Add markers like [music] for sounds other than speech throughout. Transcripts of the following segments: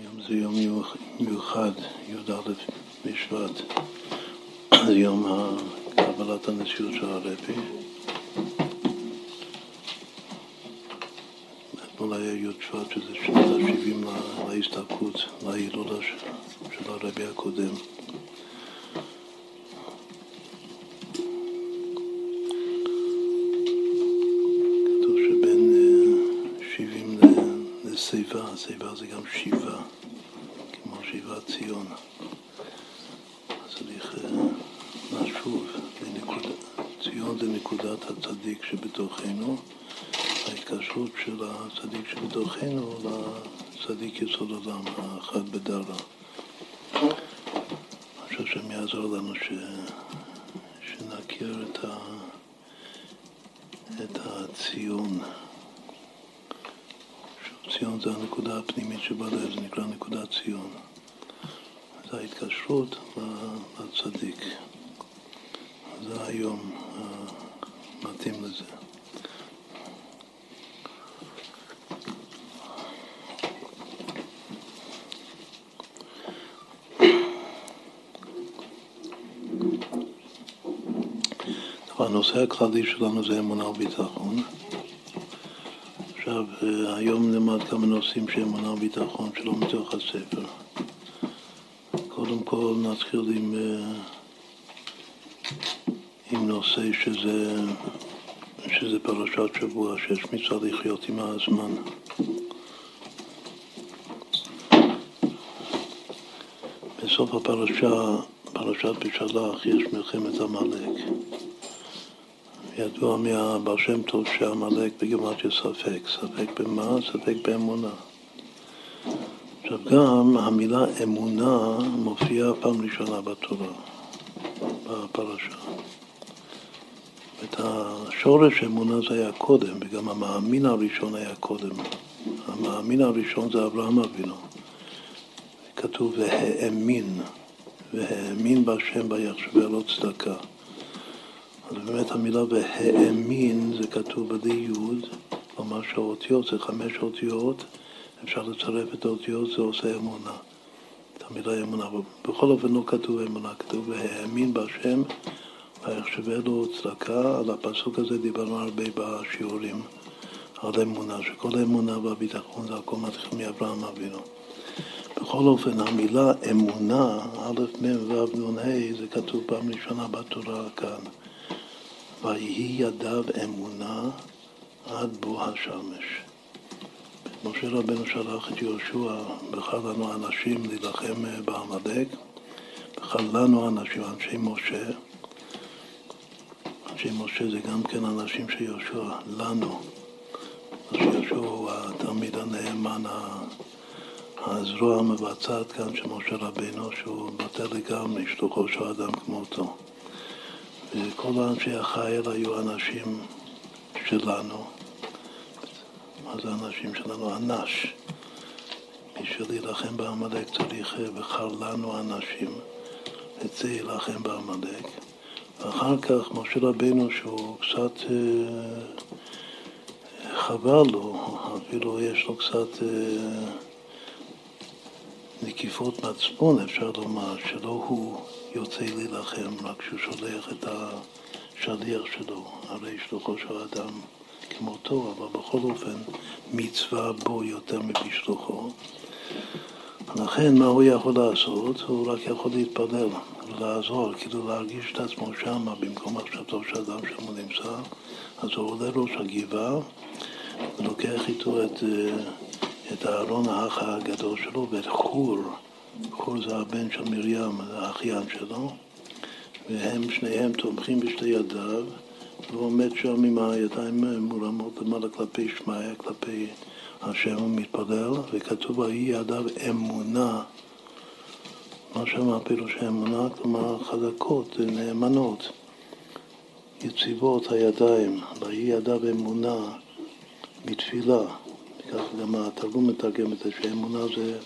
היום זה יום מיוחד, י"א בשבט, זה יום קבלת הנשיאות של הרבי. אתמול היה י' שבט, שזה שנות ה-70 להסתלקות, להילולה של הרבי הקודם. שיבה, שיבה זה גם שיבה, כמו שיבת ציון. צריך אה, לשוב לנקוד... ציון זה נקודת הצדיק שבתוכנו, ההתקשרות של הצדיק שבתוכנו לצדיק יסוד עולם, האחד בדרה. אני חושב שהם יעזור לנו ש... שנכיר את, ה... את הציון. ציון זה הנקודה הפנימית שבלב, זה נקרא נקודת ציון. זה ההתקשרות לצדיק. זה היום מתאים לזה. הנושא הכללי שלנו זה אמונה וביטחון. עכשיו, אה, היום נלמד כמה נושאים שהם אמונה וביטחון שלא מתוך הספר. קודם כל נתחיל עם, אה, עם נושא שזה, שזה פרשת שבוע, שיש מצווה לחיות עם הזמן. בסוף הפרשה, פרשת בשלח, יש מלחמת עמלק. ידוע מהבר שם טוב שעמלק בגימטריה ספק, ספק במה? ספק באמונה. עכשיו גם המילה אמונה מופיעה פעם ראשונה בתורה, בפרשה. את השורש אמונה זה היה קודם, וגם המאמין הראשון היה קודם. המאמין הראשון זה אברהם אבינו. כתוב והאמין, והאמין בהשם ויחשבה לו צדקה. באמת המילה והאמין זה כתוב בלי יוד, כלומר שהאותיות זה חמש אותיות, אפשר לצרף את האותיות, זה עושה אמונה. את המילה אמונה. בכל אופן לא כתוב אמונה, כתוב והאמין בהשם ויחשבה לו צדקה. על הפסוק הזה דיברנו הרבה בשיעורים על אמונה, שכל האמונה והביטחון זה הכל מתחיל מאברהם אבינו. בכל אופן, המילה אמונה, א', מ', ו', נ', ה', זה כתוב פעם ראשונה בתורה כאן. ויהי ידיו אמונה עד בוא השמש. משה רבנו שלח את יהושע, בחר לנו אנשים להילחם בעמלק, בחר לנו אנשים, אנשי משה. אנשי משה זה גם כן אנשים של יהושע, לנו. אז יהושע הוא התלמיד הנאמן, הזרוע המבצעת כאן של משה רבנו, שהוא בטל לגמרי, שלוחו של אדם כמותו. וכל אנשי החיל היו אנשים שלנו. מה זה אנשים שלנו? אנש. בשביל להילחם בעמלק צריך בחר לנו אנשים. זה יילחם בעמלק. ואחר כך משה רבנו שהוא קצת אה, חבל לו, אפילו יש לו קצת אה, נקיפות מצפון, אפשר לומר, שלא הוא יוצא להילחם, רק שהוא שולח את השליח שלו, הרי שלוחו של אדם כמותו, אבל בכל אופן מצווה בו יותר מבשלוחו. לכן מה הוא יכול לעשות? הוא רק יכול להתפלל ולעזור, כאילו להרגיש את עצמו שם במקום מחשבתו של אדם שם הוא נמצא, אז הוא עולה ראש הגבעה ולוקח איתו את, את הארון האח הגדול שלו ואת חור חור זה הבן של מרים, האחיין שלו, והם שניהם תומכים בשתי ידיו, והוא עומד שם עם הידיים מורמות למעלה כלפי שמיא, כלפי השם ומתפלל, וכתוב ויהי ידיו אמונה. מה שם פירוש אמונה? כלומר חזקות, נאמנות, יציבות הידיים, ויהי ידיו אמונה בתפילה. כך גם התרגום מתרגם את זה, שאמונה זה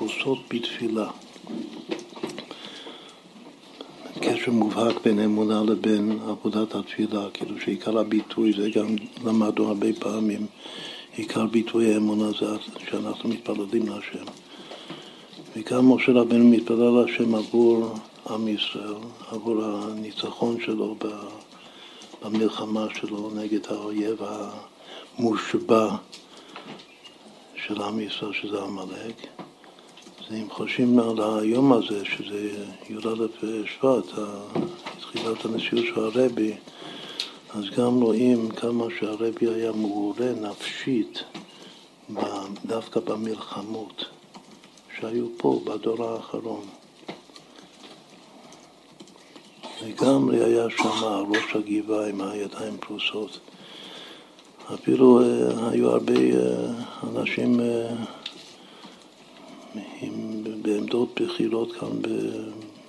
פרוסות בתפילה. קשר מובהק בין אמונה לבין עבודת התפילה, כאילו שעיקר הביטוי, זה גם למדנו הרבה פעמים, עיקר ביטוי האמונה זה שאנחנו מתפללים להשם. וגם משה רבנו מתפלל השם עבור עם ישראל, עבור הניצחון שלו במלחמה שלו נגד האויב המושבע של עם ישראל, שזה עמלק. אם חושבים על היום הזה, שזה י"א שבט, תחילת הנשיאות של הרבי, אז גם רואים כמה שהרבי היה מעורה נפשית דווקא במלחמות שהיו פה בדור האחרון. לגמרי היה שם ראש הגבעה עם הידיים פרוסות. אפילו uh, היו הרבה uh, אנשים uh, עם, בעמדות בכירות כאן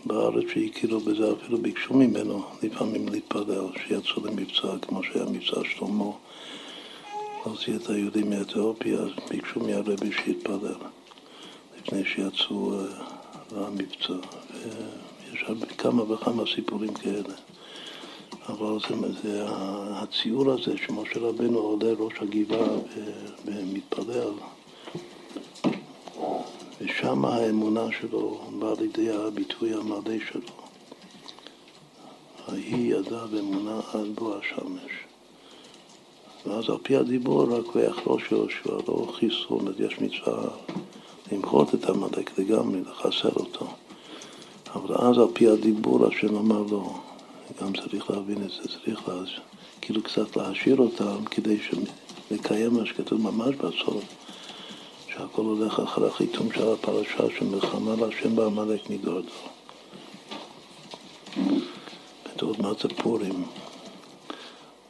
בארץ שהכירו בזה, אפילו ביקשו ממנו לפעמים להתפלל, שיצאו למבצע, כמו שהיה מבצע שלמה, להוציא את היהודים מאתיופיה, אז ביקשו מהרבי שיתפלל לפני שיצאו למבצע. יש כמה וכמה סיפורים כאלה. אבל זה, זה הציור הזה שמשה רבנו עולה ראש הגבעה ומתפלל, ושם האמונה שלו באה לידי הביטוי המלא שלו. ההיא ידע ואמונה עד בוא השמש. ואז על פי הדיבור רק ויחרוש יהושע, לא חיסון, יש מצווה למחות את עמלק לגמרי, לחסל אותו. אבל אז על פי הדיבור השם אמר לו, גם צריך להבין את זה, צריך לה, כאילו קצת להשאיר אותם כדי לקיים מה שכתוב ממש בסוף, שהכל הולך אחרי החיתום של הפרשה של מלחמה להשם בעמלק מדור דור. עוד מעט זה פורים.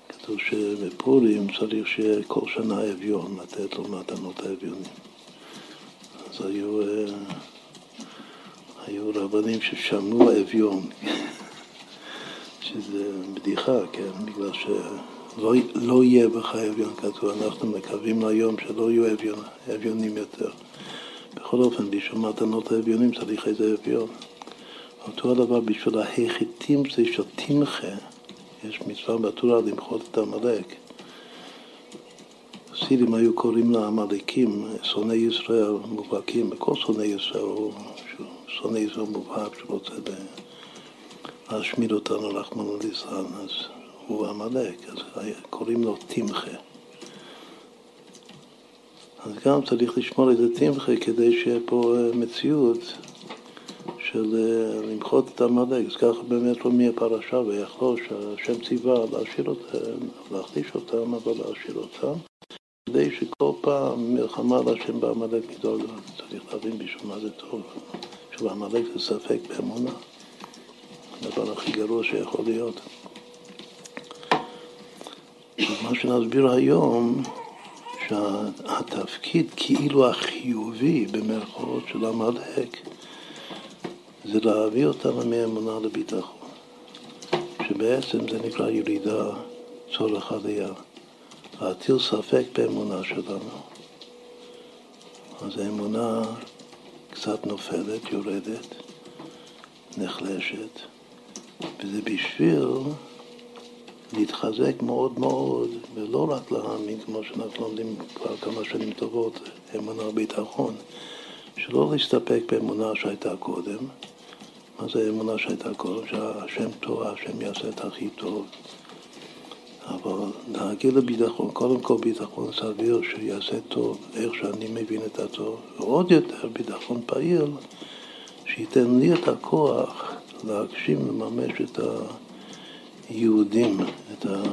כתוב שבפורים צריך שיהיה כל שנה אביון, לתת לו מתנות האביונים. אז היו, אה, היו רבנים ששמעו אביון. [laughs] שזה בדיחה, כן, בגלל שלא לא יהיה בך אביון כתוב, אנחנו מקווים ליום שלא יהיו אביון, אביונים יותר. בכל אופן, בשביל מתנות האביונים צריך איזה אביון. אותו הדבר בשביל ההיחיתים זה של תמחה, יש מצווה בתורה למחות את עמלק. הסידים היו קוראים לעמלקים, שונאי ישראל מובהקים, בכל שונאי ישראל, שונאי ישראל מובהק שרוצה להשמיד אותנו, רחמנא ליצלן, אז הוא עמלק, אז קוראים לו תמחה. אז גם צריך לשמור איזה תמחה כדי שיהיה פה אה, מציאות של אה, למחות את עמלק. אז ככה באמת לא מהפרשה ויחלוש, השם ציווה להשאיר אותם, להחליש אותם, אבל להשאיר אותם. כדי שכל פעם מלחמה להשם בעמלק גדול, צריך להבין בשביל מה זה טוב. בשביל עמלק זה ספק באמונה. הדבר הכי גרוע שיכול להיות. מה שנסביר היום, שהתפקיד כאילו החיובי במרכאות של עמלק זה להביא אותנו מאמונה לביטחון, שבעצם זה נקרא ירידה צורך עלייה, להטיל ספק באמונה שלנו. אז האמונה קצת נופלת, יורדת, נחלשת, וזה בשביל להתחזק מאוד מאוד, ולא רק להאמין, כמו שאנחנו לומדים כבר כמה שנים טובות, אמונה וביטחון, שלא להסתפק באמונה שהייתה קודם. מה זה אמונה שהייתה קודם? שהשם טוב, השם יעשה את הכי טוב. אבל להגיע לביטחון, קודם כל ביטחון סביר שיעשה טוב, איך שאני מבין את הטוב, ועוד יותר ביטחון פעיל, שייתן לי את הכוח להגשים, לממש את היהודים, את, ה...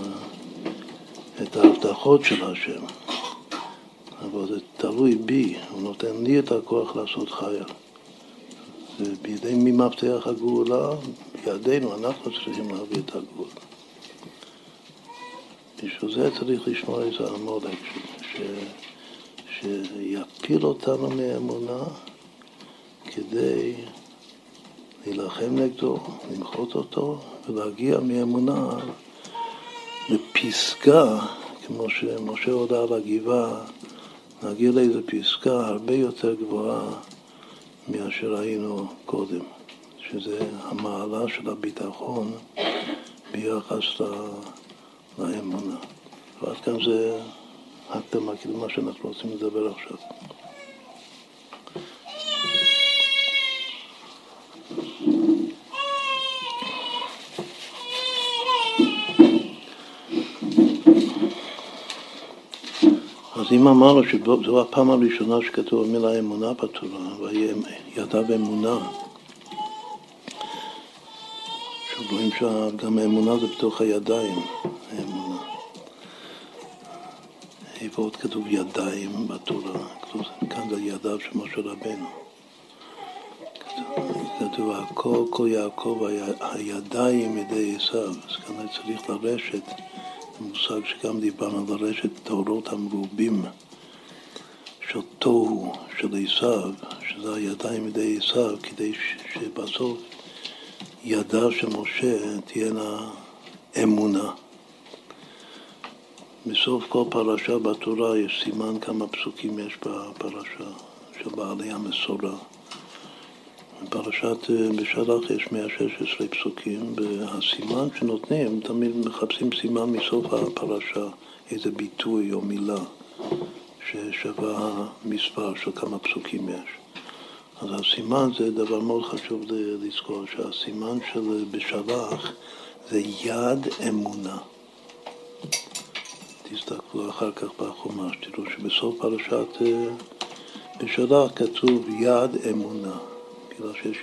את ההבטחות של השם. אבל זה תלוי בי, הוא נותן לי את הכוח לעשות חיה. זה בידי מי מפתח הגאולה? בידינו, אנחנו צריכים להביא את הגאולה. בשביל זה צריך לשמוע איזה עמודק ש... שיפיל אותנו מאמונה כדי להילחם נגדו, למחות אותו ולהגיע מאמונה לפסגה, כמו שמשה הודה על הגבעה, להגיע לאיזו פסגה הרבה יותר גבוהה מאשר היינו קודם, שזה המעלה של הביטחון ביחס לאמונה. ועד כאן זה הקדמה, כאילו מה שאנחנו רוצים לדבר עכשיו. אם אמרנו שזו הפעם הראשונה שכתוב המילה אמונה בתורה, וידע באמונה, שרואים שגם האמונה זה בתוך הידיים, האמונה. איפה עוד כתוב ידיים בתורה? כאן זה ידיו של משה רבנו. כתוב הכל, כל יעקב הידיים ידי עשיו, אז כאן צריך לרשת, מושג שגם דיברנו, לרשת תורות המרובים של תוהו של עשיו, שזה הידיים ידי עשיו, כדי שבסוף ידיו של משה תהיינה אמונה. בסוף כל פרשה בתורה יש סימן כמה פסוקים יש בפרשה של בעלי המסורה. בפרשת אה, בשלח יש 116 פסוקים, והסימן שנותנים, תמיד מחפשים סימן מסוף הפרשה, איזה ביטוי או מילה ששווה מספר של כמה פסוקים יש. אז הסימן זה דבר מאוד חשוב לזכור, שהסימן של בשלח זה יד אמונה. תסתכלו אחר כך בחומש, תראו שבסוף פרשת אה, בשלח כתוב יד אמונה. בגלל שיש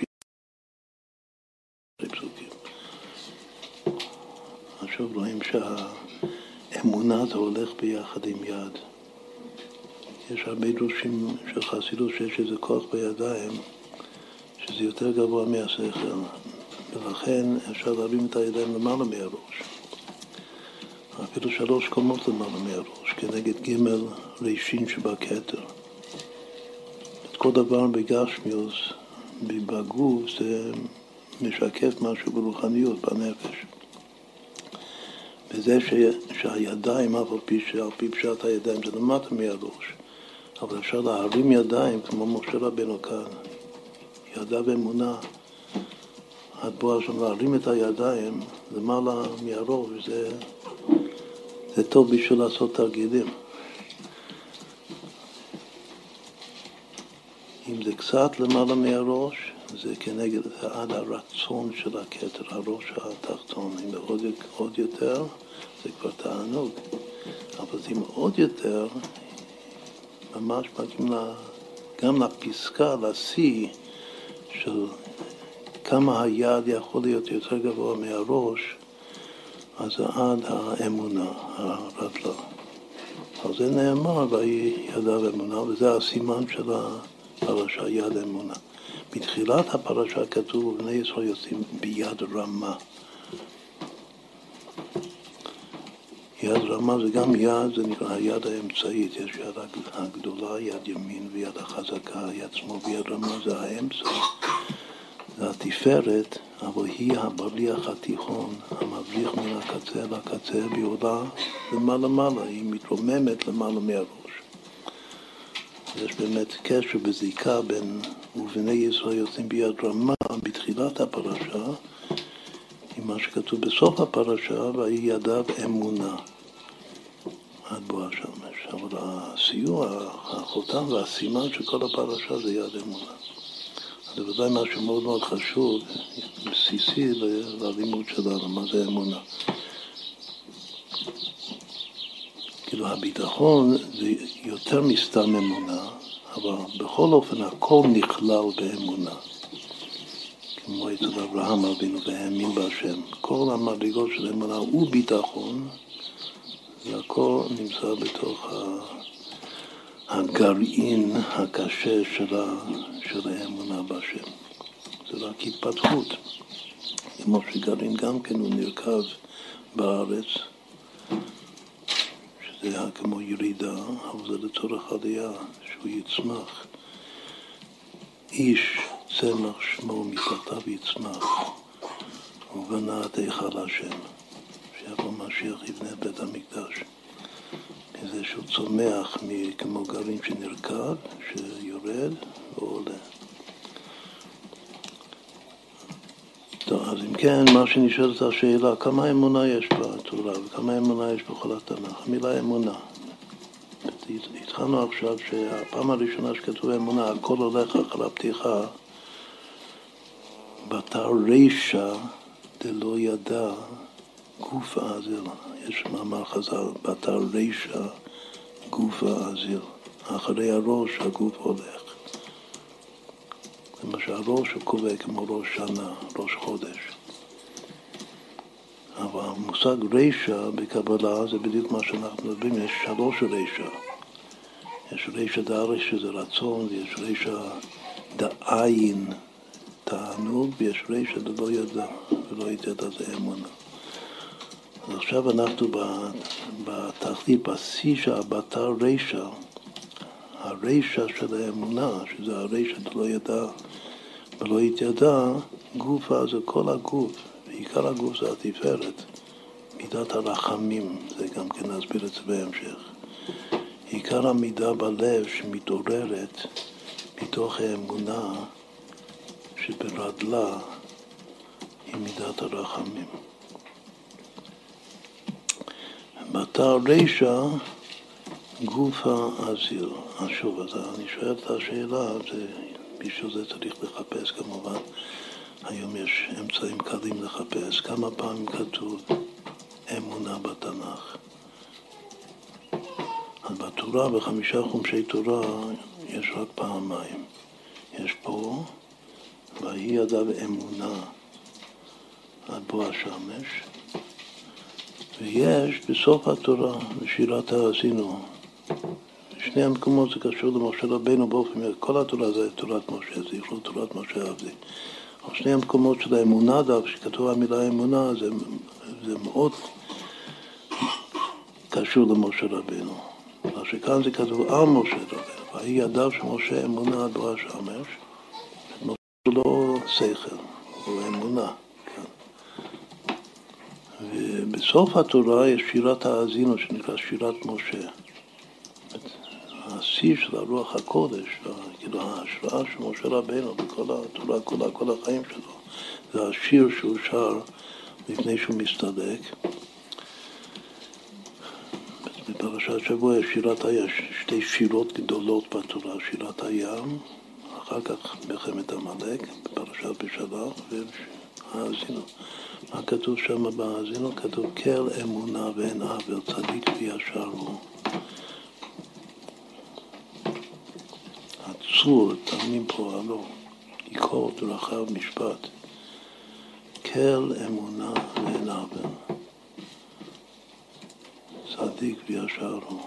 פסוקים. עכשיו רואים שהאמונה זה הולך ביחד עם יד. יש הרבה דרושים של חסידות שיש איזה כוח בידיים שזה יותר גבוה מהשכל ולכן אפשר להרים את הידיים למעלה מהראש אפילו שלוש קומות למעלה מהראש כנגד ג' רישין שבכתר את כל דבר בגשמיוס בגוף זה משקף משהו ברוחניות, בנפש. בזה ש, שהידיים, אף על פי שעל פי פשט הידיים זה למטה מהראש, אבל אפשר להרים ידיים כמו משה רבנו כאן, ידיו אמונה, עד בוא השם להרים את הידיים למעלה מהראש, זה, זה טוב בשביל לעשות תרגילים. אם זה קצת למעלה מהראש, זה כנגד, זה עד הרצון של הכתר, הראש התחתון. אם עוד, עוד יותר, זה כבר תענוג. אבל אם עוד יותר, ממש מגיעים גם לפסקה, לשיא של כמה היד יכול להיות יותר גבוה מהראש, אז זה עד האמונה, הרדלה. על זה נאמר, ויהי ידיו אמונה, וזה הסימן של ה... פרשה יד אמונה. בתחילת הפרשה כתוב, בני ישראל יוצאים ביד רמה. יד רמה זה גם יד, זה נקרא היד האמצעית, יש יד הגדולה, יד ימין ויד החזקה, יד שמאל ויד רמה זה האמצע, זה התפארת, אבל היא הבליח התיכון, המבליח מן הקצה לקצה, והיא עולה למעלה מעלה, היא מתרוממת למעלה מהראש. יש באמת קשר וזיקה בין ובני ישראל יוצאים ביד רמה בתחילת הפרשה עם מה שכתוב בסוף הפרשה, ויהי ידיו אמונה עד בוא השמש. אבל הסיוע, החותם והסימן של כל הפרשה זה יד אמונה. זה ודאי משהו מאוד מאוד חשוב, בסיסי ללימוד שלנו, מה זה אמונה. כאילו הביטחון זה יותר מסתם אמונה, אבל בכל אופן הכל נכלל באמונה. כמו אצל אברהם אבינו והאמין בהשם. כל המדרגות של אמונה וביטחון, זה הכל נמצא בתוך הגרעין הקשה של, ה, של האמונה בהשם. זה רק התפתחות. כמו שגרעין גם כן הוא נרכב בארץ. זה היה כמו ירידה, אבל זה לצורך עלייה, שהוא יצמח. איש צמח שמו מתחתיו יצמח, ובנה את היכל השם, שיבוא משיח יבנה בית המקדש. כזה שהוא צומח כמו גרעין שנרקד, שיורד ועולה. אז אם כן, מה שנשאלת השאלה, כמה אמונה יש בתורה וכמה אמונה יש בכל התנ"ך? המילה אמונה. התחלנו עכשיו שהפעם הראשונה שכתוב אמונה, הכל הולך אחר הפתיחה, בתר רישא דלא ידע גוף עזל. יש מאמר חז"ל, בתר רישא גוף האזיל. אחרי הראש הגוף הולך. זה מה שהראש הוא קובע כמו ראש שנה, ראש חודש. אבל המושג רישא בקבלה זה בדיוק מה שאנחנו מדברים, יש שלוש רישא. יש רישא דארש שזה רצון, ויש רישא דעין תענוג, ויש רישא דלא ידע, ולא ידע זה אמונה. אז עכשיו אנחנו בתכלית, בשיא של הבתר רישא, הרישא של האמונה, שזה הרישא דלא ידע ולא יתיידע, גופה זה כל הגוף, ועיקר הגוף זה התפארת, מידת הרחמים, זה גם כן נסביר את זה בהמשך. עיקר המידה בלב שמתעוררת מתוך האמונה שברדלה היא מידת הרחמים. בתר רישא גופה אזיר. אז שוב, אז אני שואל את השאלה, זה, בשביל זה צריך לחפש כמובן. היום יש אמצעים קלים לחפש. כמה פעמים כתוב אמונה בתנ"ך? אז בתורה, בחמישה חומשי תורה, יש רק פעמיים. יש פה, ויהי ידיו אמונה עד בוא השמש, ויש בסוף התורה, בשירת האזינו. שני המקומות זה קשור למשה רבינו באופן, כל התורה זה תורת משה, זה יכלול תורת משה עבדי. אבל שני המקומות של האמונה דווקא, שכתוב המילה אמונה, זה, זה מאוד קשור למשה רבינו. מה שכאן זה כתוב על משה רבינו, ויהי ידיו של משה אמונה עד בוא השמש, משה לא שכל, הוא אמונה. ובסוף התורה יש שירת האזינו שנקרא שירת משה. השיא של הרוח הקודש, כאילו ההשראה של משה רבינו בכל התורה כולה, כל החיים שלו, זה השיר שהוא שר לפני שהוא מסתדק. בפרשת שבוע יש שירת הים, שתי שירות גדולות בתורה, שירת הים, אחר כך מלחמת עמלק, בפרשת בשלח, והאזינו. מה כתוב שם בהאזינו? כתוב כל אמונה ואין עוול, צדיק וישר הוא. עצור, תמים פועלו, יקור דרכיו משפט. כל אמונה עוול. צדיק וישר הוא.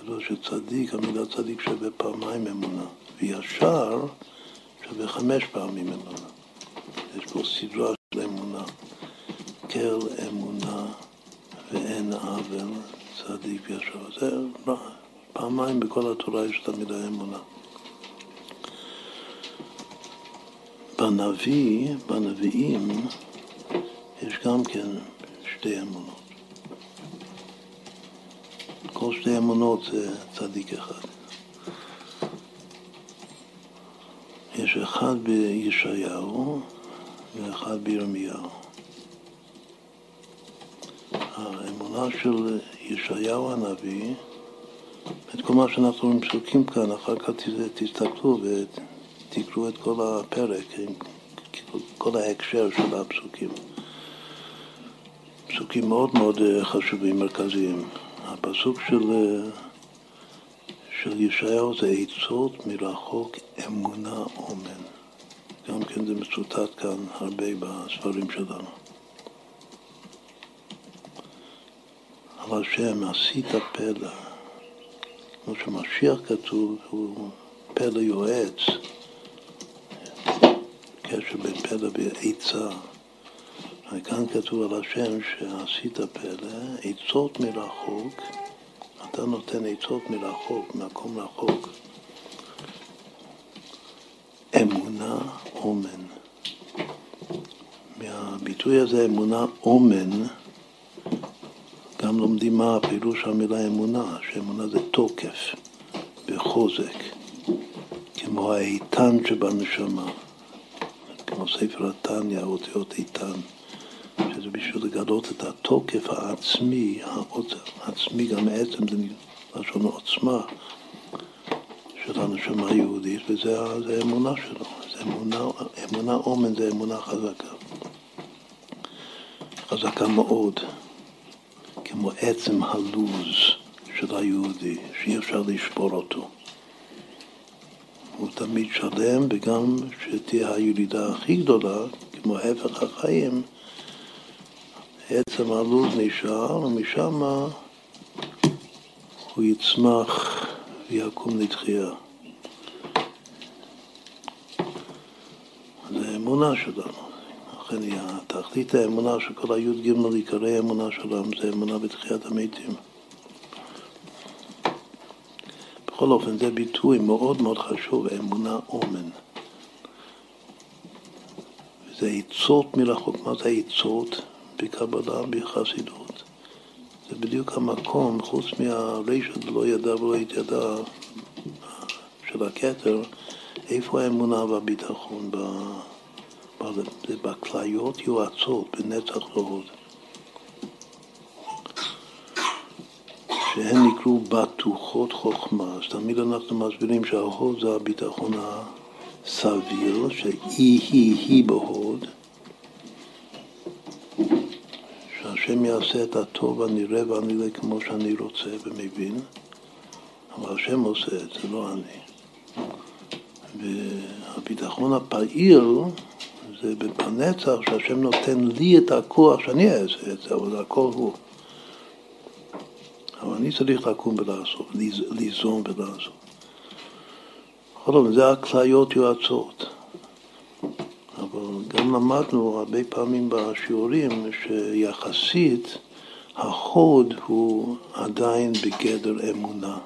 ידוע שצדיק, המילה צדיק שווה פעמיים אמונה, וישר שווה חמש פעמים אמונה. יש פה סדרה של אמונה. כל אמונה ואין עוול, צדיק וישר. זה פעמיים בכל התורה יש את המילה אמונה. בנביא, בנביאים, יש גם כן שתי אמונות. כל שתי אמונות זה צדיק אחד. יש אחד בישעיהו ואחד בירמיהו. האמונה של ישעיהו הנביא, את כל מה שאנחנו פסוקים כאן, אחר כך תסתכלו ותקראו את כל הפרק, כל ההקשר של הפסוקים. פסוקים מאוד מאוד חשובים, מרכזיים. הפסוק של, של ישעיהו זה עצות מרחוק אמונה אומן. גם כן זה מצוטט כאן הרבה בספרים שלנו. אבל שם עשית פלא, כמו שמשיח כתוב, הוא פלא יועץ, קשר בין פלא ועצה. וכאן כתוב על השם שעשית פלא, עצות מרחוק, אתה נותן עצות מרחוק, מקום רחוק. אמונה אומן. מהביטוי הזה, אמונה אומן, גם לומדים מה הפירוש המילה אמונה, שאמונה זה תוקף וחוזק, כמו האיתן שבנשמה, כמו ספר התניא, אותיות איתן. שזה בשביל לגלות את התוקף העצמי, העצמי גם עצם זה לשון עוצמה של הנשמה היהודית, וזה האמונה שלו, זה אמונה, אמונה אומן זה אמונה חזקה, חזקה מאוד, כמו עצם הלוז של היהודי, שאי אפשר לשבור אותו. הוא תמיד שלם, וגם שתהיה הילידה הכי גדולה, כמו הפך החיים, עצם הלוז נשאר, ומשם הוא יצמח ויקום לתחייה. זה אמונה שלנו. לכן תכלית האמונה של כל הי"ג עיקרי האמונה שלנו זה אמונה בתחיית המתים. בכל אופן, זה ביטוי מאוד מאוד חשוב, אמונה אומן. זה עצות מרחוק. מה זה עצות בקבלה, בחסידות? זה בדיוק המקום, חוץ מהרישא לא ידע ולא התיידע של הכתר, איפה האמונה והביטחון? זה בכליות יועצות, בנצח להוד. שהן נקראו בטוחות חוכמה. אז תמיד אנחנו מסבירים שההוד זה הביטחון הסביר, שאי היא היא בהוד, שהשם יעשה את הטוב הנראה והנראה כמו שאני רוצה ומבין, אבל השם עושה את זה, לא אני. והביטחון הפעיל זה בנצח שהשם נותן לי את הכוח שאני אעשה את זה, אבל הכל הוא. אבל אני צריך לקום ולעשות, ליזום ולעשות. בכל אופן, זה הכליות יועצות. אבל גם למדנו הרבה פעמים בשיעורים שיחסית ההוד הוא עדיין בגדר אמונה.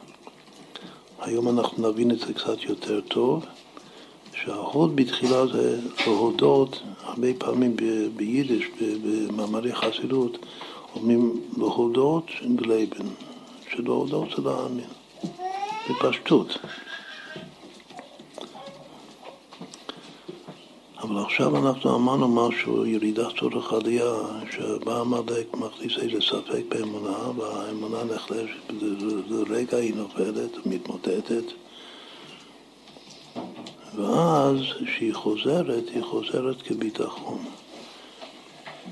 היום אנחנו נבין את זה קצת יותר טוב. שההוד בתחילה זה להודות, הרבה פעמים ביידיש, במאמרי חסידות, אומרים להודות גלייבן, שלהודות זה להאמין, בפשטות. אבל עכשיו אנחנו אמרנו משהו, ירידת צורך עלייה, שבא עמלק מכניס איזה ספק באמונה, והאמונה נחלשת, לרגע היא נופלת ומתמוטטת. ואז כשהיא חוזרת, היא חוזרת כביטחון.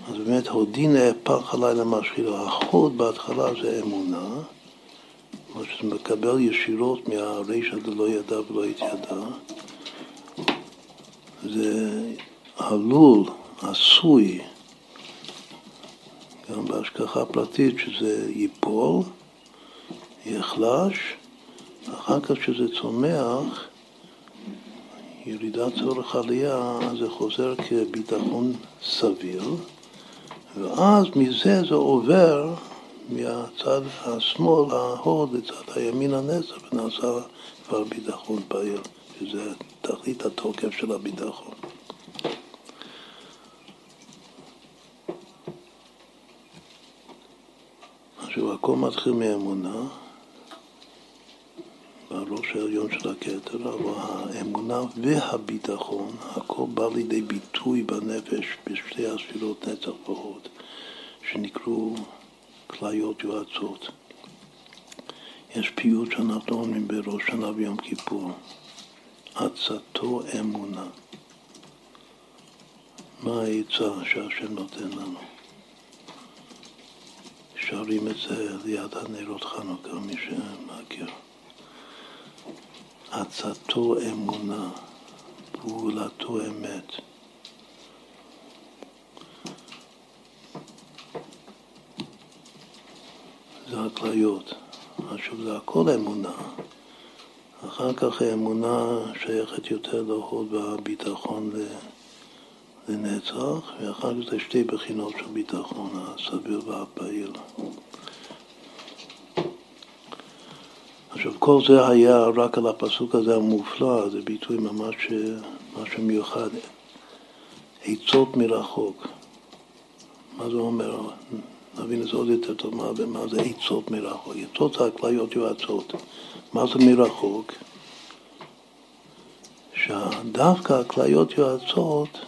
אז באמת הודי נהפך עליי למשחילה. החוד בהתחלה זה אמונה, מה שזה מקבל ישירות מהרישא דלא ידע ולא התיידע. זה עלול, עשוי, גם בהשגחה פרטית, שזה ייפול, יחלש, אחר כך כשזה צומח, ירידת צורך עלייה זה חוזר כביטחון סביר, ואז מזה זה עובר מהצד השמאל, ההוד, לצד הימין הנצח, ונעשה כבר ביטחון פעיל, שזה תכלית התוקף של הביטחון. עכשיו, הכל מתחיל מאמונה. בראש העליון של הכתר, אבל האמונה והביטחון, הכל בא לידי ביטוי בנפש בשתי הספירות נצח והוד, שנקראו כליות יועצות. יש פיוט שאנחנו אומרים בראש שנה ויום כיפור, עצתו אמונה. מה העצה שהשם נותן לנו? שרים את זה ליד הנרות חנוכה, מי שמכיר. עצתו אמונה, פעולתו אמת. זה הכליות. עכשיו זה הכל אמונה. אחר כך האמונה שייכת יותר להוד והביטחון לנצח, ואחר כך זה שתי בחינות של ביטחון, הסביר והפעיל. עכשיו, כל זה היה רק על הפסוק הזה המופלא, זה ביטוי ממש משהו מיוחד. עצות מרחוק. מה זה אומר? נבין את זה עוד יותר טוב, מה, מה זה עצות מרחוק. עצות זה הכליות יועצות. מה זה מרחוק? שדווקא הכליות יועצות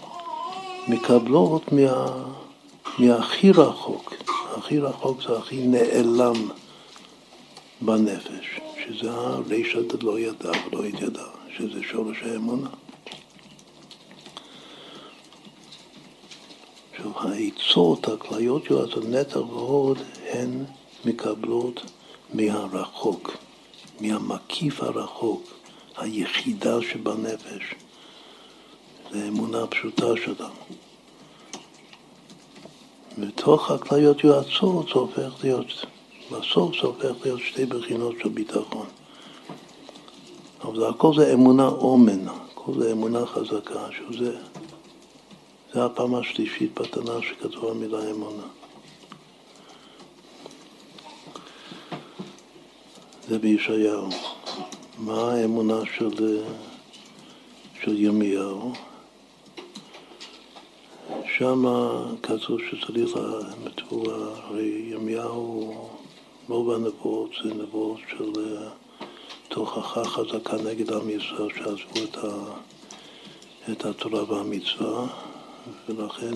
מקבלות מה, מהכי רחוק. הכי רחוק זה הכי נעלם בנפש. שזה הרישא דלא ידע ולא התיידע, שזה שורש האמונה. עכשיו, העצות, הכליות יועצות נצח ועוד, הן מקבלות מהרחוק, מהמקיף הרחוק, היחידה שבנפש. זה אמונה פשוטה שלנו. מתוך הכליות יועצות זה הופך להיות, בסוף זה הופך להיות שתי בחינות של ביטחון. אבל הכל זה אמונה אומן, הכל זה אמונה חזקה, שזה זה הפעם השלישית בתנ"ך שכתוב המילה אמונה. זה בישעיהו. מה האמונה של, של ירמיהו? שם כתוב שצריך, הרי ירמיהו, רוב הנבואות זה נבואות של תוכחה חזקה נגד עם ישראל שעזבו את, ה, את התורה והמצווה, ולכן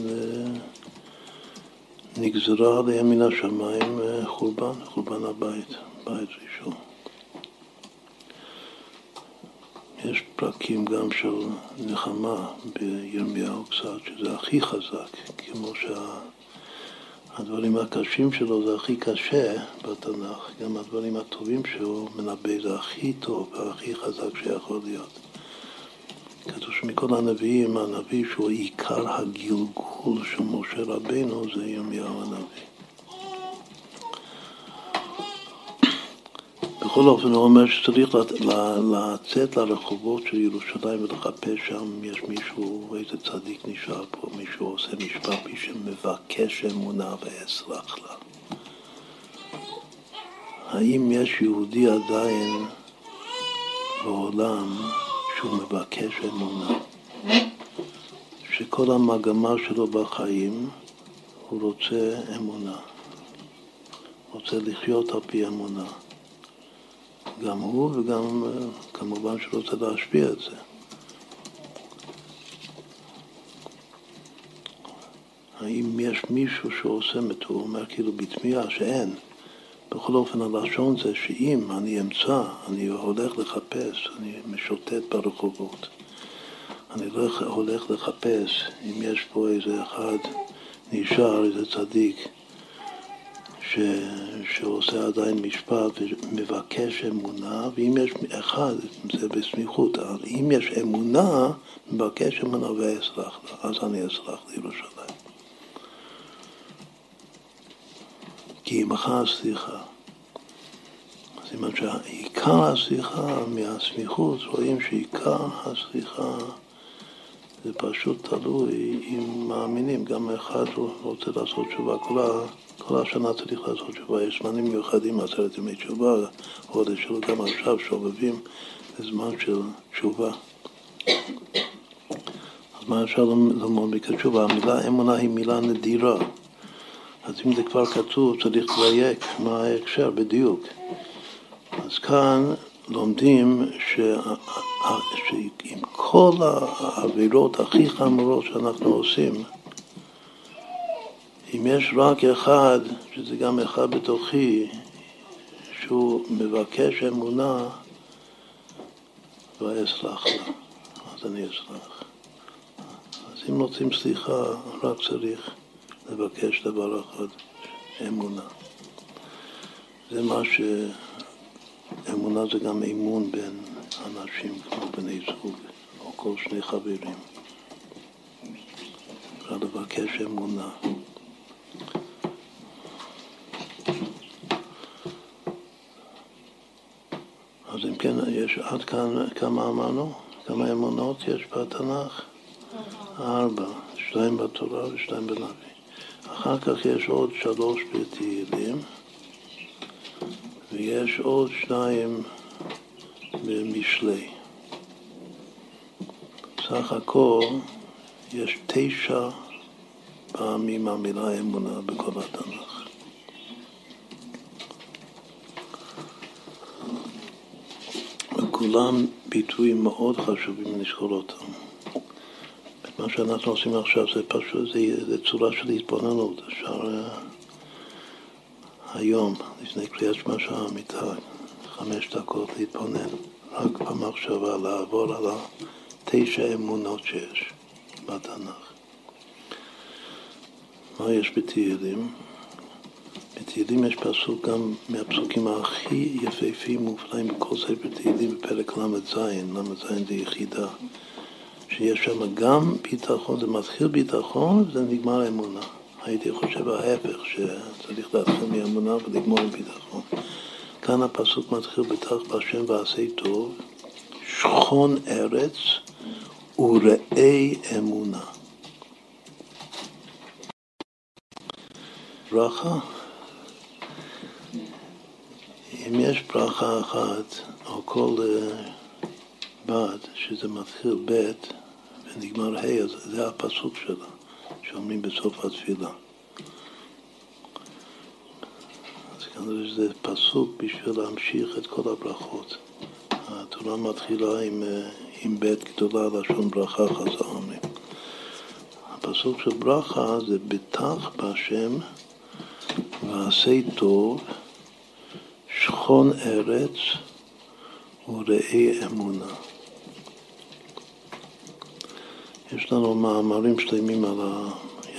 נגזרה עליהם מן השמיים חורבן, חורבן הבית, בית ראשון. יש פרקים גם של נחמה בירמיהו קצת, שזה הכי חזק, כמו שהדברים שה... הקשים שלו זה הכי קשה בתנ"ך, גם הדברים הטובים שהוא מנבא זה הכי טוב והכי חזק שיכול להיות. כתוב שמכל הנביאים, הנביא שהוא עיקר הגלגול של משה רבנו זה ירמיהו הנביא. בכל אופן הוא אומר שצריך לצאת לרחובות של ירושלים ולחפש שם יש מישהו, איזה צדיק נשאר פה, מישהו עושה משפט, מי שמבקש אמונה ואסלח לה. האם יש יהודי עדיין בעולם שהוא מבקש אמונה? שכל המגמה שלו בחיים הוא רוצה אמונה, רוצה לחיות על פי אמונה. גם הוא וגם כמובן שרוצה להשפיע את זה. האם יש מישהו שעושה את הוא אומר כאילו בתמיהה שאין. בכל אופן הלשון זה שאם אני אמצא, אני הולך לחפש, אני משוטט ברחובות. אני הולך לחפש אם יש פה איזה אחד נשאר, איזה צדיק, ש, שעושה עדיין משפט ומבקש אמונה, ואם יש אחד, זה בסמיכות, אם יש אמונה, מבקש אמונה ואסלח לה, אז אני אסלח לירושלים. כי עמך הסליחה. אומרת שעיקר הסליחה מהסמיכות, רואים שעיקר הסליחה זה פשוט תלוי אם מאמינים, גם אחד רוצה לעשות תשובה, כל כל השנה צריך לעשות תשובה, יש זמנים מיוחדים, עשרת ימי תשובה, חודש שלו, גם עכשיו שובבים לזמן של תשובה. אז מה אפשר ללמוד מכתשובה? המילה אמונה היא מילה נדירה. אז אם זה כבר כתוב, צריך לדייק מה ההקשר בדיוק. אז כאן לומדים ש... שעם כל העבירות הכי חמורות שאנחנו עושים, אם יש רק אחד, שזה גם אחד בתוכי, שהוא מבקש אמונה, ואסלח לה, אז אני אסלח. אז אם רוצים סליחה, רק צריך לבקש דבר אחד, אמונה. זה מה ש... אמונה זה גם אמון בין אנשים כמו בני זוג, או כל שני חברים. אפשר לבקש אמונה. אז אם כן, יש עד כאן, כמה אמרנו? כמה אמונות יש בתנ"ך? ארבע. שתיים בתורה ושתיים בנביא. אחר כך יש עוד שלוש בתהילים, ויש עוד שניים במשלי. סך הכל יש תשע פעמים המילה אמונה בכל התנ"ך. כולם ביטויים מאוד חשובים לזכור אותם. מה שאנחנו עושים עכשיו זה פשוט, זה, זה צורה של התבוננות. אפשר uh, היום, לפני קריאת שמע של המיטה, חמש דקות להתבונן, רק במחשבה לעבור על התשע אמונות שיש בתנ"ך. מה יש בתהילים? בתהילים יש פסוק גם מהפסוקים הכי יפהפים, מופלאים בכל ספר תהילים בפרק ל"ז, ל"ז זה יחידה, שיש שם גם ביטחון, זה מתחיל ביטחון וזה נגמר אמונה. הייתי חושב ההפך, שצריך להתחיל מאמונה ולגמור עם ביטחון. כאן הפסוק מתחיל בטח בהשם ועשה טוב, שכון ארץ וראה אמונה. ברכה אם יש ברכה אחת על כל uh, בד שזה מתחיל ב' ונגמר ה', אז זה הפסוק שלה, שאומרים בסוף התפילה. אז כנראה שזה פסוק בשביל להמשיך את כל הברכות. התורה מתחילה עם, אה, עם ב' גדולה, לשון ברכה חז"ל אומרים. הפסוק של ברכה זה בטח בהשם ועשה טוב שכון ארץ וראה אמונה. יש לנו מאמרים שלמים על ה...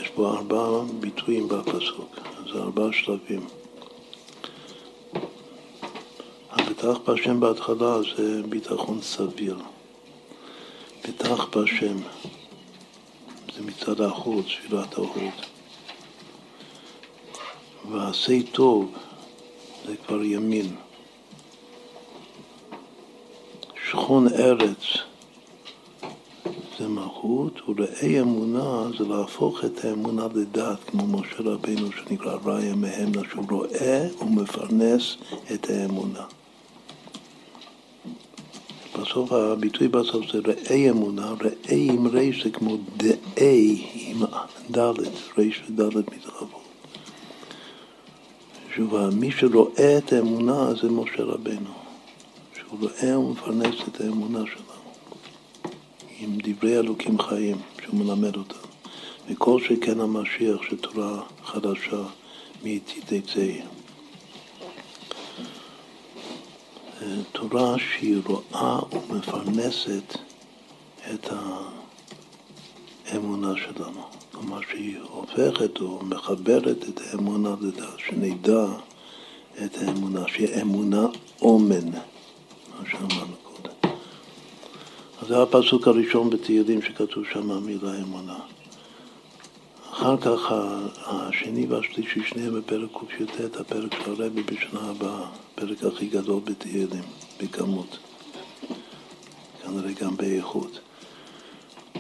יש בו ארבעה ביטויים בפסוק, זה ארבעה שלבים. הבטח בהשם בהתחלה זה ביטחון סביר. בטח בהשם זה מצד החוץ, תפילת ההוד. ועשה טוב זה כבר ימין. שכון ארץ זה מלכות, וראי אמונה זה להפוך את האמונה לדת, כמו משה רבינו שנקרא ראיה מהם, שהוא רואה ומפרנס את האמונה. בסוף הביטוי בסוף זה ראי אמונה, ראי עם ריש זה כמו דאי עם דלת, ריש ודלת מתרחבות. שוב, מי שרואה את האמונה זה משה רבנו, שהוא רואה ומפרנס את האמונה שלנו עם דברי אלוקים חיים שהוא מלמד אותנו. וכל שכן המשיח שתורה חדשה מאיתי תצא. תורה שהיא רואה ומפרנסת את האמונה שלנו. כלומר שהיא הופכת או מחברת את האמונה לדעת, שנדע את האמונה, שהיא אמונה אומן, מה שאמרנו קודם. אז זה הפסוק הראשון בתהילים שכתוב שם המילה אמונה. אחר כך השני והשלישי, שניהם בפרק קי"ט, הפרק של הרבי בשנה הבאה, הפרק הכי גדול בתהילים, בכמות, כנראה גם באיכות.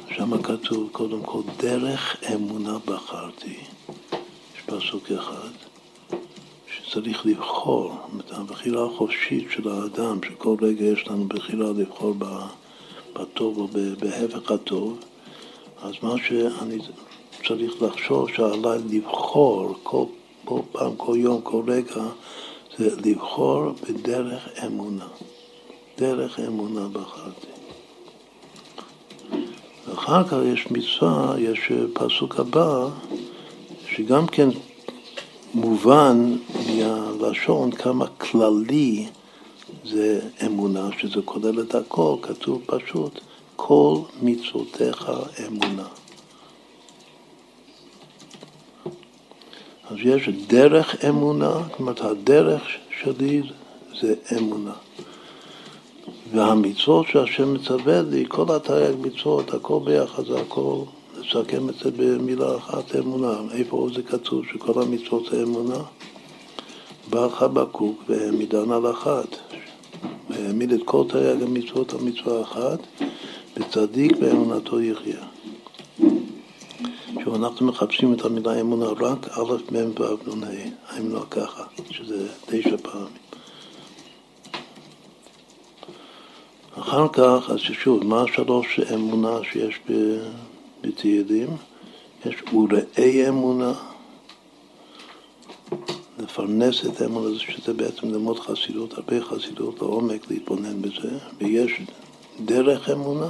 שם כתוב קודם כל, דרך אמונה בחרתי. יש פסוק אחד, שצריך לבחור, את הבחירה החופשית של האדם, שכל רגע יש לנו בחירה לבחור בטוב או בהפך הטוב, אז מה שאני צריך לחשוב שעליי לבחור כל, כל פעם, כל יום, כל רגע, זה לבחור בדרך אמונה. דרך אמונה בחרתי. ואחר כך יש מצווה, יש פסוק הבא, שגם כן מובן מהלשון כמה כללי זה אמונה, שזה כולל את הכל, כתוב פשוט, כל מצוותיך אמונה. אז יש דרך אמונה, זאת אומרת הדרך שלי זה אמונה. והמצוות שהשם מצווה לי, כל התרי"ג מצוות, הכל ביחד, זה הכל, לסכם את זה במילה אחת, אמונה. איפה זה כתוב שכל המצוות זה אמונה? בא חבקוק והעמידן על אחת. והעמיד את כל תרי"ג המצוות על מצווה אחת, וצדיק באמונתו יחיה. עכשיו אנחנו מחפשים את המילה אמונה רק א', מ' ו', נ', האם לא ככה, שזה תשע פעמים. אחר כך, אז שוב, מה השלוש אמונה שיש בתהילים? יש וראי אמונה, לפרנס את האמונה, שזה בעצם ללמוד חסידות, הרבה חסידות לעומק, להתבונן בזה, ויש דרך אמונה,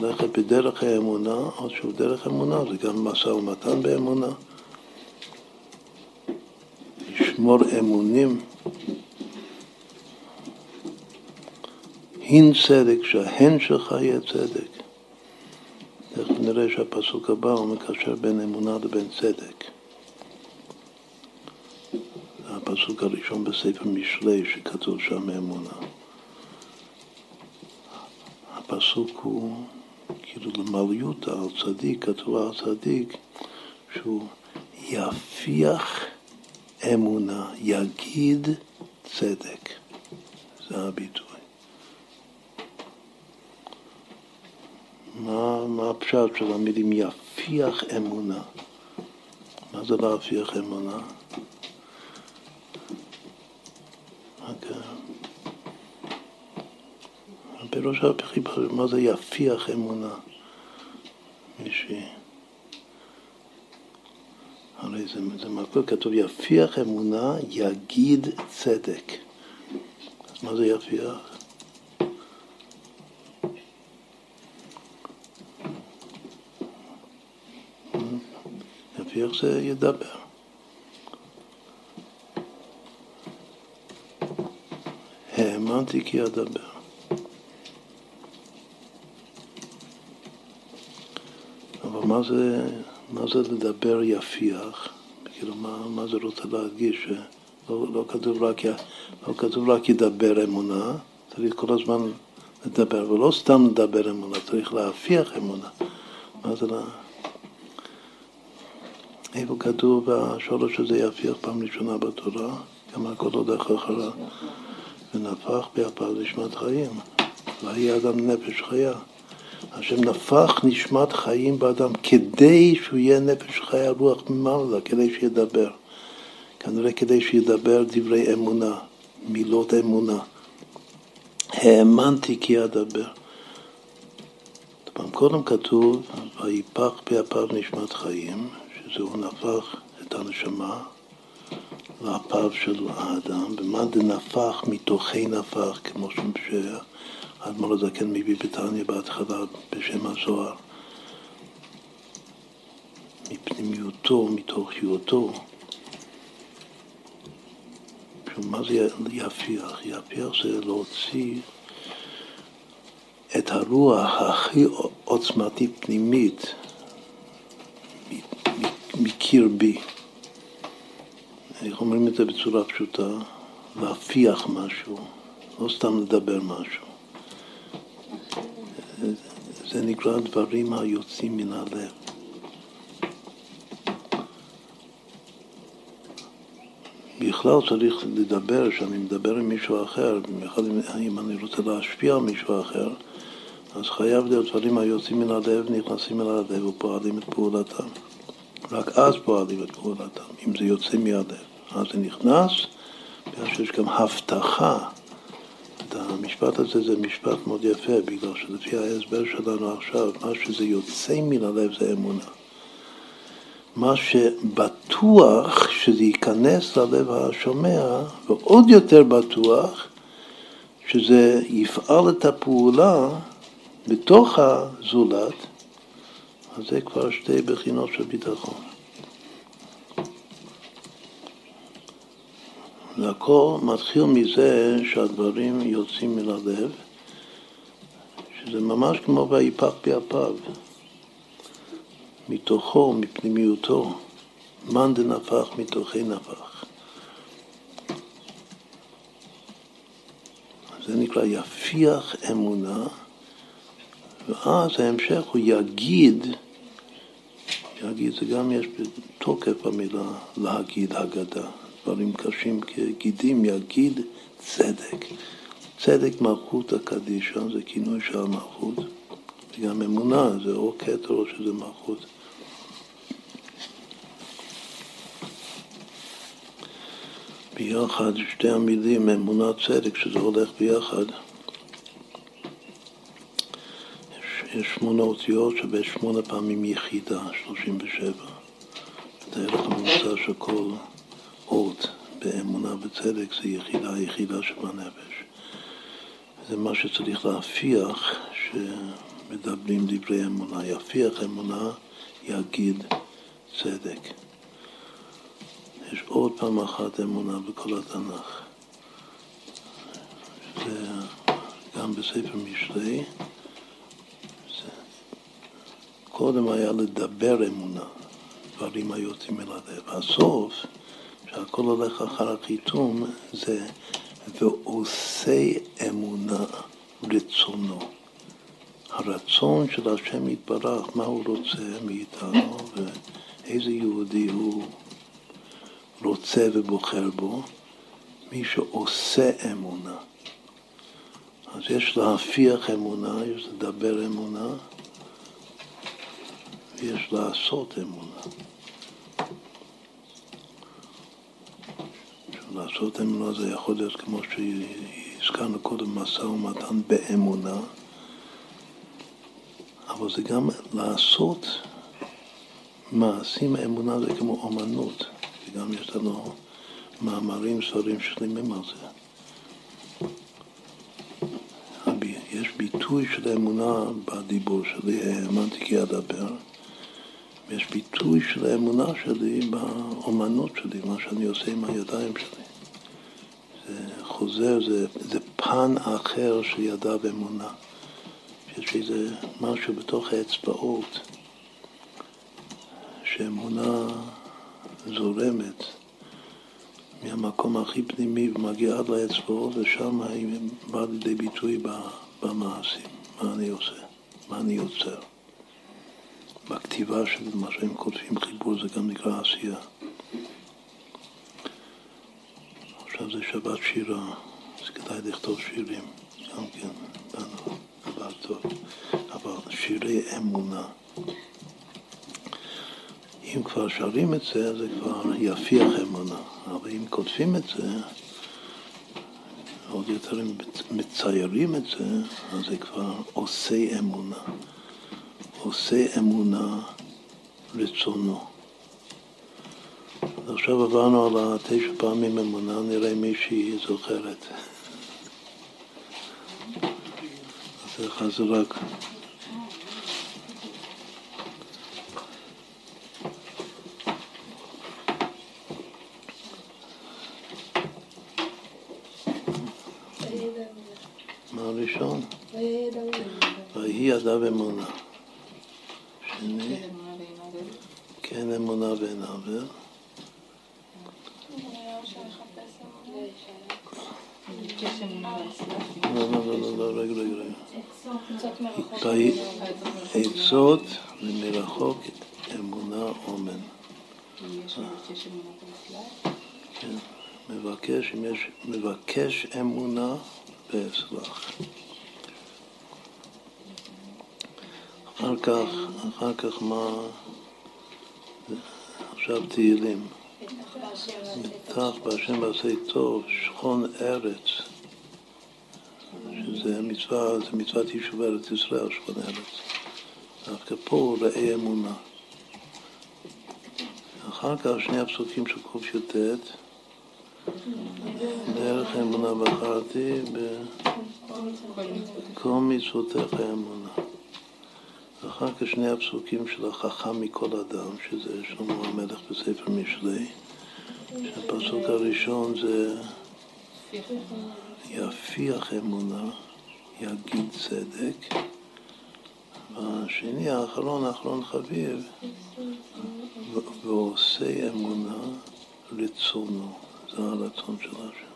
ללכת בדרך האמונה, או שוב דרך אמונה, זה גם משא ומתן באמונה, לשמור אמונים הין צדק, שההן שלך יהיה צדק. איך נראה שהפסוק הבא הוא מקשר בין אמונה לבין צדק. הפסוק הראשון בספר משלי שכתוב שם אמונה. הפסוק הוא כאילו למעליותא על צדיק, כתוב על צדיק שהוא יפיח אמונה, יגיד צדק. זה הביטוי. מה, מה הפשט של המילים יפיח אמונה? מה זה להפיח אמונה? פירוש החיבה, מה זה יפיח אמונה? מישהי. הרי זה, זה מקור כתוב יפיח אמונה, יגיד צדק. אז מה זה יפיח? יפיח זה ידבר. האמנתי כי אדבר. אבל מה זה, מה זה לדבר יפיח? כאילו, מה, מה זה רוצה להדגיש? לא, לא, כתוב רק, לא כתוב רק ידבר אמונה, צריך כל הזמן לדבר, ולא סתם לדבר אמונה, צריך להפיח אמונה. מה זה. איפה כתוב בשורש הזה יפיח פעם ראשונה בתורה? גם הכל הולך אחריו. ונפח באפיו נשמת חיים. ויהי אדם נפש חיה. השם נפח נשמת חיים באדם כדי שהוא יהיה נפש חיה רוח ממעלה, כדי שידבר. כנראה כדי שידבר דברי אמונה, מילות אמונה. האמנתי כי אדבר. פעם קודם כתוב, ויפח באפיו נשמת חיים, הוא נפח את הנשמה לאפיו של האדם, ומה דנפח מתוכי נפח, כמו שהאדמו"ר הזקן מביא בתניא בהתחלה בשם הזוהר. מפנימיותו, מתוכיותו. מה זה יפיח? יפיח זה להוציא את הרוח הכי עוצמתית פנימית מקרבי. איך אומרים את זה בצורה פשוטה? להפיח משהו, לא סתם לדבר משהו. זה נקרא דברים היוצאים מן הלב. בכלל צריך לדבר, כשאני מדבר עם מישהו אחר, במיוחד אם אני רוצה להשפיע על מישהו אחר, אז חייב להיות דברים היוצאים מן הלב, נכנסים אל הלב ופועלים את פעולתם. רק אז פועלים את פעולתם, אם זה יוצא מהלב. אז זה נכנס, בגלל שיש גם הבטחה. את המשפט הזה זה משפט מאוד יפה, בגלל שלפי ההסבר שלנו עכשיו, מה שזה יוצא מן הלב זה אמונה. מה שבטוח שזה ייכנס ללב השומע, ועוד יותר בטוח שזה יפעל את הפעולה בתוך הזולת, אז זה כבר שתי בחינות של ביטחון. והכל מתחיל מזה שהדברים יוצאים מן הלב, שזה ממש כמו ויפח באפיו, מתוכו, מפנימיותו, מאן דנפח מתוכי נפח. זה נקרא יפיח אמונה, ואז ההמשך הוא יגיד, יגיד זה גם יש בתוקף המילה להגיד הגדה. דברים קשים כגידים, יגיד צדק. צדק מלכות הקדישה זה כינוי של המלכות, וגם אמונה זה או כתר או שזה מלכות. ביחד שתי המילים אמונה צדק, שזה הולך ביחד. יש, שמונה אותיות שווה שמונה פעמים יחידה, שלושים ושבע. זה הערך הממוצע של כל אות באמונה וצדק זה יחידה יחידה שבנפש. זה מה שצריך להפיח שמדברים דברי אמונה. יפיח אמונה, יגיד צדק. יש עוד פעם אחת אמונה בכל התנ"ך. זה גם בספר משלי. קודם היה לדבר אמונה, דברים היוצאים אל הלב. הסוף שהכל הולך אחר החיתום, זה ועושה אמונה רצונו. הרצון של השם יתברך, מה הוא רוצה מאיתנו ואיזה יהודי הוא רוצה ובוחר בו, מי שעושה אמונה. אז יש להפיח אמונה, יש לדבר אמונה, ויש לעשות אמונה. לעשות אמונה זה יכול להיות כמו שהזכרנו קודם, משא ומתן באמונה, אבל זה גם לעשות מעשים, אמונה זה כמו אומנות, וגם יש לנו מאמרים, ספרים שלמים על זה. יש ביטוי של אמונה בדיבור שלי, האמנתי כי אדבר, ויש ביטוי של האמונה שלי באומנות שלי, מה שאני עושה עם הידיים שלי. זה חוזר, זה, זה פן אחר של ידע ואמונה. יש איזה משהו בתוך האצבעות שאמונה זורמת מהמקום הכי פנימי ומגיעה עד לאצבעות ושם היא באה לידי ביטוי במעשים, מה אני עושה, מה אני יוצר. בכתיבה של מה שהם כותבים חיבור זה גם נקרא עשייה. עכשיו זה שבת שירה, אז כדאי לכתוב שירים, גם כן, דבר טוב, אבל שירי אמונה. אם כבר שרים את זה, זה כבר יפיח אמונה, אבל אם כותבים את זה, עוד יותר אם מציירים את זה, אז זה כבר עושה אמונה. עושה אמונה רצונו. עכשיו עברנו על התשע פעמים אמונה, נראה מישהי זוכרת. אז לך זה רק... מה הראשון? ויהי ידיו אמונה. כן אמונה ואין עוול. לא, לא, לא, לא, לא, רגע, רגע. עצות ומרחוק אמונה אומן. כן, מבקש, אם יש, מבקש אמונה ואסלח. אחר כך, אחר כך מה, עכשיו תהילים. בטח בהשם ועשה טוב, שכון ארץ, שזה מצווה, זה מצוות יישוב ארץ ישראל, שכון ארץ. דווקא פה ראה אמונה. אחר כך שני הפסוקים של קי"ט, דרך אמונה בחרתי בכל מצוותיך אמונה. ואחר כך שני הפסוקים של החכם מכל אדם, שזה שלמה המלך בספר משלי. שהפסוק הראשון זה יפיח אמונה, יגיד צדק, והשני, האחרון, האחרון חביב, ועושה אמונה רצונו, זה הרצון של השם.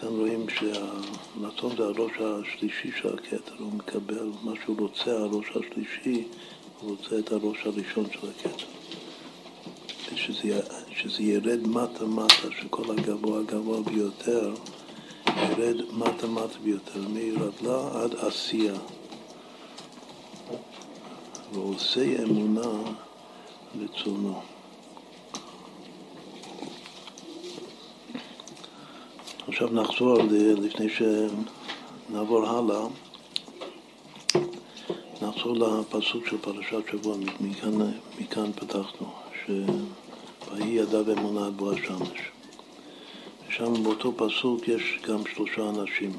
כאן רואים שהרצון זה הראש השלישי של הכתר, הוא מקבל מה שהוא רוצה, הראש השלישי, הוא רוצה את הראש הראשון של הכתר. שזה ירד מטה מטה, שכל הגבוה הגבוה ביותר ירד מטה מטה ביותר, מרדלה עד עשייה. ועושה אמונה רצונו. עכשיו נחזור, לפני שנעבור הלאה, נחזור לפסוק של פרשת שבוע, מכאן, מכאן פתחנו, ויהי ידיו אמונה עד בוא השמש. ושם באותו פסוק יש גם שלושה אנשים.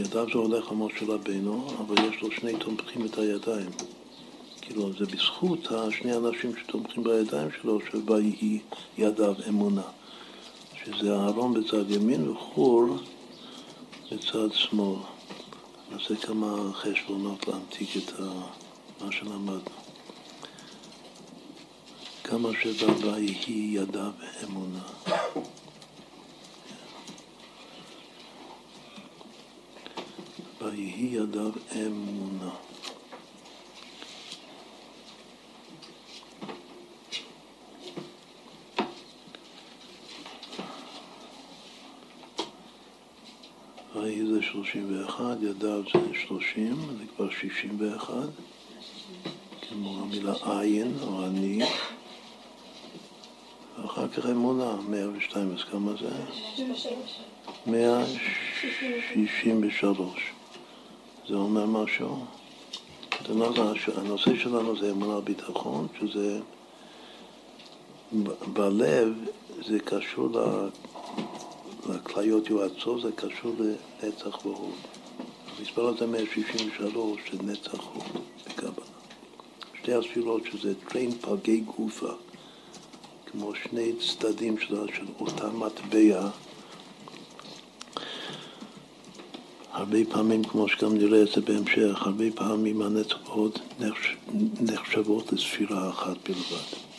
ידיו זה הולך על משה רבינו, אבל יש לו שני תומכים את הידיים. כאילו, זה בזכות השני אנשים שתומכים בידיים שלו, שויהי ידיו אמונה. שזה אהרון בצד ימין וחור בצד שמאל. נעשה כמה חשבונות להמתיק את מה שלמדנו. כמה שבא ויהי ידיו אמונה. ויהי ידיו אמונה. ויהי זה שלושים ואחת, ידיו זה שלושים, זה כבר שישים ואחת, כמו המילה עין או אני. ואחר כך אמונה, מאה ושתיים, אז כמה זה? מאה שישים ושלוש. זה אומר משהו? הנושא שלנו זה אמונה ביטחון, שזה בלב זה קשור לכליות יועצו, זה קשור לנצח והוד. המספר הזה 163 זה נצח הוד בקבלה. שתי הספירות שזה טריין פגי גופה, כמו שני צדדים של אותה מטבע הרבה פעמים, כמו שגם נראה את זה בהמשך, הרבה פעמים הנצחות נחשבות לספירה אחת בלבד.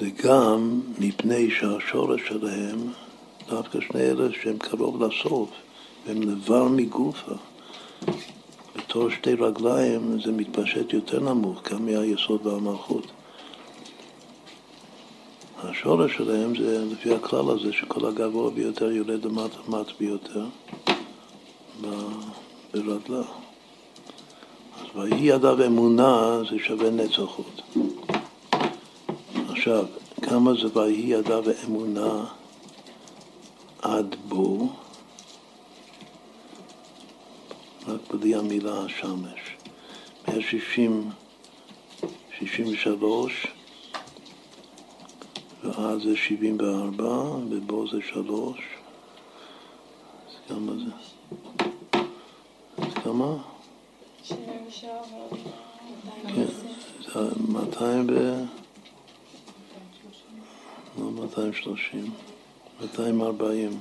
וזה גם מפני שהשורש שלהם, דווקא שני אלה שהם קרוב לסוף, והם לבר מגופה. בתור שתי רגליים זה מתפשט יותר נמוך, גם מהיסוד והמלכות. השורש שלהם זה לפי הכלל הזה שכל הגבוה ביותר יורד למטה למטה ביותר ברגלה. אז ויהי ידיו אמונה זה שווה נצחות. עכשיו, כמה זה ויהי ידיו אמונה עד בו? רק בלי המילה השמש. 160, 63 ואז זה 74, ובו זה 3. אז כמה זה? אז כמה? 77 כן, זה 200 ו... לא 230, 240.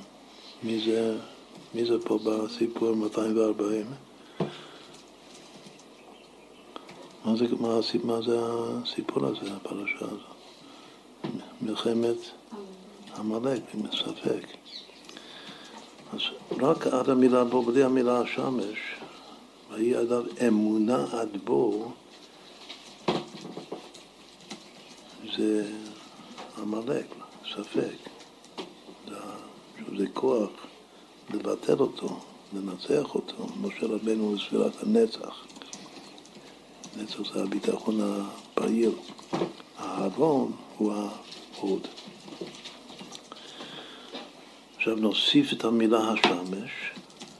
מי זה, מי זה פה בסיפור 240? מה זה, מה, מה זה הסיפור הזה, הפרשה הזאת? מלחמת עמלק, ספק. אז רק עד המילה בו, בלי המילה השמש, ויהי עדיו אמונה עד בו, זה עמלק, ספק. זה, כוח לבטל אותו, לנצח אותו. משה רבנו לספירת הנצח. נצח זה הביטחון הפעיל. הארון הוא ההוד. עכשיו נוסיף את המילה השמש,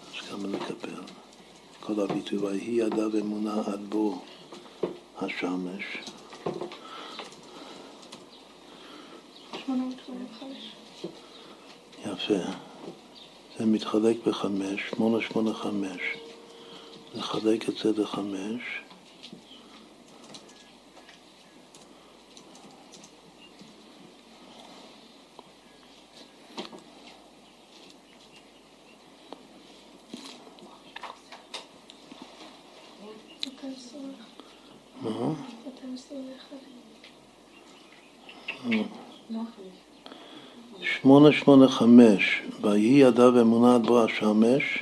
אז כמה נקבל? כל הביטוי, ויהי ידיו אמונה עד בו השמש. יפה. זה מתחלק בחמש, שמונה שמונה חמש. נחלק את זה לחמש. שמונה שמונה חמש, ויהי ידיו אמונה עד בו השמש,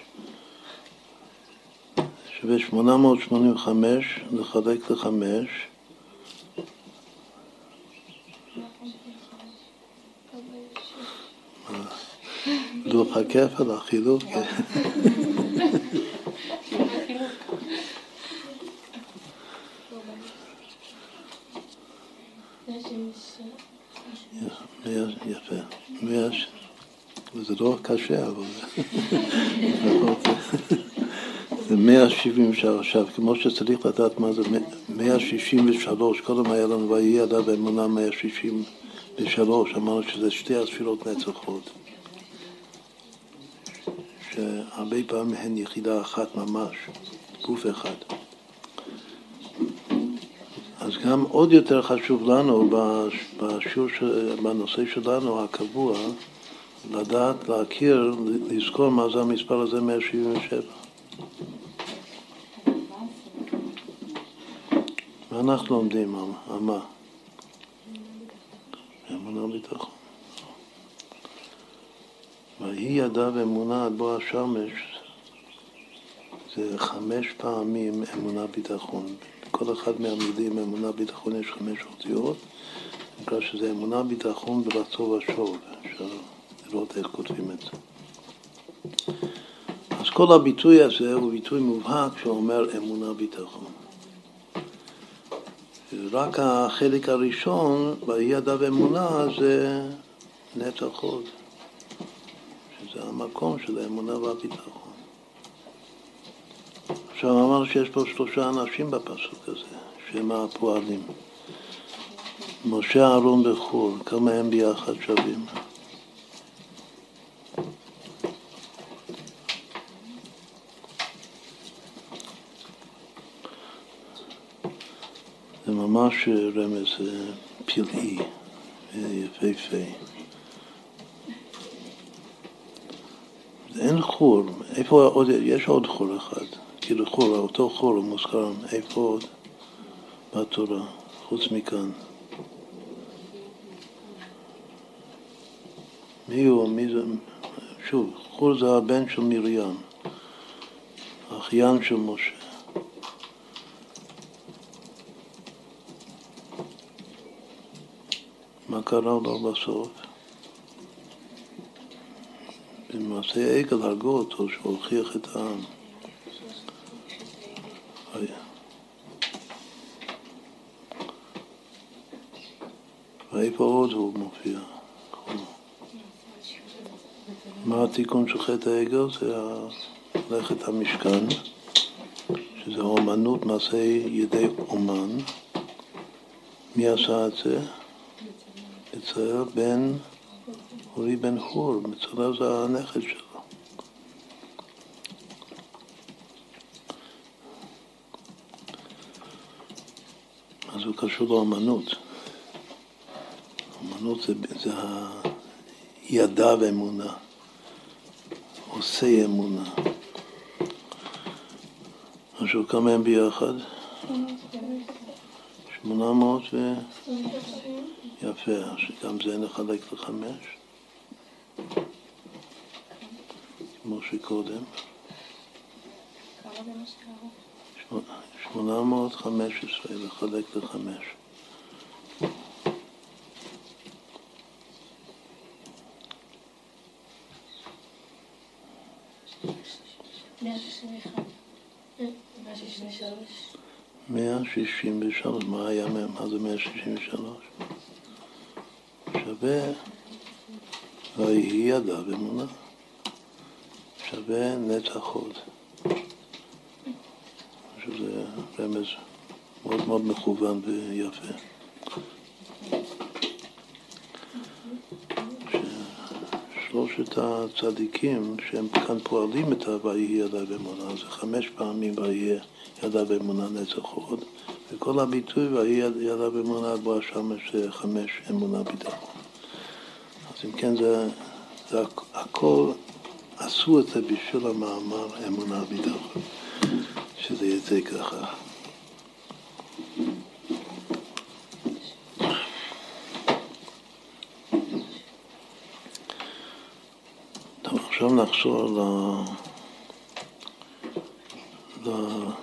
שווה שמונה מאות שמונים וחמש, לחלק לחמש. לוח הכפל, החילוק. [laughs] יפה. זה קשה, אבל זה 173. עכשיו, כמו שצריך לדעת מה זה 163, קודם היה לנו ויהי אדם באמונה 163, אמרנו שזה שתי הספירות נצחות, שהרבה פעמים הן יחידה אחת ממש, גוף אחד. אז גם עוד יותר חשוב לנו בשיעור, בנושא שלנו הקבוע, לדעת, להכיר, לזכור מה זה המספר הזה 177. מה אנחנו לומדים? על מה? אמונה ביטחון. ויהי ידע ואמונה עד בוא השמש זה חמש פעמים אמונה ביטחון. בכל אחד מהמילים אמונה ביטחון יש חמש אותיות, נקרא שזה אמונה ביטחון ברצו ושוב. לראות איך כותבים את זה. אז כל הביטוי הזה הוא ביטוי מובהק שאומר אמונה ביטחון. רק החלק הראשון, באי ידע ואמונה, זה נצח הוד, שזה המקום של האמונה והביטחון. עכשיו אמרנו שיש פה שלושה אנשים בפסוק הזה, שהם הפועלים. משה, אהרון וחור, כמה הם ביחד שווים? ממש רמז פלאי ויפהפה. אין חור, איפה עוד, יש עוד חור אחד, כאילו חור, אותו חור מוזכר, איפה עוד בתורה, חוץ מכאן? מי הוא, מי זה, שוב, חור זה הבן של מרים, אחיין של משה. מה קרה לו בסוף? במעשה עגל הרגו אותו, שהוכיח את העם. ואיפה עוד הוא מופיע? מה התיקון של חטא העגל? זה ללכת המשכן, שזה אומנות מעשה ידי אומן. מי עשה את זה? בצלאל בן אורי בן חור, בצלאל זה הנכד שלו. אז הוא קשור לאמנות. אמנות זה, זה הידע ואמונה, עושה אמונה. עכשיו כמה הם ביחד? שמונה מאות ו... יפה, שגם זה נחלק לחמש, כמו שקודם. שמונה מאות חמש עשרה לחלק לחמש. מאה שישים ושלוש. מה היה, מה זה מאה שישים ושלוש? שווה ויהי ידע באמונה. שווה נצח הוד. שזה רמז מאוד מאוד מכוון ויפה. שלושת הצדיקים שהם כאן פועלים את ה"ויהי ידע באמונה", זה חמש פעמים "ויהי ידע באמונה נצח הוד", וכל הביטוי "ויהי ידע באמונה בוא השמש" זה חמש אמונה ביטחון. אז אם כן, זה, זה הכל, עשו את זה בשביל המאמר אמונה ביטחון, שזה יצא ככה. טוב, עכשיו נחזור ל...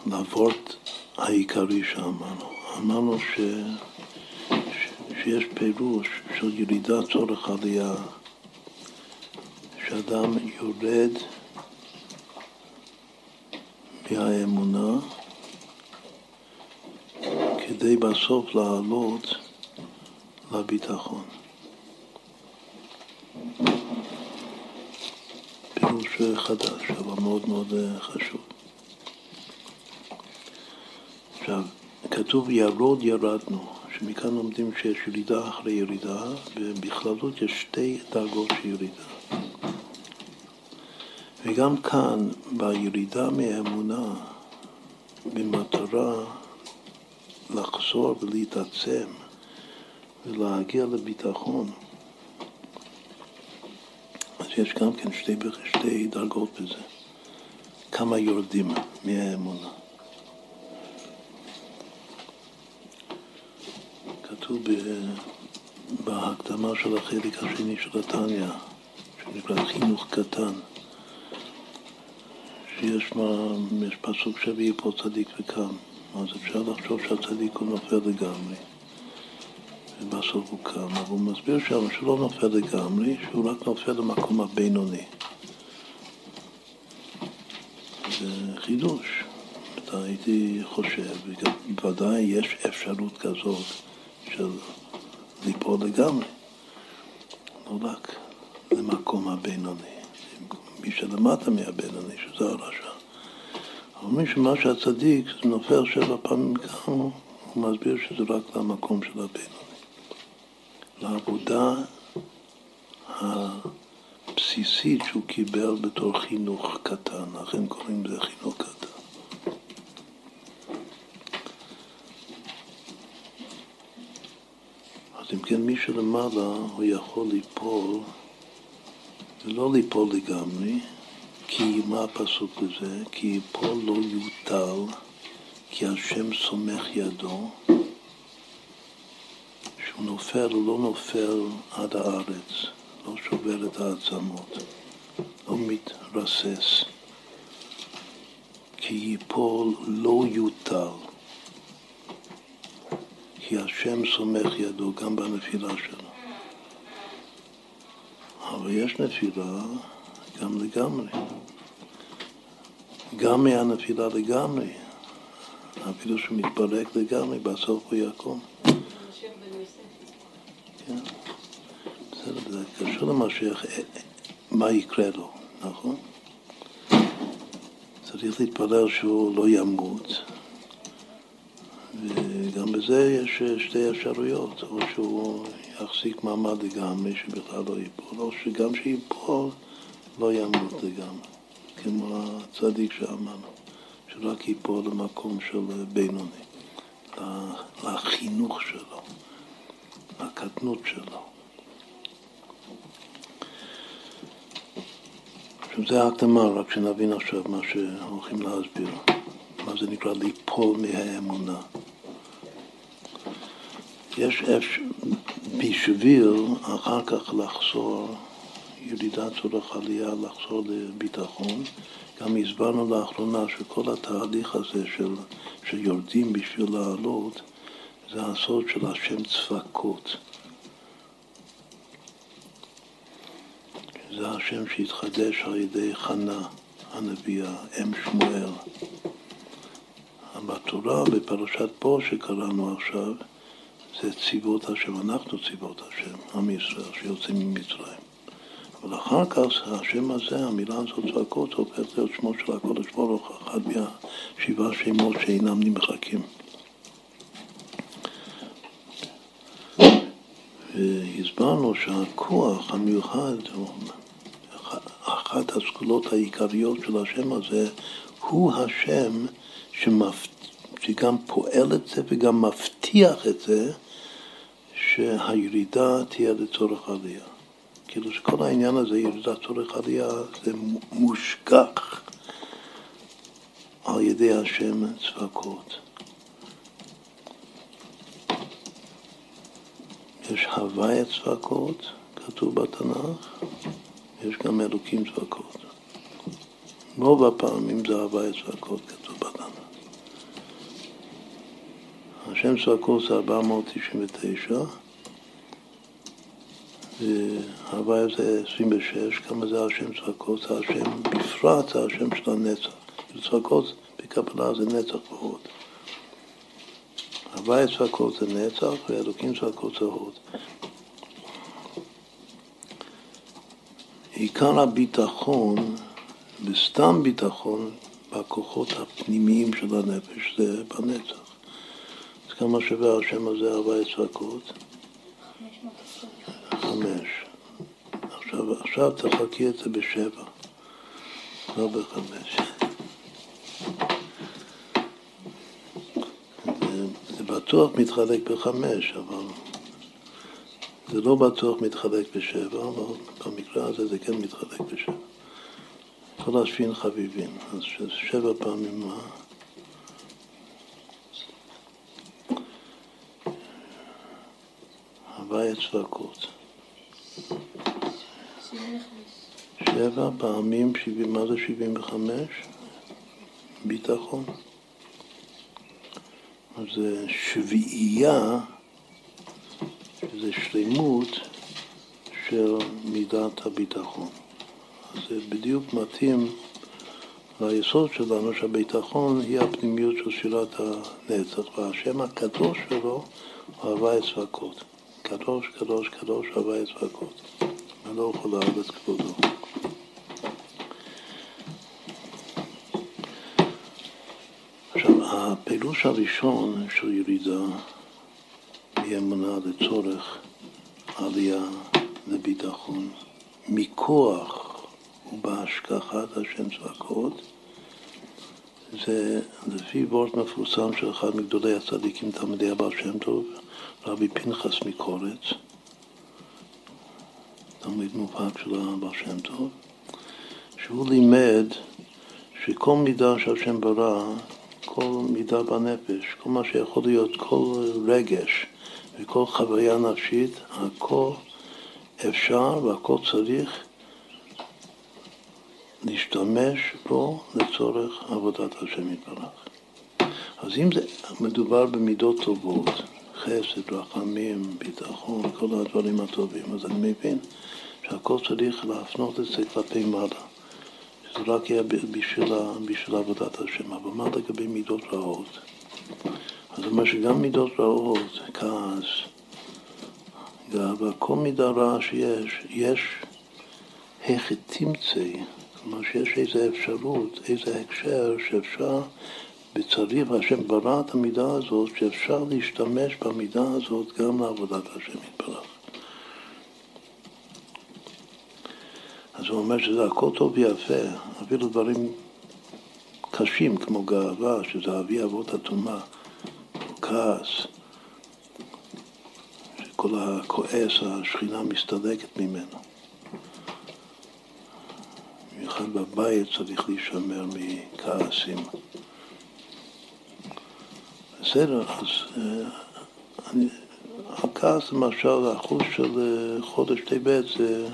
לוורט העיקרי שאמרנו. אמרנו ש... שיש פירוש של ירידה צורך עלייה, שאדם יורד מהאמונה כדי בסוף לעלות לביטחון. פירוש חדש, אבל מאוד מאוד חשוב. עכשיו, כתוב ירוד ירדנו. שמכאן לומדים שיש ירידה אחרי ירידה, ובכללות יש שתי דרגות של ירידה. וגם כאן, בירידה מהאמונה, במטרה לחזור ולהתעצם ולהגיע לביטחון, אז יש גם כן שתי, שתי דרגות בזה. כמה יורדים מהאמונה. כתוב בהקדמה של החלק השני של התניא, שנקרא חינוך קטן, שיש מה, פסוק שביעי פה צדיק וקם, אז אפשר לחשוב שהצדיק הוא נופל לגמרי, ובסוף הוא קם, אבל הוא מסביר שם שלא נופל לגמרי, שהוא רק נופל למקום הבינוני. זה חידוש. הייתי חושב, בוודאי יש אפשרות כזאת של ליפול לגמרי, לא רק למקום הבינוני, מי שלמטה מהבינוני, שזה הרשע. אבל מי שמה שהצדיק נופל שבע פעמים גם, הוא מסביר שזה רק למקום של הבינוני. לעבודה הבסיסית שהוא קיבל בתור חינוך קטן, לכן קוראים לזה חינוך קטן. אז אם כן, מי שלמעלה הוא יכול ליפול, ולא ליפול לגמרי, כי מה הפסוק לזה? כי יפול לא יוטל, כי השם סומך ידו, שהוא נופל, הוא לא נופל עד הארץ, לא שובר את העצמות, לא מתרסס. כי יפול לא יוטל. כי השם סומך ידו גם בנפילה שלו. אבל יש נפילה גם לגמרי. גם מהנפילה לגמרי, אפילו שהוא מתפרק לגמרי, בסוף הוא יקום. כן. בסדר, זה קשור למשיח, מה יקרה לו, נכון? צריך להתפלל שהוא לא ימות, וגם בזה יש שתי אפשרויות, או שהוא יחזיק מעמד לגמרי, שבכלל לא ייפול, או שגם שיפול לא ימות לגמרי, כמו הצדיק שאמרנו, שרק ייפול למקום של בינוני, לחינוך שלו, לקטנות שלו. עכשיו זה ההקדמה, רק שנבין עכשיו מה שהולכים להסביר, מה זה נקרא ליפול מהאמונה. יש אפשר, בשביל אחר כך לחזור, ירידת צורך עלייה, לחזור לביטחון, גם הסברנו לאחרונה שכל התהליך הזה של, שיורדים בשביל לעלות, זה הסוד של השם צפקות. זה השם שהתחדש על ידי חנה הנביאה, אם שמואל. בתורה, בפרשת פה שקראנו עכשיו, זה ציוות השם, אנחנו ציוות השם, עם ישראל, שיוצאים ממצרים. אבל אחר כך השם הזה, המילה הזאת צעקות, הופכת להיות שמו של הקודש ברוך, אחד מהשבעה שמות שאינם נמחקים. והסברנו שהכוח המיוחד, אחת הסגולות העיקריות של השם הזה, הוא השם שמפ... שגם פועל את זה וגם מבטיח את זה שהירידה תהיה לצורך עלייה. כאילו שכל העניין הזה, ירידת צורך עלייה, זה מושגח על ידי השם צבקות. יש הוויה צבקות, כתוב בתנ"ך, יש גם אלוקים צבקות. רוב הפעמים זה הוויה צבקות כתוב בתנ"ך. השם צבקות זה 499, והוויה זה 26, כמה זה השם צבקות, זה השם בפרט, השם של הנצח. צבקות בקבלה זה נצח והוד. הוויה צבקות זה נצח ואלוקים צבקות זה הוד. עיקר הביטחון, וסתם ביטחון, בכוחות הפנימיים של הנפש, זה בנצח. אז כמה שווה השם הזה, הוויה צבקות? חמש. עכשיו, עכשיו תחכי את זה בשבע, לא בחמש. זה, זה בטוח מתחלק בחמש, אבל זה לא בטוח מתחלק בשבע, אבל במקרה הזה זה כן מתחלק בשבע. כל השפין חביבים, אז שבע פעמים מה? צבקות. שבע פעמים, שבעים, מה זה שבעים וחמש? ביטחון. אז זה שביעייה, שזה שלמות של מידת הביטחון. זה בדיוק מתאים ליסוד שלנו שהביטחון היא הפנימיות של שירת הנצח, והשם הקדוש שלו הוא הווי צבקות. קדוש, קדוש, קדוש, הווי צבקות. ולא יכול לארץ כבודו. עכשיו, הפירוש הראשון של ירידה מאמונה לצורך עלייה לביטחון, מכוח ובהשגחת השם צבקות, זה לפי וורט מפורסם של אחד מגדולי הצדיקים, תלמידי הבעל שם טוב, רבי פנחס מקורץ, תלמיד מובהק של הבעל שם טוב, שהוא לימד שכל מידה שהשם ברא, כל מידה בנפש, כל מה שיכול להיות, כל רגש וכל חוויה נפשית, הכל אפשר והכל צריך להשתמש בו לצורך עבודת השם יתברך. אז אם זה מדובר במידות טובות, חסד, רחמים, ביטחון, כל הדברים הטובים, אז אני מבין שהכל צריך להפנות את זה כלפי מעלה. שזה רק יהיה בשביל, בשביל עבודת השם. אבל מה לגבי מידות רעות? אז זאת אומרת שגם מידות רעות, כעס, גאווה, כל מידה רעה שיש, יש היכי תמצא, כלומר שיש איזו אפשרות, איזה הקשר שאפשר, וצריך, השם ברא את המידה הזאת, שאפשר להשתמש במידה הזאת גם לעבודת השם יתברך. אז הוא אומר שזה הכל טוב ויפה, אפילו דברים קשים כמו גאווה, שזה אבי אבות הטומאה, כעס, שכל הכועס, השכינה מסתלקת ממנו. במיוחד בבית צריך להישמר מכעסים. בסדר, אז אה, אני, הכעס למשל, האחוז של אה, חודש טבת זה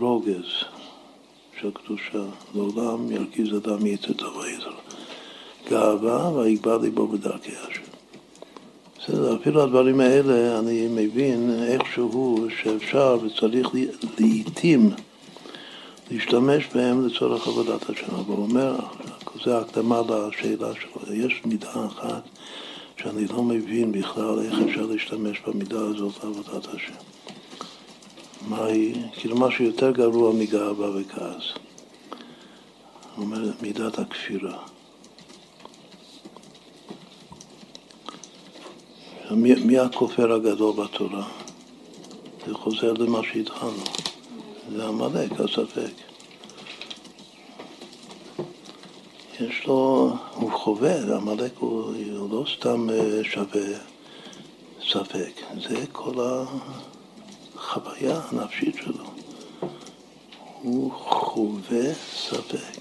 רוגז של קדושה. לעולם ירכיז אדם יצא ויזר. גאווה ויגבר ליבו בדרכי השם. בסדר, אפילו הדברים האלה אני מבין איכשהו שאפשר וצריך לעיתים להשתמש בהם לצורך עבודת השם. אבל הוא אומר, זה הקדמה לשאלה שלו, יש מידה אחת שאני לא מבין בכלל איך אפשר להשתמש במידה הזאת לעבודת השם. מה היא? כאילו משהו יותר גרוע מגאווה וכעס. הוא אומר, מידת הכפירה. מי, מי הכופר הגדול בתורה? זה חוזר למה שהתחלנו. זה עמלק, הספק. יש לו, הוא חווה, עמלק הוא, הוא לא סתם אה, שווה ספק, זה כל החוויה הנפשית שלו. הוא חווה ספק.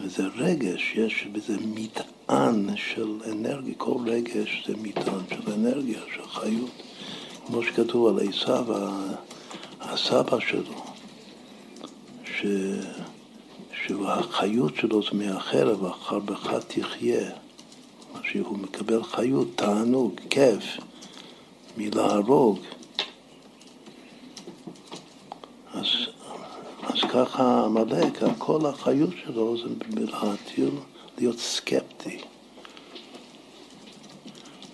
וזה רגש, יש בזה מטען של אנרגיה, כל רגש זה מטען של אנרגיה, של חיות. כמו שכתוב על עשיו, הסבא שלו, ש... שהחיות שלו זה מהחרב, אחר בך תחיה. שהוא מקבל חיות, תענוג, כיף, מלהרוג. אז, אז ככה עמלק, כל החיות שלו זה להטיל, להיות סקפטי,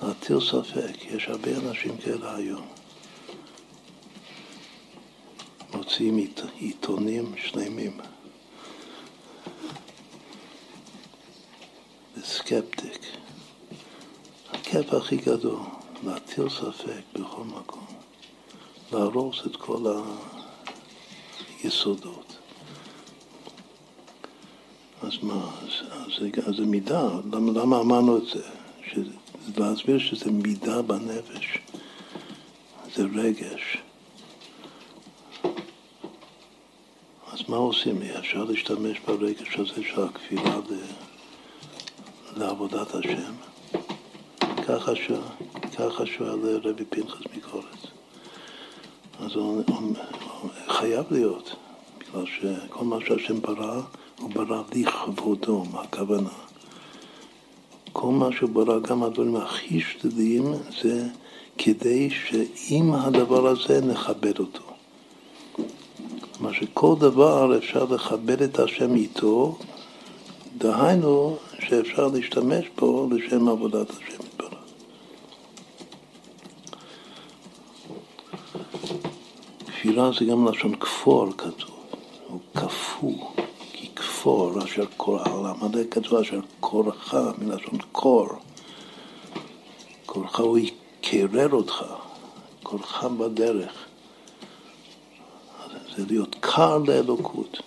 להטיל ספק. יש הרבה אנשים כאלה היום. מוציאים עיתונים שלמים. סקפטיק. הכיף הכי גדול, להטיל ספק בכל מקום, להרוס את כל היסודות. אז מה, אז, אז זה מידה, למה, למה אמרנו את זה? להסביר שזה מידה בנפש, זה רגש. אז מה עושים? אפשר להשתמש ברגש הזה של הכפילה לעבודת השם. ככה שואל רבי פנחס מקורץ. אז הוא, הוא, חייב להיות, בגלל שכל מה שהשם ברא, הוא ברא לכבודו, מה הכוונה? כל מה שהוא ברא, גם הדברים הכי שליליים, זה כדי שעם הדבר הזה נכבד אותו. כלומר שכל דבר אפשר לכבד את השם איתו, דהיינו שאפשר להשתמש בו לשם עבודת השם. כפירה זה גם לשון כפור כתוב, הוא קפוא, כי כפור אשר קור, על עמלק כתוב אשר קורך מלשון קור, קורך הוא יקרר אותך, קורך בדרך. זה להיות קר לאלוקות.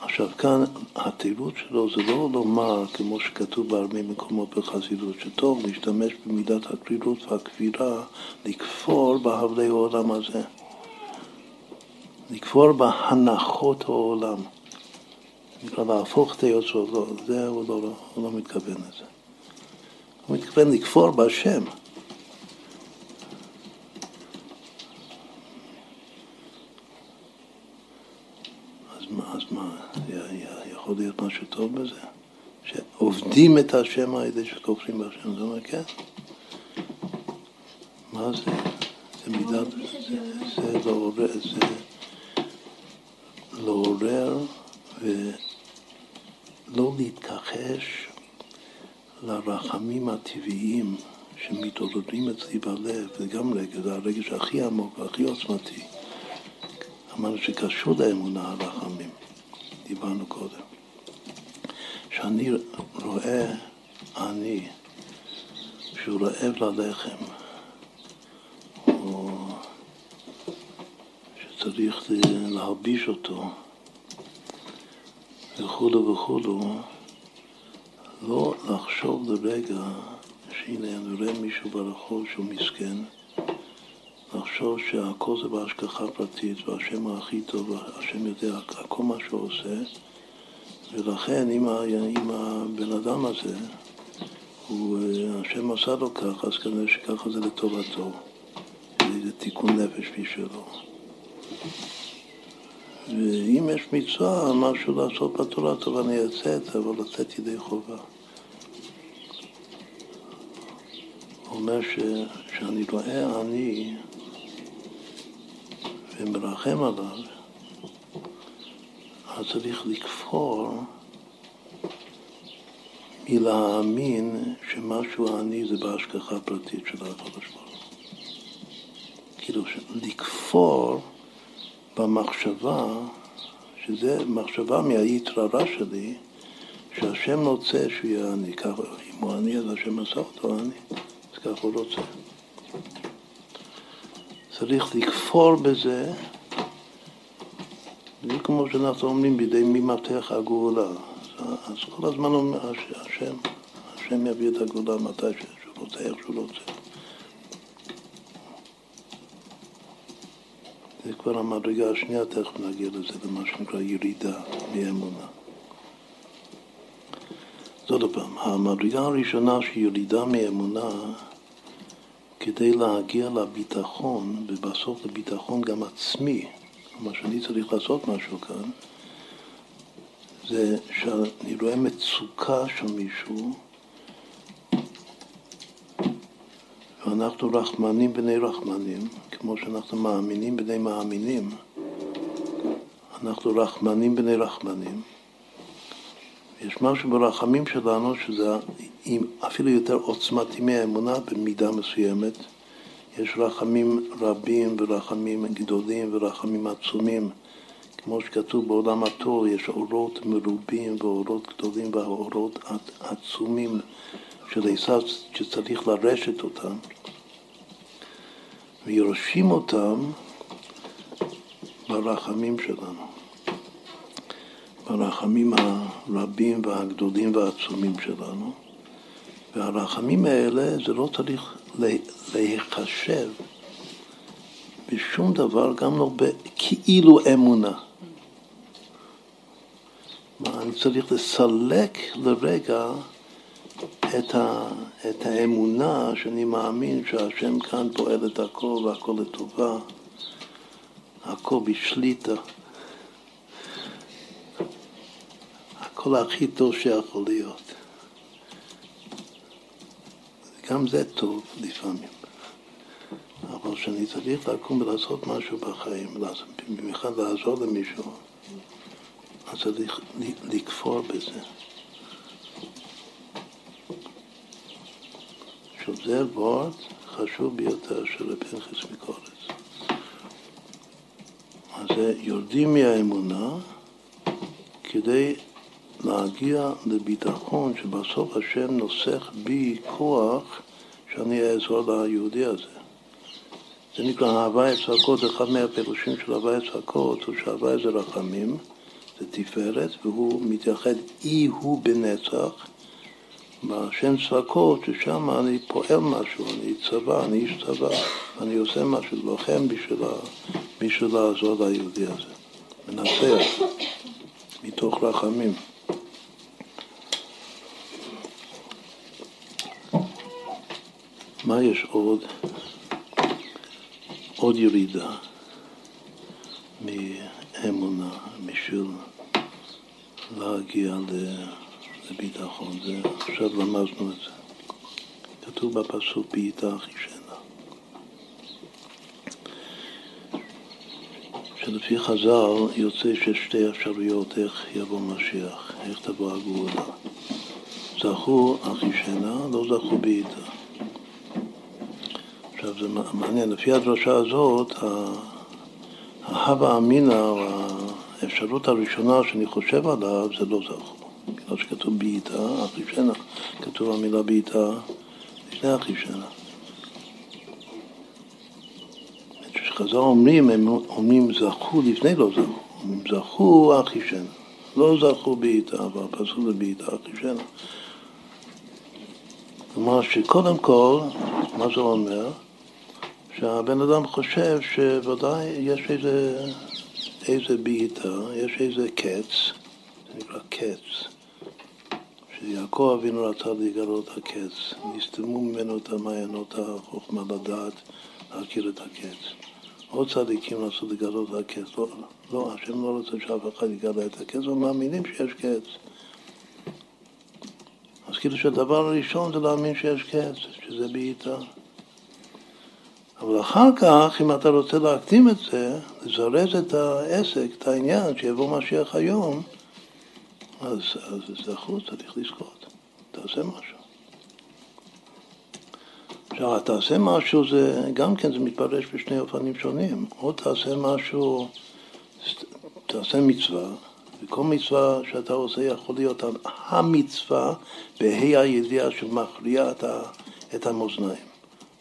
עכשיו כאן התירוץ שלו זה לא לומר, כמו שכתוב בהרבה מקומות בחסידות, שטוב להשתמש במידת הקרירות והכבירה לכפור בהבלי העולם הזה. לכפור בהנחות העולם. נקרא להפוך את היוצרות, לא, זה הוא לא, הוא לא מתכוון לזה. הוא מתכוון לכפור בהשם. יכול להיות משהו טוב בזה? שעובדים את השם על ידי שכופרים בהשם, זה אומר כן. מה זה? זה מידת, זה לעורר, זה לעורר ולא להתכחש לרחמים הטבעיים שמתעוררים אצלי בלב, זה גם רגע, זה הרגש הכי עמוק והכי עוצמתי. אמרנו שקשור לאמונה הרחמים, דיברנו קודם. שאני רואה אני שהוא רעב ללחם, או שצריך להלביש אותו, וכולו וכולו, לא לחשוב לרגע שהנה אני רואה מישהו ברחוב שהוא מסכן, לחשוב שהכל זה בהשגחה פרטית והשם הכי טוב, השם יודע הכל מה שהוא עושה ולכן אם, אם הבן אדם הזה, הוא, השם עשה לו כך, אז כנראה שככה זה לטובתו. זה תיקון נפש בשבילו. ואם יש מצווה, משהו לעשות בתורה, טוב אני אעשה את זה, אבל לצאת ידי חובה. הוא אומר ש, שאני רואה אני ומרחם עליו, אז צריך לכפור מלהאמין שמשהו אני זה בהשגחה פרטית של הקדוש ברוך כאילו, לכפור במחשבה, שזה מחשבה מהיתרא רע שלי, שהשם רוצה שהוא יהיה ככה, אם הוא אני אז השם עשה אותו אני, אז ככה הוא רוצה. צריך לכפור בזה זה כמו שאנחנו אומרים בידי מי מפתח הגאולה. אז כל הזמן אומר השם, השם יביא את הגאולה מתי שהוא רוצה, איך שהוא רוצה. זה כבר המדרגה השנייה, תכף נגיע לזה, למה שנקרא ירידה מאמונה. אז עוד פעם, המדרגה הראשונה של ירידה מאמונה, כדי להגיע לביטחון, ובסוף לביטחון גם עצמי, מה שאני צריך לעשות משהו כאן, זה שאני רואה מצוקה של מישהו, ואנחנו רחמנים בני רחמנים, כמו שאנחנו מאמינים בני מאמינים, אנחנו רחמנים בני רחמנים. יש משהו ברחמים שלנו שזה אפילו יותר עוצמתי מהאמונה במידה מסוימת. יש רחמים רבים ורחמים גדולים ורחמים עצומים. כמו שכתוב בעולם התור, יש אורות מרובים ואורות גדולים ואורות עצומים של עשיו שצריך לרשת אותם. ויורשים אותם ברחמים שלנו, ברחמים הרבים והגדולים והעצומים שלנו. והרחמים האלה, זה לא צריך להיחשב בשום דבר, גם לא בכאילו אמונה. אני צריך לסלק לרגע את, ה, את האמונה שאני מאמין שהשם כאן פועל את הכל והכל לטובה, הכל בשליטה, הכל הכי טוב שיכול להיות. גם זה טוב לפעמים. אבל כשאני צריך לקום ולעשות משהו בחיים, במיוחד לעזור למישהו, אז צריך לכפור בזה. שזה וורד חשוב ביותר של פנחס מקורץ. אז יורדים מהאמונה כדי להגיע לביטחון שבסוף השם נוסך בי כוח שאני אעזור ליהודי הזה. זה נקרא הוואי צעקות, אחד מהפירושים של הוואי צעקות הוא שהוואי זה רחמים, זה תפארת, והוא מתייחד אי הוא בנצח. בשם צעקות, ששם אני פועל משהו, אני צבא, אני איש צבא, אני עושה משהו, לוחם בשביל, בשביל לעזור ליהודי הזה, מנצח, מתוך רחמים. מה יש עוד? עוד ירידה מאמונה, בשביל להגיע לביטחון. זה, עכשיו למדנו את זה. כתוב בפסוק בעיטה אחישנה. שלפי חז"ל יוצא שיש שתי אפשרויות איך יבוא משיח, איך תבוא הגאולה. זכו אחישנה, לא זכו בעיטה. עכשיו זה מעניין, לפי הדרשה הזאת, ההווה אמינא, או האפשרות הראשונה שאני חושב עליו, זה לא זכו. בגלל שכתוב בעיטה, אחישנה, כתוב המילה בעיטה לפני אחישנה. כשחז"ל אומרים, הם אומרים זכו לפני לא זכו, אומרים זכו אחישנה, לא זכו בעיטה, אבל פסול לבעיטה אחישנה. כלומר שקודם כל, מה זה אומר? שהבן אדם חושב שוודאי יש איזה, איזה בעיטה, יש איזה קץ, זה נקרא קץ, שיעקב אבינו רצה לגלות הקץ, נסתמו ממנו את המעיינות החוכמה לדעת להכיר את הקץ. עוד צדיקים רצו לגלות הקץ, לא, לא, השם לא רוצה שאף אחד יגלה את הקץ, אבל מאמינים שיש קץ. אז כאילו שהדבר הראשון זה להאמין שיש קץ, שזה בעיטה. אבל אחר כך, אם אתה רוצה להקדים את זה, לזרז את העסק, את העניין, שיבוא משיח היום, אז, אז זכות, צריך לזכות. תעשה משהו. עכשיו, תעשה משהו זה, גם כן זה מתפרש בשני אופנים שונים. או תעשה משהו, תעשה מצווה, וכל מצווה שאתה עושה יכול להיות המצווה בה"א הידיעה שמכריע את המאזניים.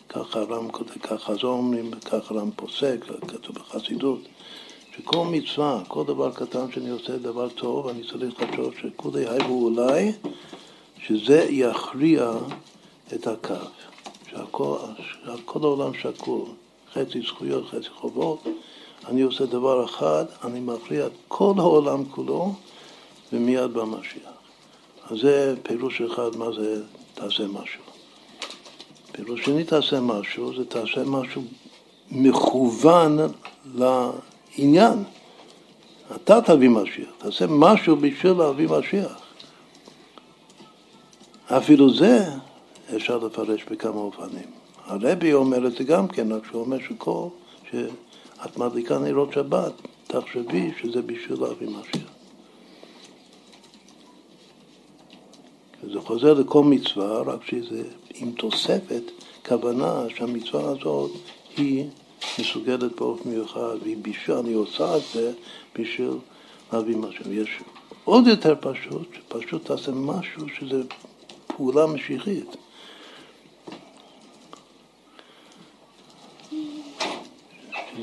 ככה הר"ם כותב, ככה זו אומרים, ככה הר"ם פוסק, כתוב בחסידות, שכל מצווה, כל דבר קטן שאני עושה דבר טוב, אני צריך לחשוב שכולי הייבו אולי, שזה יכריע את הקו, שהכל, שהכל העולם שקול, חצי זכויות, חצי חובות, אני עושה דבר אחד, אני מכריע את כל העולם כולו, ומיד במשיח. אז זה פירוש אחד, מה זה תעשה משהו. פירוש שני תעשה משהו, זה תעשה משהו מכוון לעניין. אתה תביא משיח, תעשה משהו בשביל להביא משיח. אפילו זה אפשר לפרש בכמה אופנים. הרבי אומר את זה גם כן, רק שהוא אומר שכל, שאת מדליקה נרות שבת, תחשבי שזה בשביל להביא משיח. זה חוזר לכל מצווה, רק שזה עם תוספת כוונה שהמצווה הזאת היא מסוגלת באופן מיוחד, והיא בשביל, אני עושה את זה בשביל להביא משהו. יש עוד יותר פשוט, שפשוט תעשה משהו שזה פעולה משיחית.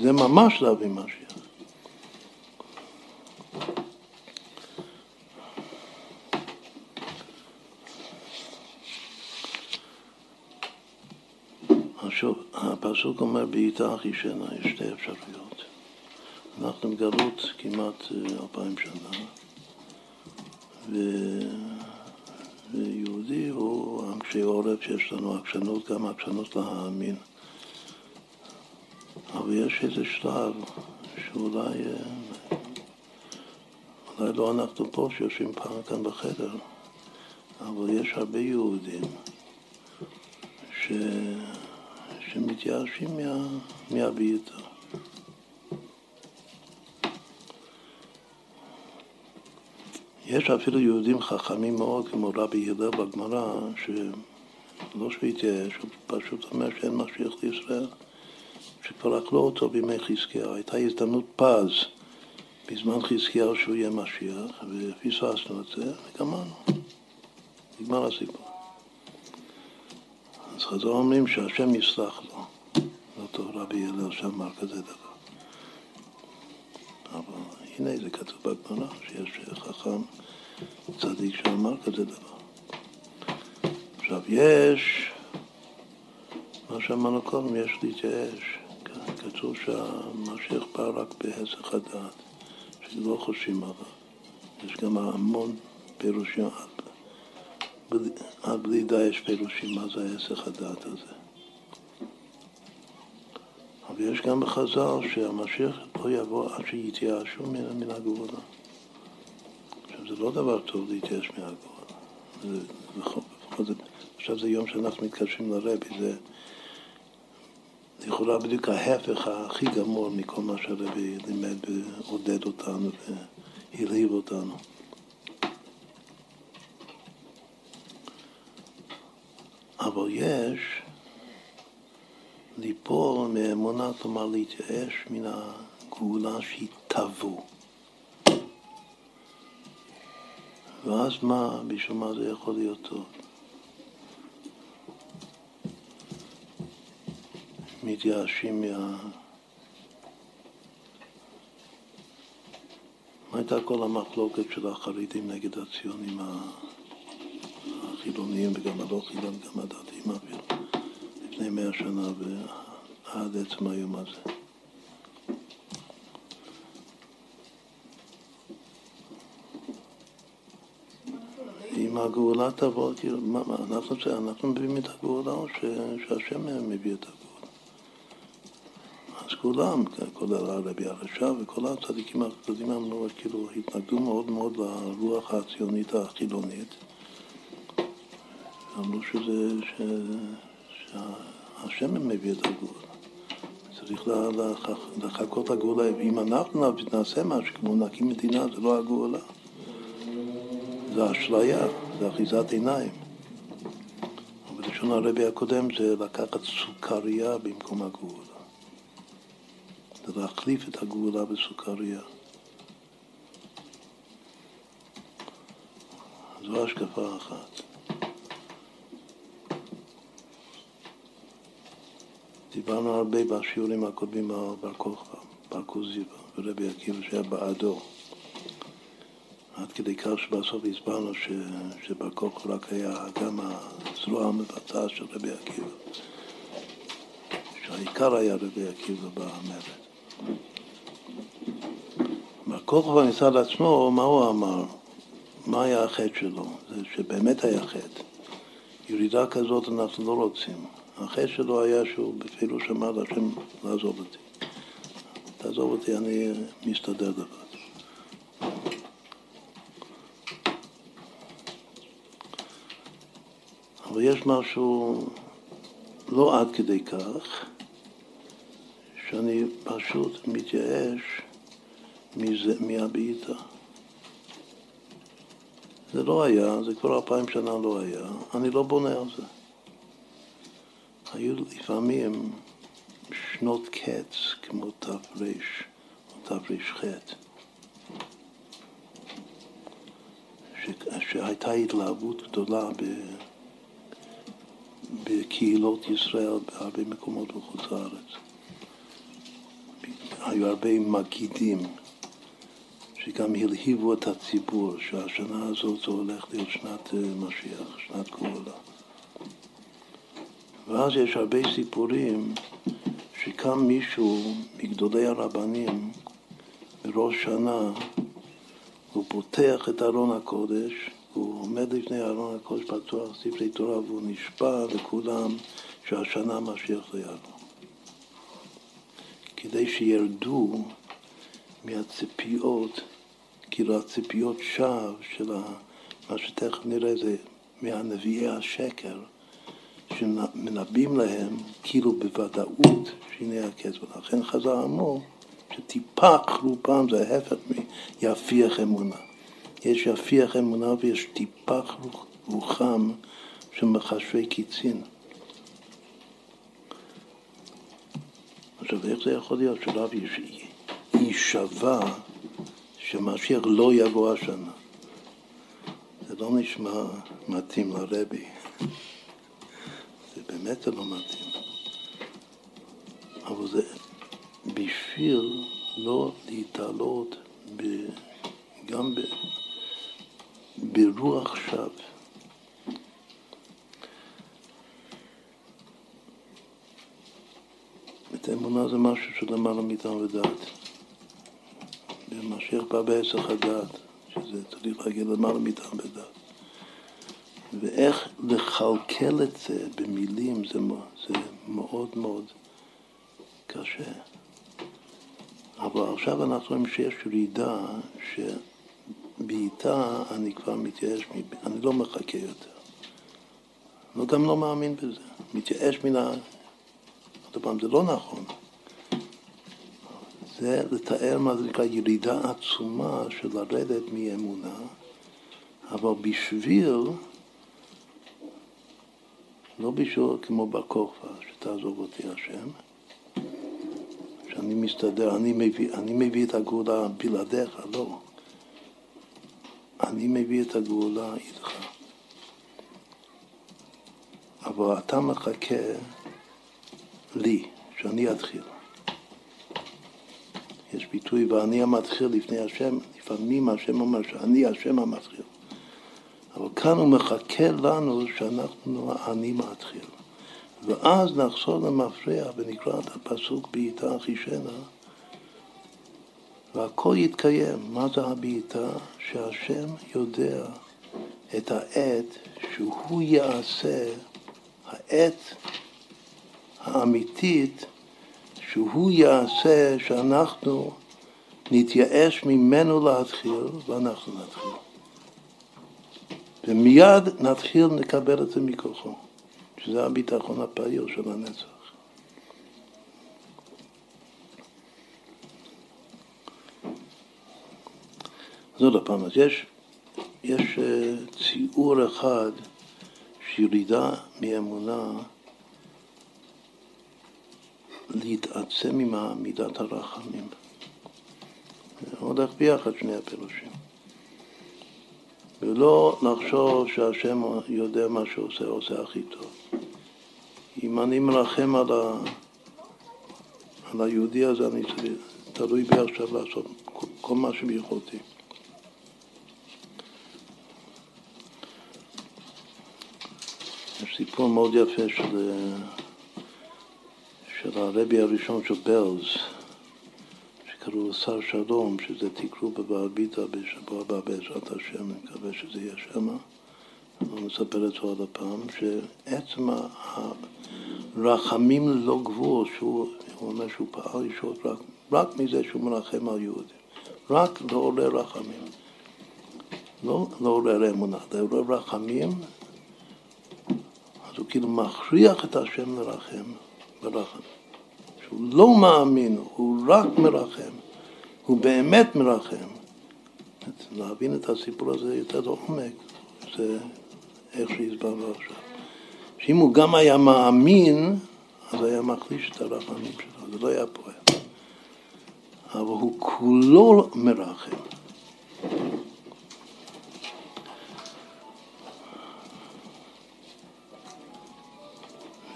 זה ממש להביא משהו. שוב, הפסוק אומר בעיטה ישנה, יש שתי אפשרויות. אנחנו בגלות כמעט אה, אלפיים שנה, ו... ויהודי הוא קשי עורף שיש לנו עקשנות, גם עקשנות להאמין. אבל יש איזה שלב שאולי אולי לא אנחנו פה שיושבים פעם כאן בחדר, אבל יש הרבה יהודים ש... שמתייאשים מה... מהביטה. יש אפילו יהודים חכמים מאוד, כמו רבי הלל בגמרא, שלא שהוא התייאש, הוא פשוט אומר שאין משיח לישראל, שכבר אכלו אותו בימי חזקיהו. הייתה הזדמנות פז בזמן חזקיהו שהוא יהיה משיח, ופספסנו את זה, וגמרנו. נגמר הסיפור. אז חז"ל אומרים שהשם יסלח לו, אותו רבי הלל שאמר כזה דבר. אבל הנה זה כתוב בגמרא, שיש חכם צדיק שאמר כזה דבר. עכשיו יש, מה שאמרנו קודם, יש להתייאש. כתוב שהמשיח בא רק בהסך הדעת, שלא חושבים עליו. יש גם המון פירושים, בלי די יש פירושים מה זה ההסך הדעת הזה. אבל יש גם בחז"ל שהמשיח לא יבוא עד שיתייאשו מן, מן הגבולה. עכשיו זה לא דבר טוב להתייאש מהגבולה. עכשיו זה יום שאנחנו מתקשרים לרבי, זה לכאורה בדיוק ההפך הכי גמור מכל מה שהרבי לימד ועודד אותנו והלהיב אותנו. אבל יש ליפול מאמונה, כלומר להתייאש מן הגאולה שהיא תבוא. ואז מה, בשביל מה זה יכול להיות טוב? מתייאשים מה... מה הייתה כל המחלוקת של החרדים נגד הציונים החילוניים וגם הלא חילונים, גם הדתיים אפילו, לפני מאה שנה ועד עצם היום הזה. אם הגאולה תבוא, כאילו, מה, מה, אנחנו, אנחנו מביאים את הגאולה או שהשם מביא את הגאולה? אז כולם, כולל הרבי הרשע וכל הצדיקים הקדומים אמרו, כאילו התנגדו מאוד מאוד לרוח הציונית החילונית. אמרו שזה, ש, שהשם מביא את הגאולה. צריך לחכות לגאולה. אם אנחנו נעשה משהו, כמו נקים מדינה, זה לא הגאולה. זה אשליה, זה אחיזת עיניים. ובלשון הרבי הקודם זה לקחת סוכריה במקום הגאולה. זה להחליף את הגאולה בסוכריה. זו השקפה אחת. דיברנו הרבה בשיעורים הקודמים על בר כוכבא, בר כוזיבא ורבי עקיבא שהיה בעדו. עד כדי כך שבסוף הסברנו ש, שבר כוכבא רק היה גם הזרוע המבצעת של רבי עקיבא. שהעיקר היה רבי עקיבא במרד. בר כוכבא מצד עצמו, מה הוא אמר? מה היה החטא שלו? זה שבאמת היה חטא. ירידה כזאת אנחנו לא רוצים. החטא שלו היה שהוא בפירוש אמר להשם לעזוב אותי. תעזוב אותי, אני מסתדר לבד. אבל יש משהו לא עד כדי כך, שאני פשוט מתייאש מהבעיטה. זה לא היה, זה כבר אלפיים שנה לא היה, אני לא בונה על זה. היו לפעמים שנות קץ כמו תר או תר"ח, שהייתה התלהבות גדולה. בקהילות ישראל בהרבה מקומות בחוץ לארץ. היו הרבה מגידים שגם הלהיבו את הציבור שהשנה הזאת זה הולך להיות שנת אה, משיח, שנת גאולה. ואז יש הרבה סיפורים שקם מישהו מגדולי הרבנים בראש שנה, הוא פותח את ארון הקודש, הוא עומד לפני ארון הקודש פתוח, ספרי תורה, והוא נשבע לכולם שהשנה משיח זה יבוא. כדי שירדו מהציפיות, כאילו הציפיות שווא של מה שתכף נראה זה מהנביאי השקר, שמנבאים להם כאילו בוודאות שהנה הכסף. ולכן חזר אמרו שטיפח רובם זה ההפך מיפיח אמונה. יש יפיח אמונה ויש טיפח רוחם של מחשבי קיצין. עכשיו, איך זה יכול להיות שרב יישבע שמשיח לא יבוא השנה? זה לא נשמע מתאים לרבי. זה באמת לא מתאים. אבל זה בשביל לא להתעלות ב, גם ב, ברוח שווא. את האמונה זה משהו שלמעלה מאיתנו לדעת. ומשיח בא בהיסח הדעת, שזה צריך להגיד למעלה מאיתנו לדעת. ואיך לכלכל את זה במילים זה, זה מאוד מאוד קשה. אבל עכשיו אנחנו רואים שיש ירידה שבעיטה אני כבר מתייאש, אני לא מחכה יותר. אני גם לא מאמין בזה. מתייאש מן ה... עוד פעם, זה לא נכון. זה לתאר מה זה נקרא ירידה עצומה של לרדת מאמונה, אבל בשביל, לא בשביל כמו בר כוכבא, שתעזוב אותי השם, שאני מסתדר, אני מביא, אני מביא את הגאולה בלעדיך, לא. אני מביא את הגאולה איתך. אבל אתה מחכה לי, שאני אתחיל. יש ביטוי ואני המתחיל לפני השם, לפעמים השם אומר שאני השם המתחיל. אבל כאן הוא מחכה לנו שאנחנו אני מתחיל. ואז נחזור למפרע ונקרא את הפסוק בעיטה חישנה והכל יתקיים. מה זה הבעיטה? שהשם יודע את העת שהוא יעשה, העת האמיתית שהוא יעשה שאנחנו נתייאש ממנו להתחיל ואנחנו נתחיל. ומיד נתחיל לקבל את זה מכוחו. שזה הביטחון הפעיל של הנצח. אז עוד פעם, אז יש, יש אה, ציור אחד שירידה מאמונה להתעצם עם מידת הרחמים. הולך ביחד שני הפירושים. ולא לחשוב שהשם יודע מה שהוא עושה, עושה הכי טוב. אם אני מרחם על, ה... על היהודי הזה, אני צריך, תלוי בי עכשיו לעשות כל מה שביכולתי. יש סיפור מאוד יפה של, של הרבי הראשון של בלז, שקראו לו שר שלום, שזה תקראו בבעביתא בשבוע הבא בעזרת השם, אני מקווה שזה יהיה שמה. אני נספר את זה עוד הפעם, שעצם הרחמים ללא גבול, שהוא אומר שהוא פעל ישועות רק, רק מזה שהוא מרחם על יהודים, רק לעורר רחמים, לא לעורר אמונה, לעורר רחמים, אז הוא כאילו מכריח את השם לרחם, ברחם. שהוא לא מאמין, הוא רק מרחם, הוא באמת מרחם. להבין את הסיפור הזה יותר לעומק, זה איך שהסברנו עכשיו. שאם הוא גם היה מאמין, אז היה מחליש את הרחמים שלו, זה לא היה פועל. אבל הוא כולו מרחם.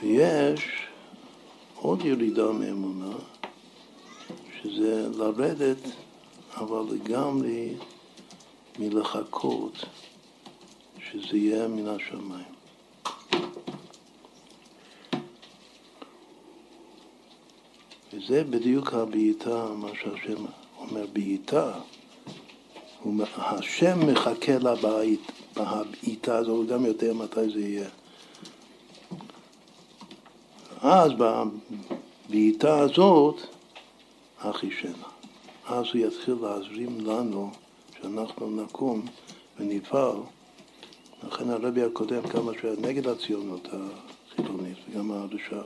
ויש עוד ירידה מאמונה, שזה לרדת, אבל לגמרי מלחכות שזה יהיה מן השמיים. וזה בדיוק הבעיטה, מה שהשם אומר, בעיטה. השם מחכה לבית, הבעיטה הזו, הוא גם יודע מתי זה יהיה. אז בבעיטה הזאת, אחישנה. אז הוא יתחיל להזרים לנו, שאנחנו נקום ונפעל. לכן הרבי הקודם, כמה שהיה נגד הציונות החילונית וגם הרש"ב,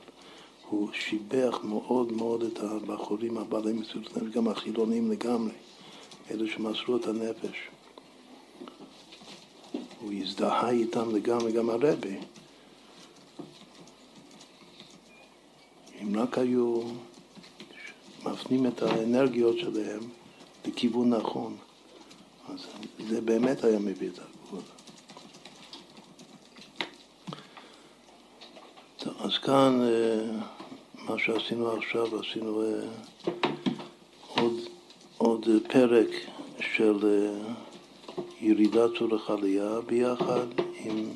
הוא שיבח מאוד מאוד את הבחורים הבעלי מסירות נפש, גם החילונים לגמרי, אלה שמסרו את הנפש. הוא הזדהה איתם לגמרי, גם הרבי. אם רק היו מפנים את האנרגיות שלהם לכיוון נכון, אז זה באמת היה מביא את הגבול. אז כאן אה, מה שעשינו עכשיו, עשינו אה, עוד, עוד פרק של אה, ירידת צורך עלייה ביחד עם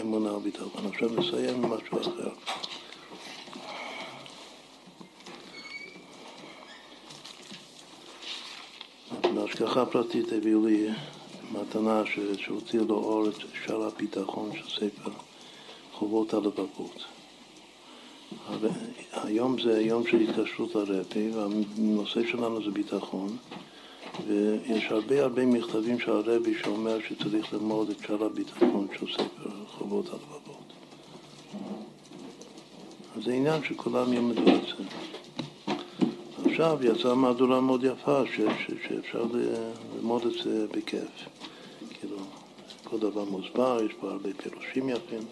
אמונה וביטחון. עכשיו נסיים עם משהו אחר. בהשגחה פרטית הביאו לי מתנה שהוציא לאור את שאר הביטחון של ספר חובות הלבבות. היום זה יום של התקשרות הרבי, והנושא שלנו זה ביטחון, ויש הרבה הרבה מכתבים של הרבי שאומר שצריך ללמוד את שאר הביטחון של ספר חובות הלבבות. זה עניין שכולם ילמדו את זה. עכשיו יצאה מהדורה מאוד יפה ש, ש, שאפשר ללמוד את זה בכיף. כאילו, כל דבר מוסבר, יש פה הרבה פירושים יפים,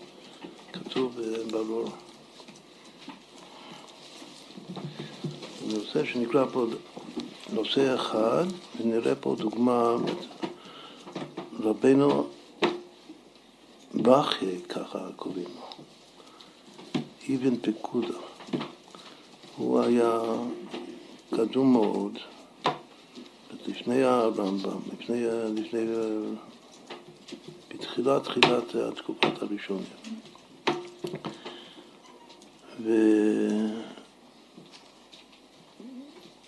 כתוב ברור. זה נושא שנקרא פה נושא אחד, ונראה פה דוגמה, רבנו בכי, ככה קוראים לו, אבן פקודה. הוא היה קדום מאוד, לפני הרמב"ם, לפני, לפני, בתחילת תחילת התקופות הראשונות.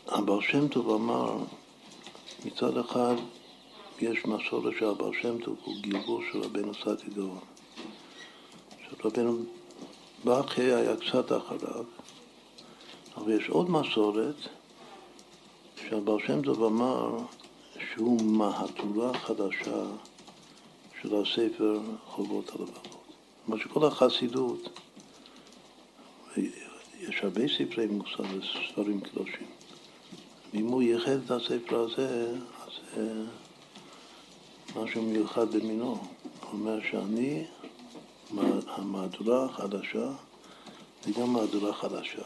והבר שם טוב אמר, מצד אחד יש מסורת שהבר שם טוב הוא גלגול של רבנו סעדי גאון. שרבנו בכי היה קצת אחריו, אבל יש עוד מסורת שהבר שם טוב אמר שהוא מהדורה חדשה של הספר חובות הלבבות. כמו שכל החסידות, יש הרבה ספרי מוסר וספרים קדושים. אם הוא ייחד את הספר הזה, אז זה משהו מיוחד במינו. הוא אומר שאני, המהדורה החדשה, זה גם מהדורה חדשה.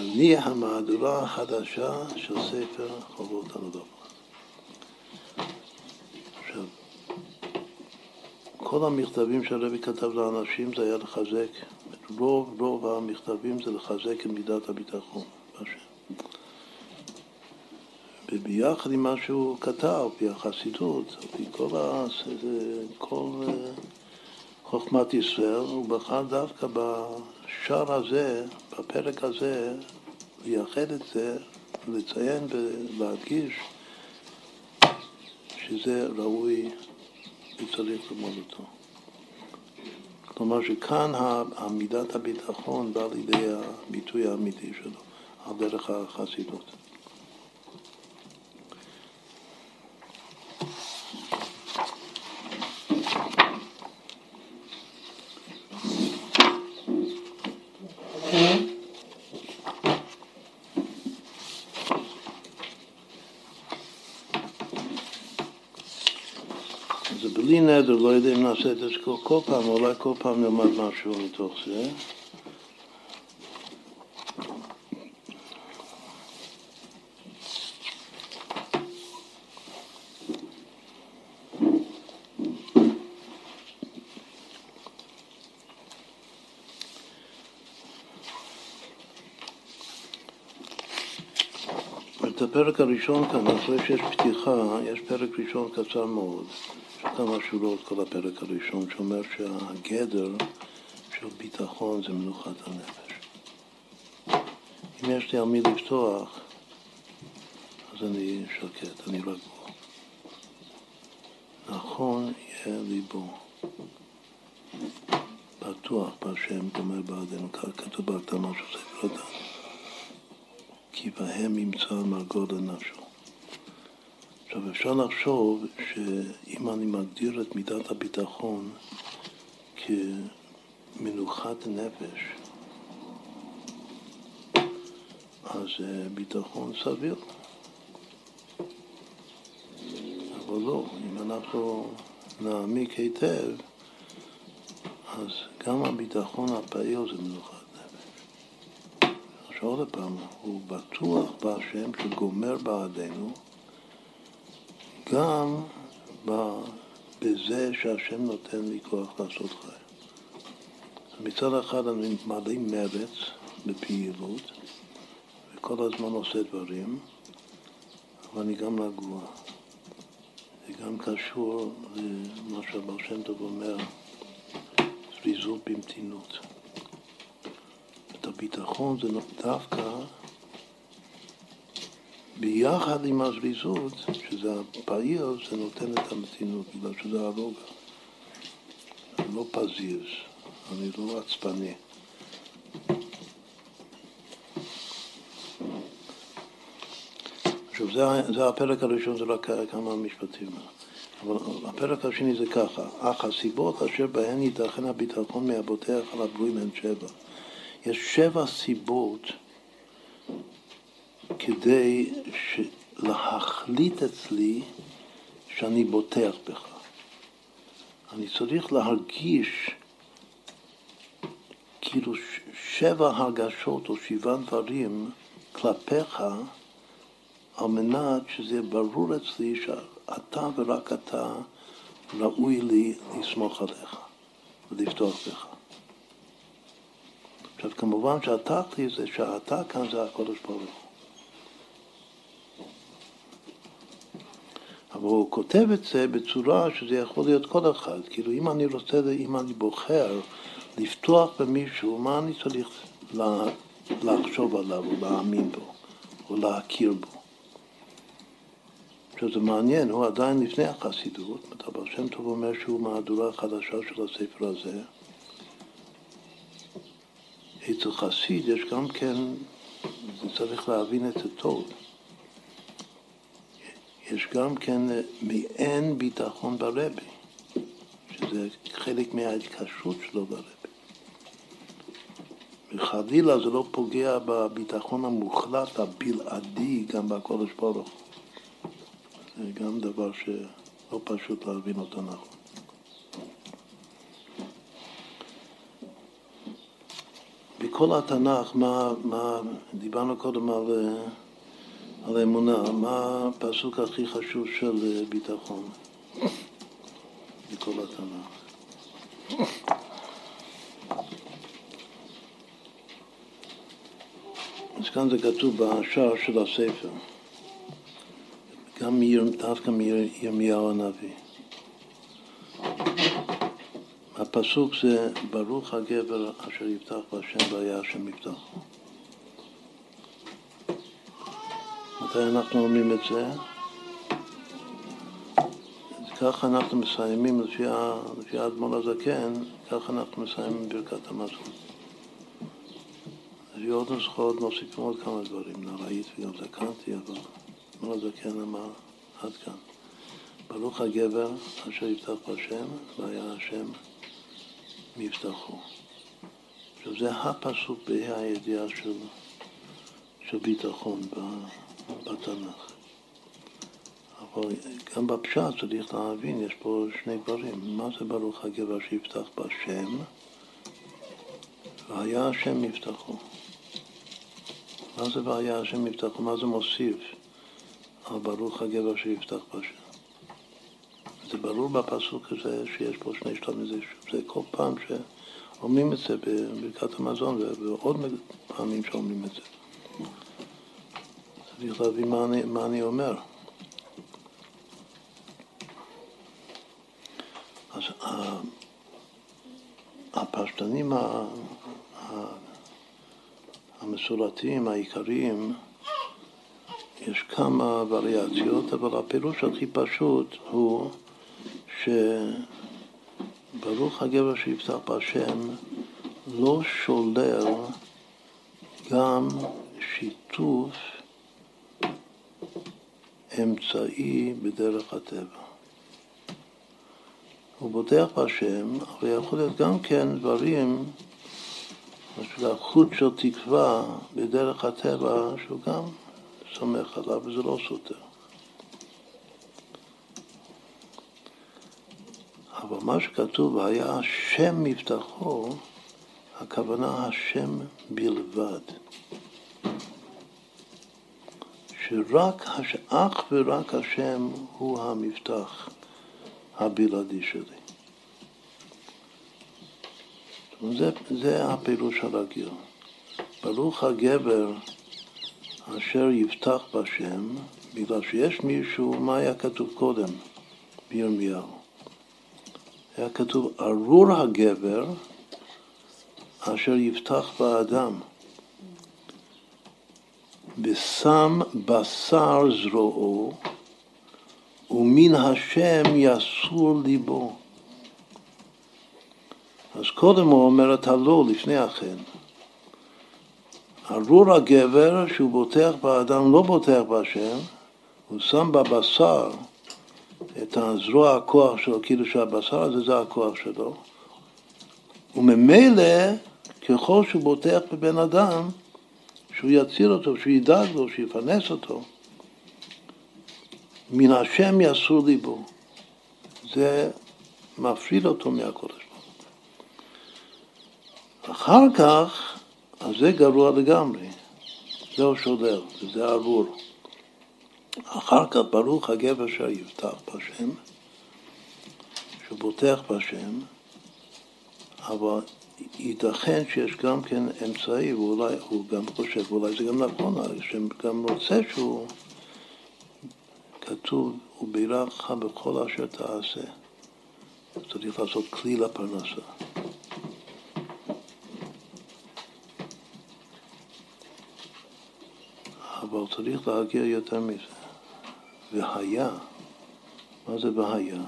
אני המהדורה החדשה של ספר חובות הלבבות. עכשיו, כל המכתבים שהרבי כתב לאנשים זה היה לחזק, רוב רוב המכתבים זה לחזק את מידת הביטחון. וביחד עם מה שהוא כתב, פי החסידות, פי כל, ה... כל אה, חוכמת ישראל, הוא בחר דווקא בשער הזה, בפרק הזה, לייחד את זה, לציין ולהדגיש שזה ראוי וצריך ללמוד אותו. כלומר שכאן עמידת הביטחון באה לידי הביטוי האמיתי שלו, על דרך החסידות. נדר, לא יודע אם נעשה את זה כל, כל פעם, אולי כל פעם נלמד משהו מתוך זה. הפרק הראשון כאן, אחרי שיש פתיחה, יש פרק ראשון קצר מאוד. כמה שורות כל הפרק הראשון שאומר שהגדר של ביטחון זה מנוחת הנפש. אם יש לי על מי לפתוח, אז אני שקט, אני רגוע. נכון, ליבו. בטוח בהשם גומר בעדנו, כך כתוב בהקדמה של ספר הדת. כי בהם ימצא מרגו לנפשו. עכשיו אפשר לחשוב שאם אני מגדיר את מידת הביטחון כמנוחת נפש, אז ביטחון סביר. אבל לא, אם אנחנו נעמיק היטב, אז גם הביטחון הפעיל זה מנוחת נפש. עכשיו עוד פעם, הוא בטוח בהשם שגומר בעדינו, גם בזה שהשם נותן לי כוח לעשות חי. מצד אחד אני מלא מרץ בפעילות, וכל הזמן עושה דברים, אבל אני גם רגוע. זה גם קשור למה שהבר שם טוב אומר, זריזות במתינות. את הביטחון זה דווקא ביחד עם הזריזות, שזה הפעיל, זה נותן את המתינות, בגלל שזה הרוגע. אני לא פזיז, אני לא עצבני. עכשיו, זה, זה הפרק הראשון, זה רק כמה משפטים. אבל הפרק השני זה ככה, אך הסיבות אשר בהן ייתכן הביטחון מאבותיך על הברואים הן שבע. יש שבע סיבות כדי להחליט אצלי שאני בוטח בך. אני צריך להרגיש כאילו שבע הרגשות או שבעה דברים כלפיך על מנת שזה ברור אצלי שאתה ורק אתה ראוי לי לסמוך עליך ולפתוח בך. עכשיו כמובן שהתכלי זה שאתה כאן זה הקודש ברוך הוא. אבל הוא כותב את זה בצורה שזה יכול להיות כל אחד. כאילו אם אני רוצה, אם אני בוחר לפתוח במישהו, מה אני צריך לחשוב עליו או להאמין בו או להכיר בו? עכשיו זה מעניין, הוא עדיין לפני החסידות, אבל שם טוב אומר שהוא מהדורה חדשה של הספר הזה. אצל חסיד יש גם כן, צריך להבין את זה טוב. יש גם כן מעין ביטחון ברבי, שזה חלק מההתקשרות שלו ברבי. וחלילה זה לא פוגע בביטחון המוחלט, הבלעדי, גם בקודש ברוך זה גם דבר שלא פשוט להבין אותו נכון. בכל התנ"ך, מה, מה דיברנו קודם על... על אמונה, מה הפסוק הכי חשוב של אה, ביטחון בכל התנ"ך? אז כאן זה כתוב בשער של הספר, גם דווקא מירמיהו הנביא. הפסוק זה ברוך הגבר אשר יפתח בהשם והיה השם יפתחו. מתי אנחנו אומרים את זה? ככה אנחנו מסיימים, לפי, לפי האדמון הזקן, ככה אנחנו מסיימים ברכת המזון. אז עוד נוסחאות מוסיפים עוד כמה דברים, נראית וגם זקנתי, אבל אדמון הזקן אמר עד כאן. ברוך הגבר אשר יפתח בהשם, והיה השם מבטחו. עכשיו זה הפסוק בה"א הידיעה של, של ביטחון. בתנ"ך. אבל גם בפשט צריך להבין, יש פה שני דברים. מה זה ברוך הגבר שיפתח בשם? והיה השם מבטחו. מה זה והיה השם מבטחו? מה זה מוסיף על ברוך הגבר שיפתח בשם? זה ברור בפסוק הזה שיש פה שני שלבים, זה, זה כל פעם שאומרים את זה בברכת המזון ועוד פעמים שאומרים את זה. צריך להבין מה אני, מה אני אומר. אז הפשטנים המסורתיים, העיקריים, יש כמה וריאציות, אבל הפירוש הכי פשוט הוא שברוך הגבר שיפתח בהשם לא שולל גם שיתוף אמצעי בדרך הטבע. הוא בוטח בהשם, אבל יכול להיות גם כן דברים, בשביל החוט של תקווה בדרך הטבע, שהוא גם סומך עליו, וזה לא סותר. אבל מה שכתוב, היה השם מבטחו, הכוונה השם בלבד. שרק, אך ורק השם הוא המבטח הבלעדי שלי. זה, זה הפירוש הרגיל. ברוך הגבר אשר יבטח בשם, בגלל שיש מישהו, מה היה כתוב קודם בירמיהו? היה כתוב ארור הגבר אשר יבטח באדם. ושם בשר זרועו, ומן השם יסור ליבו. אז קודם הוא אומר את הלא לפני החן. ארור הגבר שהוא בוטח באדם לא בוטח בהשם, הוא שם בבשר את הזרוע הכוח שלו, כאילו שהבשר הזה זה הכוח שלו, וממילא ככל שהוא בוטח בבן אדם, שהוא יציל אותו, שהוא ידאג לו, שיפרנס אותו, מן השם יסור ליבו. זה מפריד אותו מהקודש ברוך אחר כך, אז זה גרוע לגמרי, זהו שולל, וזה ארור. אחר כך ברוך הגבר אשר יבטח בשם, שהוא בוטח בשם, אבל ייתכן שיש גם כן אמצעי, ואולי הוא גם חושב, ואולי זה גם נכון, שגם רוצה שהוא, כתוב, הוא בירכך בכל אשר תעשה. צריך לעשות כלי לפרנסה. אבל צריך להגיע יותר מזה. והיה, מה זה והיה?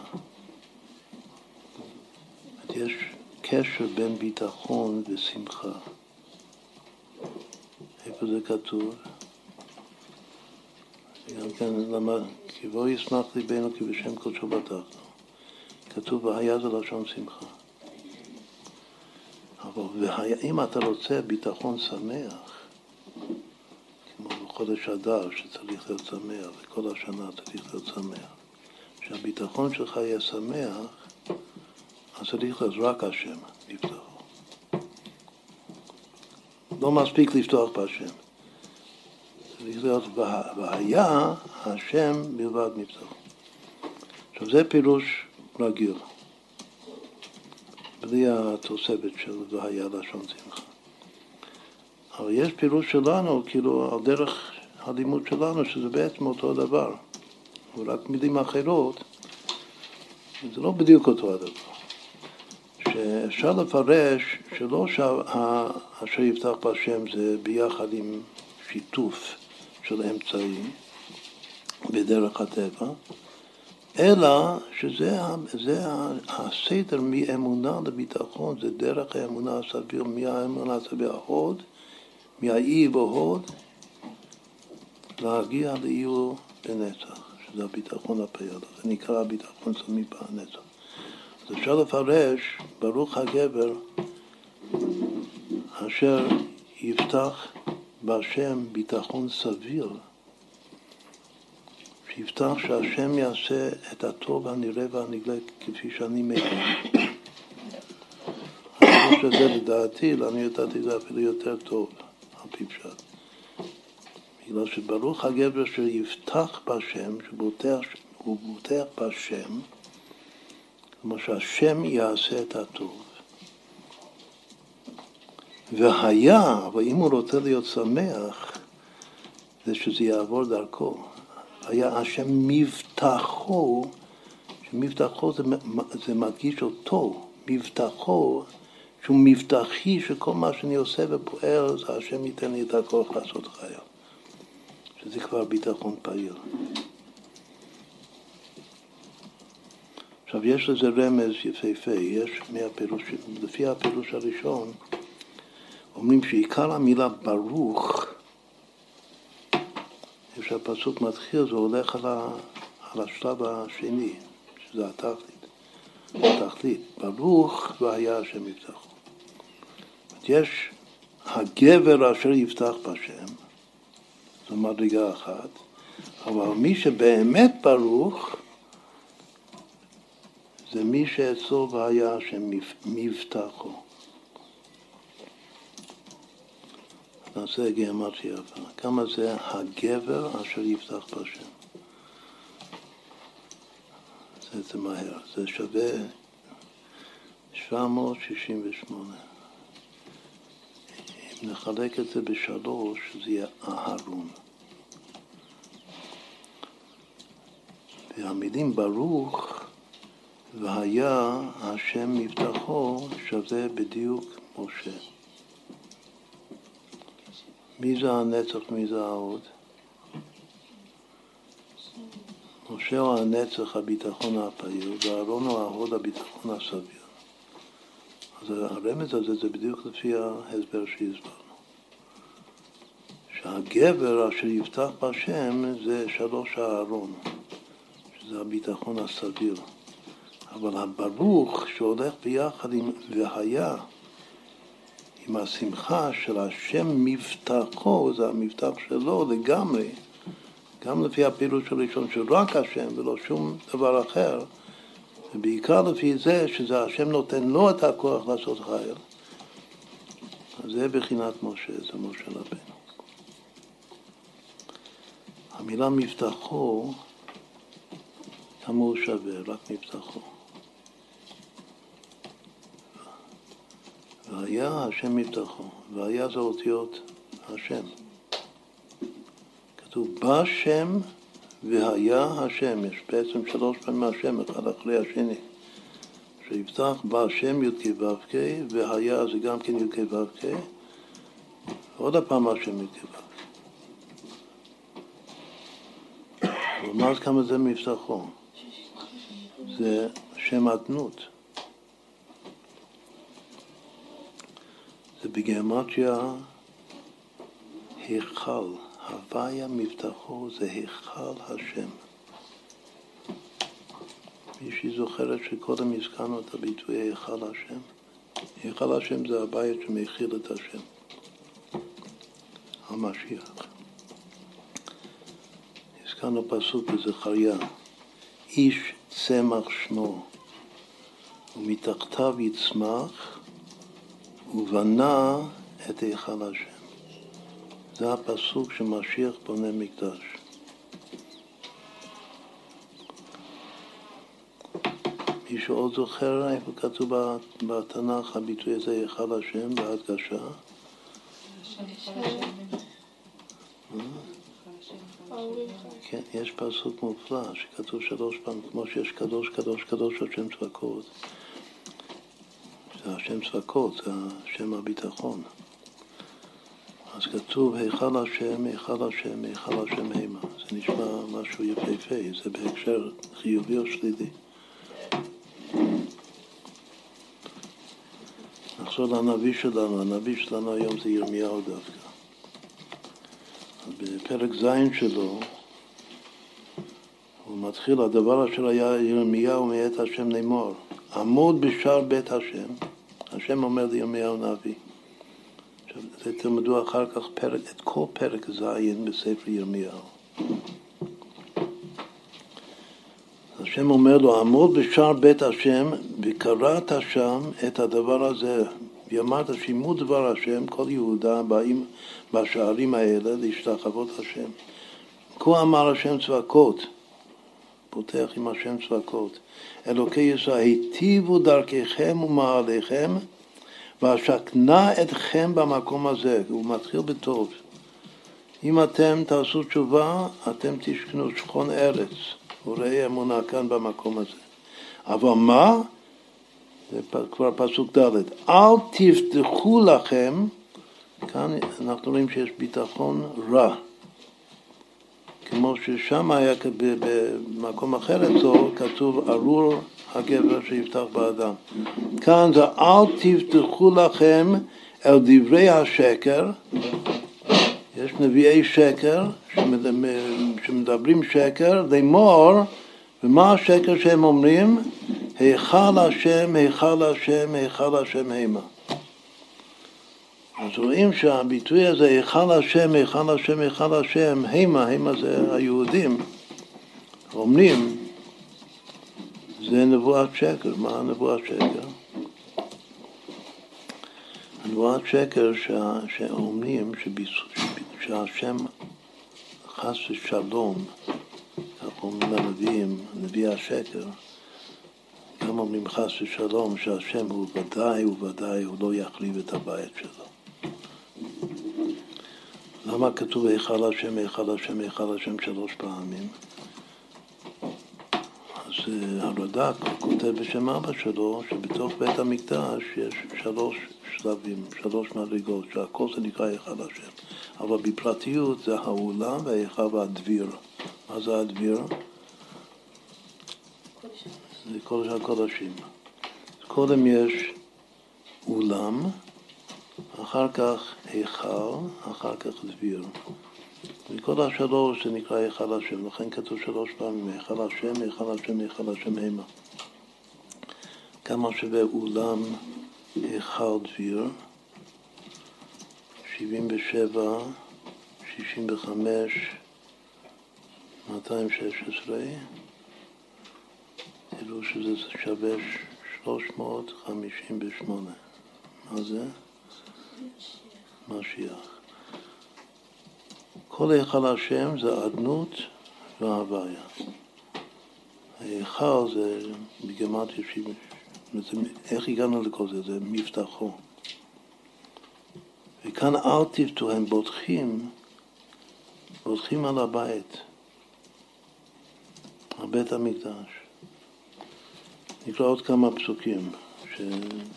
יש קשר בין ביטחון ושמחה. איפה זה כתוב? גם כן למה, כי בוא ישמח ליבנו כי בשם קודשו בטחנו. כתוב והיה זה לשון שמחה. אבל והיה, אם אתה רוצה ביטחון שמח, כמו בחודש אדר שצריך להיות שמח, וכל השנה צריך להיות שמח, שהביטחון שלך יהיה שמח, אז צריך להיות רק השם לפתוח. לא מספיק לפתוח בהשם. צריך להיות והיה השם בלבד נפתח. עכשיו זה פירוש רגיל, בלי התוספת של והיה לשון שמחה. אבל יש פירוש שלנו, כאילו על דרך הלימוד שלנו, שזה בעצם אותו דבר, רק מילים אחרות, זה לא בדיוק אותו הדבר. שאפשר לפרש שלא אשר יפתח בהשם זה ביחד עם שיתוף של אמצעי בדרך הטבע, אלא שזה זה הסדר מאמונה לביטחון, זה דרך האמונה הסביר, מהאמונה הסביר ההוד, מהאי והוד, להגיע לאי בנצח, שזה הביטחון הפעיל, זה נקרא הביטחון סמי בנצח. אפשר לפרש, ברוך הגבר אשר יפתח בהשם ביטחון סביר, שיפתח שהשם יעשה את הטוב הנראה והנגלה כפי שאני מבין. אני חושב שזה לדעתי, לעניות דעתי זה אפילו יותר טוב, על פי פשט. בגלל שברוך הגבר שיפתח בהשם, שהוא בוטח בהשם, כמו שהשם יעשה את הטוב. והיה, אבל אם הוא רוצה להיות שמח, זה שזה יעבור דרכו. היה השם מבטחו, שמבטחו זה, זה מדגיש אותו, מבטחו, שהוא מבטחי שכל מה שאני עושה ופועל, זה השם ייתן לי את הכוח לעשות חייו. שזה כבר ביטחון פעיל. עכשיו, יש לזה רמז יפהפה, יש מהפירוש, לפי הפירוש הראשון, אומרים שעיקר המילה ברוך, כשהפסוק מתחיל זה הולך על, ה, על השלב השני, שזה התכלית, התכלית, ברוך והיה השם יפתחו. יש הגבר אשר יפתח בשם, זו מדרגה אחת, אבל מי שבאמת ברוך זה מי שאצלו והיה השם מבטחו. נעשה גיאמטריה יפה. כמה זה הגבר אשר יפתח בשם. זה, זה מהר. זה שווה 768. אם נחלק את זה בשלוש, זה יהיה אהרון. והמילים ברוך והיה השם מבטחו שווה בדיוק משה. מי זה הנצח, מי זה ההוד? משה הוא הנצח, הביטחון הפעיל, ואהרון הוא ההוד, הביטחון הסביר. אז הרמז הזה זה בדיוק לפי ההסבר שהסברנו. שהגבר אשר יפתח בשם זה שלוש הארון, שזה הביטחון הסביר. אבל הברוך שהולך ביחד עם והיה, עם השמחה של השם מבטחו, זה המבטח שלו לגמרי, גם לפי הפעילות של ראשון, שרק השם ולא שום דבר אחר, ובעיקר לפי זה שזה השם נותן לו את הכוח לעשות חייל. אז זה בחינת משה, זה משה רבנו. המילה מבטחו, כמה הוא שווה? רק מבטחו. והיה השם מבטחו, והיה זה אותיות השם. כתוב בשם והיה השם, יש בעצם שלוש פעמים השם, אחד אחרי השני. שיפתח בשם י"ק ו"ק, והיה זה גם כן י"ק ו"ק, ועוד הפעם השם י"ק ו"ק. ולמד כמה זה מבטחו. זה שם אדנות. זה בגימטריה היכל, הוויה מבטחו זה היכל השם. מישהי זוכרת שקודם הזכרנו את הביטוי היכל השם? היכל השם זה הבית שמכיל את השם, המשיח. הזכרנו פסוק בזכריה, איש צמח שמו ומתחתיו יצמח ובנה את היכל השם. זה הפסוק שמשיח בונה מקדש. מישהו עוד זוכר איפה כתוב בתנ"ך הביטוי הזה היכל השם בהדגשה? כן, יש פסוק מופלא שכתוב שלוש פעמים, כמו שיש קדוש, קדוש, קדוש, השם צבקות. זה השם צבקות, זה השם הביטחון. אז כתוב היכל השם, היכל השם, היכל השם המה. זה נשמע משהו יפהפה, זה בהקשר חיובי או שלילי. נחזור לנביא שלנו, הנביא שלנו היום זה ירמיהו דווקא. בפרק ז' שלו הוא מתחיל, הדבר אשר היה ירמיהו מאת השם לאמור, עמוד בשער בית השם השם אומר לירמיהו נביא. עכשיו, תלמדו אחר כך פרק, את כל פרק ז' בספר ירמיהו. השם אומר לו, עמוד בשער בית השם וקראת שם את הדבר הזה. ואמרת שימו דבר השם, כל יהודה באים בשערים האלה להשתחוות השם. כה אמר השם צבקות, פותח עם השם צבקות. אלוקי ישראל, היטיבו דרככם ומעליכם ואשכנה אתכם במקום הזה. הוא מתחיל בטוב. אם אתם תעשו תשובה, אתם תשכנו שכון ארץ, וראה אמונה כאן במקום הזה. אבל מה? זה כבר פסוק ד' אל תבטחו לכם, כאן אנחנו רואים שיש ביטחון רע. כמו ששם היה במקום אחר אצלו, כתוב ארור הגבר שיפתח באדם. כאן זה אל תבטחו לכם אל דברי השקר, יש נביאי שקר שמדברים שקר, לאמור, ומה השקר שהם אומרים? היכל השם, היכל השם, היכל השם המה. אז רואים שהביטוי הזה, היכל השם, היכל השם, היכל השם, המה, המה זה היהודים, אומרים, זה נבואת שקר. מה נבואת שקר? נבואת שקר שאומרים שהשם חס ושלום, כך אומרים הנביאים, נביא השקר, גם אומרים חס ושלום שהשם הוא ודאי וודאי, הוא לא יחליב את הבית שלו. למה כתוב היכל השם, היכל השם, היכל השם שלוש פעמים? אז אה, הרד"ק כותב בשם אבא שלו שבתוך בית המקדש יש שלוש שלבים, שלוש מדרגות, שהכל זה נקרא היכל השם. אבל בפרטיות זה האולם וההיכל והדביר. מה זה הדביר? זה קודש הקודשים. קודם יש אולם, אחר כך היכל, אחר כך דביר. מכל השלוש זה נקרא היכל השם, לכן כתוב שלוש פעמים, היכל השם, היכל השם, היכל השם המה. כמה שווה אולם היכל דביר? 77, 65, 216, תראו שזה שווה 358. מה זה? משיח. כל היכל השם זה אדנות והוויה. ההיכל זה בגמטיה, איך הגענו לכל זה? זה מבטחו. וכאן אל תפתו, הם בוטחים, בוטחים על הבית, על בית המקדש. נקרא עוד כמה פסוקים,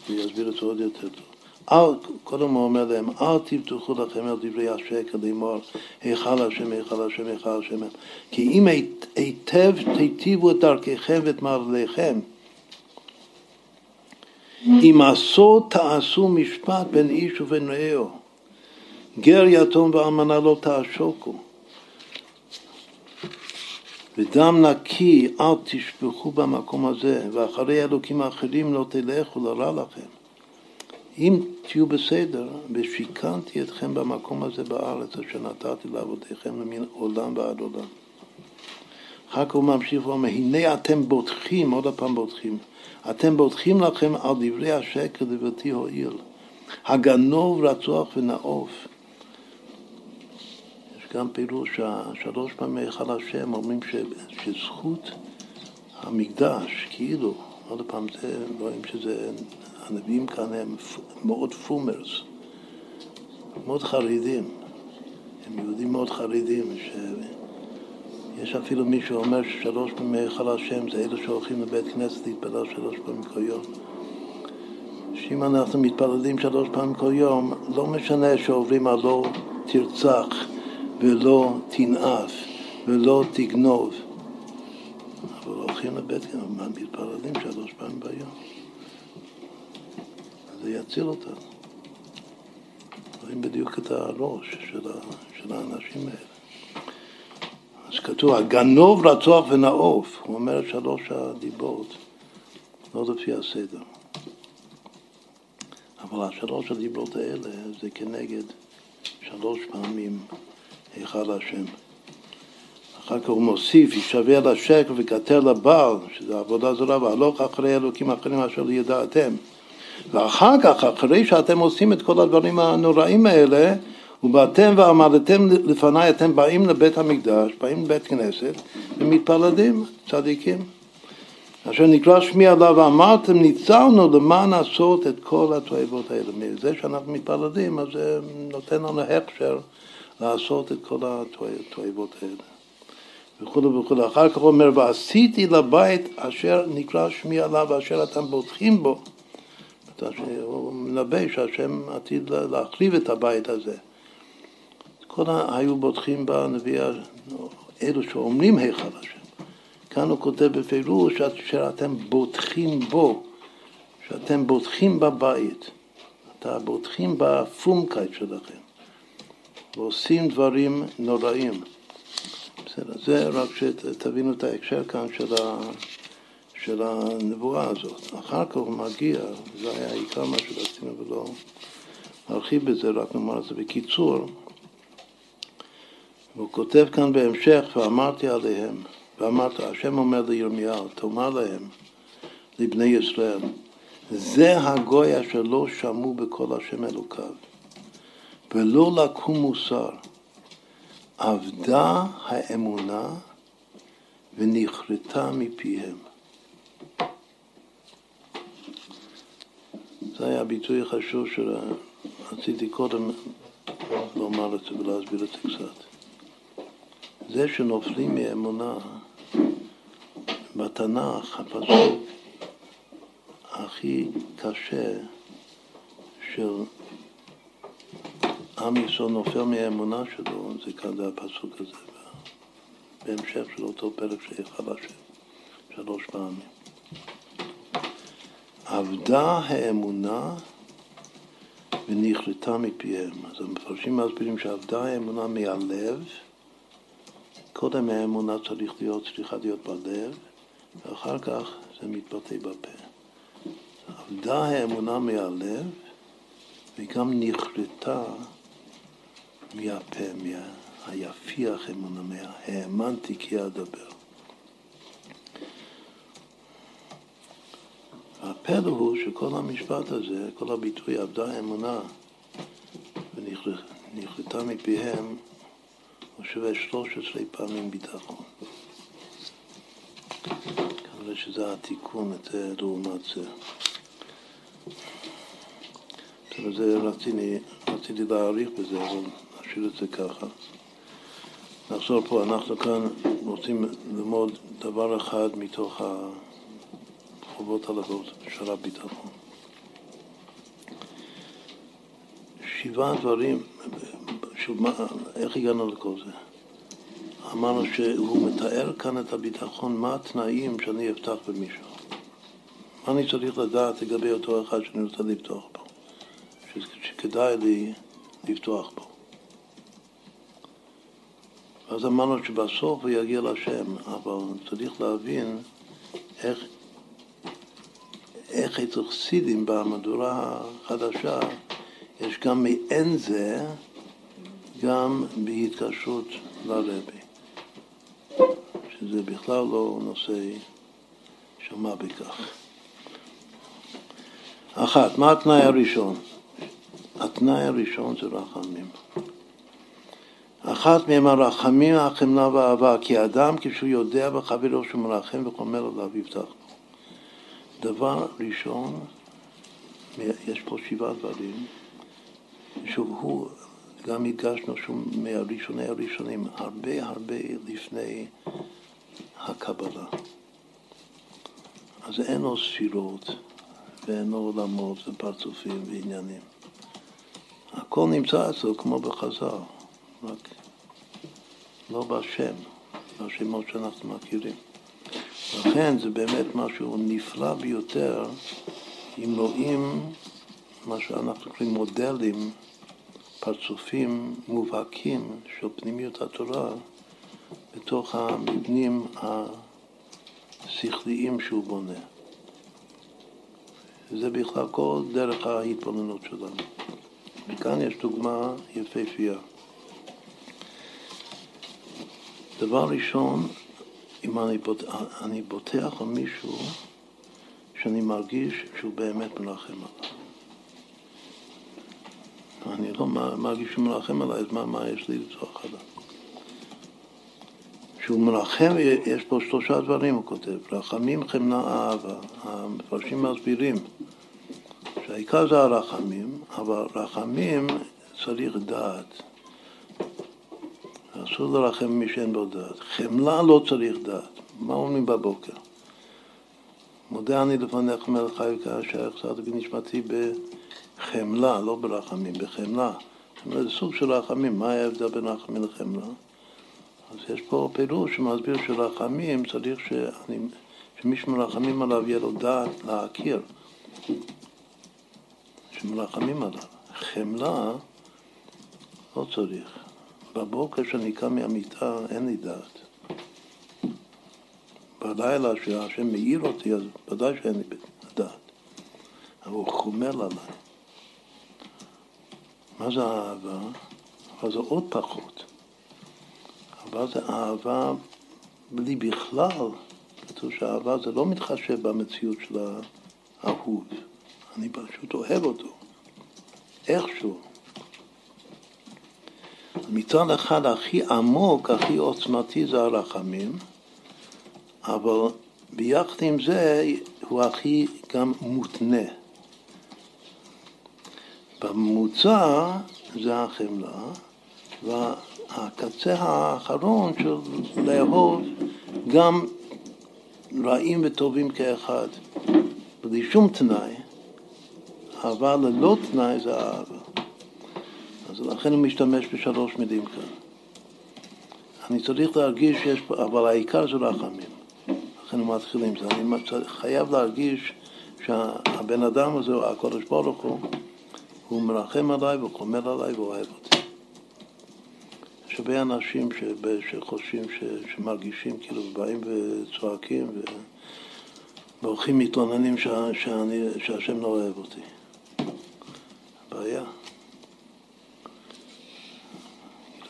שיסביר את זה עוד יותר טוב. אל, קודם הוא אומר להם, אל תבטחו לכם על דברי השקר לאמור, היכל השם, היכל השם, היכל השם. כי אם היטב תיטיבו את דרככם ואת מעלליכם, אם עשו תעשו משפט בין איש ובין רעהו, גר יתום ואלמנה לא תעשוקו, ודם נקי אל תשפכו במקום הזה, ואחרי אלוקים האחרים לא תלכו לרע לכם. אם תהיו בסדר, ושיקנתי אתכם במקום הזה בארץ אשר נתתי לעבודיכם למין עולם ועד עולם. אחר כך הוא ממשיך ואומר, הנה אתם בוטחים, עוד הפעם בוטחים, אתם בוטחים לכם על דברי השקר דברתי הועיל, הגנוב רצוח ונאוף. יש גם פירוש שהשלוש פעמי היכל השם אומרים ש, שזכות המקדש, כאילו, עוד פעם, זה, רואים שזה הנביאים כאן הם מאוד פרומערס, מאוד חרדים, הם יהודים מאוד חרדים, שיש אפילו מי שאומר ששלוש פעמים היכל השם זה אלה שהולכים לבית כנסת להתפלל שלוש פעמים כל יום. שאם אנחנו מתפללים שלוש פעמים כל יום, לא משנה שעוברים על לא תרצח ולא תנאף ולא תגנוב. אבל הולכים לבית כנסת, מתפללים שלוש פעמים ביום. זה יציל אותנו. רואים בדיוק את הראש של, ה, של האנשים האלה. אז כתוב, הגנוב, רצוח ונאוף, הוא אומר שלוש הדיברות, לא לפי הסדר. אבל השלוש הדיברות האלה זה כנגד שלוש פעמים היכל השם. אחר כך הוא מוסיף, יישבע לשקר וכתר לבעל, שזה עבודה זרה, והלוך אחרי אלוקים אחרים אשר לידעתם. ואחר כך, אחרי שאתם עושים את כל הדברים הנוראים האלה, ובאתם ועמדתם לפניי, אתם באים לבית המקדש, באים לבית כנסת, ומתפללים, צדיקים. אשר נקרא שמי עליו, ואמרתם, ניצלנו למען לעשות את כל התועבות האלה. מזה שאנחנו מתפללים, אז זה נותן לנו הכשר לעשות את כל התועבות האלה. וכולי וכולי. אחר כך הוא אומר, ועשיתי לבית אשר נקרא שמי עליו, ואשר אתם בוטחים בו. הוא מנבא שהשם עתיד להחליב את הבית הזה. כל היו בוטחים בנביא, אלו שאומרים היכל השם. כאן הוא כותב בפירוש שאתם בוטחים בו, שאתם בוטחים בבית, אתם בוטחים בפרומקייט שלכם, ועושים דברים נוראים. בסדר, זה רק שתבינו את ההקשר כאן של, ה, של הנבואה הזאת. אחר כך הוא מגיע, זה היה עיקר מה שרצינו ולא נרחיב בזה, רק נאמר את זה בקיצור. הוא כותב כאן בהמשך, ואמרתי עליהם, ואמרת, השם אומר לירמיהו, תאמר להם, לבני ישראל, זה הגוי אשר לא שמעו בקול השם אלוקיו, ולא לקחו מוסר, אבדה האמונה ונכרתה מפיהם. זה היה ביטוי חשוב שרציתי קודם לומר את זה ולהסביר את זה קצת. זה שנופלים מאמונה בתנ"ך, הפסוק הכי קשה של עם ישראל נופל מהאמונה שלו, זה כאן זה הפסוק הזה, בהמשך של אותו פרק שיכל השם, שלוש פעמים. אבדה האמונה ונכרתה מפיהם. אז המפרשים מסבירים שאבדה האמונה מהלב, קודם האמונה צריך להיות, צריכה להיות בלב, ואחר כך זה מתבטא בפה. אבדה האמונה מהלב וגם נכרתה מהפה, מהיפיח אמונה, מהאמנתי כי אדבר. הפלא הוא שכל המשפט הזה, כל הביטוי אבדה האמונה ונכרתה מפיהם, הוא שווה 13 פעמים ביטחון. כנראה שזה התיקון את זה לעומת זה. טוב, זה רציתי, רציתי להעריך בזה, אבל נשאיר את זה ככה. נחזור פה, אנחנו כאן רוצים ללמוד דבר אחד מתוך החובות הלוות של הביטחון. שבעה דברים, שוב, מה, איך הגענו לכל זה? אמרנו שהוא מתאר כאן את הביטחון, מה התנאים שאני אפתח במישהו. מה אני צריך לדעת לגבי אותו אחד שאני רוצה לפתוח בו, שכדאי לי לפתוח בו. אז אמרנו שבסוף הוא יגיע לשם, אבל צריך להבין איך, איך אצל חסידים במהדורה החדשה יש גם מעין זה, גם בהתקשרות לרבי, שזה בכלל לא נושא של מה בכך. אחת, מה התנאי הראשון? התנאי הראשון זה רחמים. אחת מהם הרחמים, החמלה והאהבה, כי האדם כשהוא יודע בחברו שהוא מרחם וחומר עליו יפתח בו. דבר ראשון, יש פה שבעה דברים, שהוא, גם הדגשנו שהוא מהראשוני הראשונים, הרבה הרבה לפני הקבלה. אז אין לו ספירות ואין לו עולמות ופרצופים ועניינים. הכל נמצא אצלו כמו בחז"ל. רק לא בשם, בשמות שאנחנו מכירים. לכן זה באמת משהו נפלא ביותר אם רואים מה שאנחנו קוראים מודלים, פרצופים מובהקים של פנימיות התורה בתוך המבנים השכליים שהוא בונה. זה בכלל כל דרך ההתבוננות שלנו. וכאן יש דוגמה יפהפייה. דבר ראשון, אם אני, בוט... אני בוטח על מישהו שאני מרגיש שהוא באמת מרחם עליי. אני לא מרגיש שהוא מרחם עליי, אז מה, מה יש לי לצורך עליו? כשהוא מרחם, יש פה שלושה דברים, הוא כותב, רחמים, חמלה, אהבה. המפרשים מסבירים שהעיקר זה הרחמים, אבל רחמים צריך דעת. אסור לרחם מי שאין בו דעת. חמלה לא צריך דעת. מה אומרים בבוקר? מודה אני לפניך מלך חי וכאשר החזרתי בנשמתי בחמלה, לא ברחמים, בחמלה. זה סוג של רחמים. מה ההבדל בין רחמים לחמלה? אז יש פה פירוש שמסביר שרחמים צריך שאני, שמי שמרחמים עליו יהיה לו דעת להכיר, שמרחמים עליו. חמלה לא צריך. בבוקר כשאני קם מהמיטה אין לי דעת. בלילה שהשם מאיר אותי, אז ודאי שאין לי דעת. אבל הוא חומל עליי. מה זה אהבה? אבל זה עוד פחות. אהבה זה אהבה בלי בכלל. כתוב שאהבה זה לא מתחשב במציאות של האהוב. אני פשוט אוהב אותו. איכשהו. מצד אחד הכי עמוק, הכי עוצמתי זה הרחמים, אבל ביחד עם זה הוא הכי גם מותנה. בממוצע זה החמלה, והקצה האחרון של לאהוב גם רעים וטובים כאחד, בלי שום תנאי, אבל ללא תנאי זה אהבה. אז לכן הוא משתמש בשלוש מילים כאן. אני צריך להרגיש שיש אבל העיקר זה רחמים. לכן הוא מתחיל עם זה. אני חייב להרגיש שהבן אדם הזה, הקודש ברוך הוא, הוא מרחם עליי וחומר עליי ואוהב אותי. יש הרבה אנשים שחושבים, שמרגישים כאילו באים וצועקים והולכים מתלוננים שהשם לא אוהב אותי. בעיה.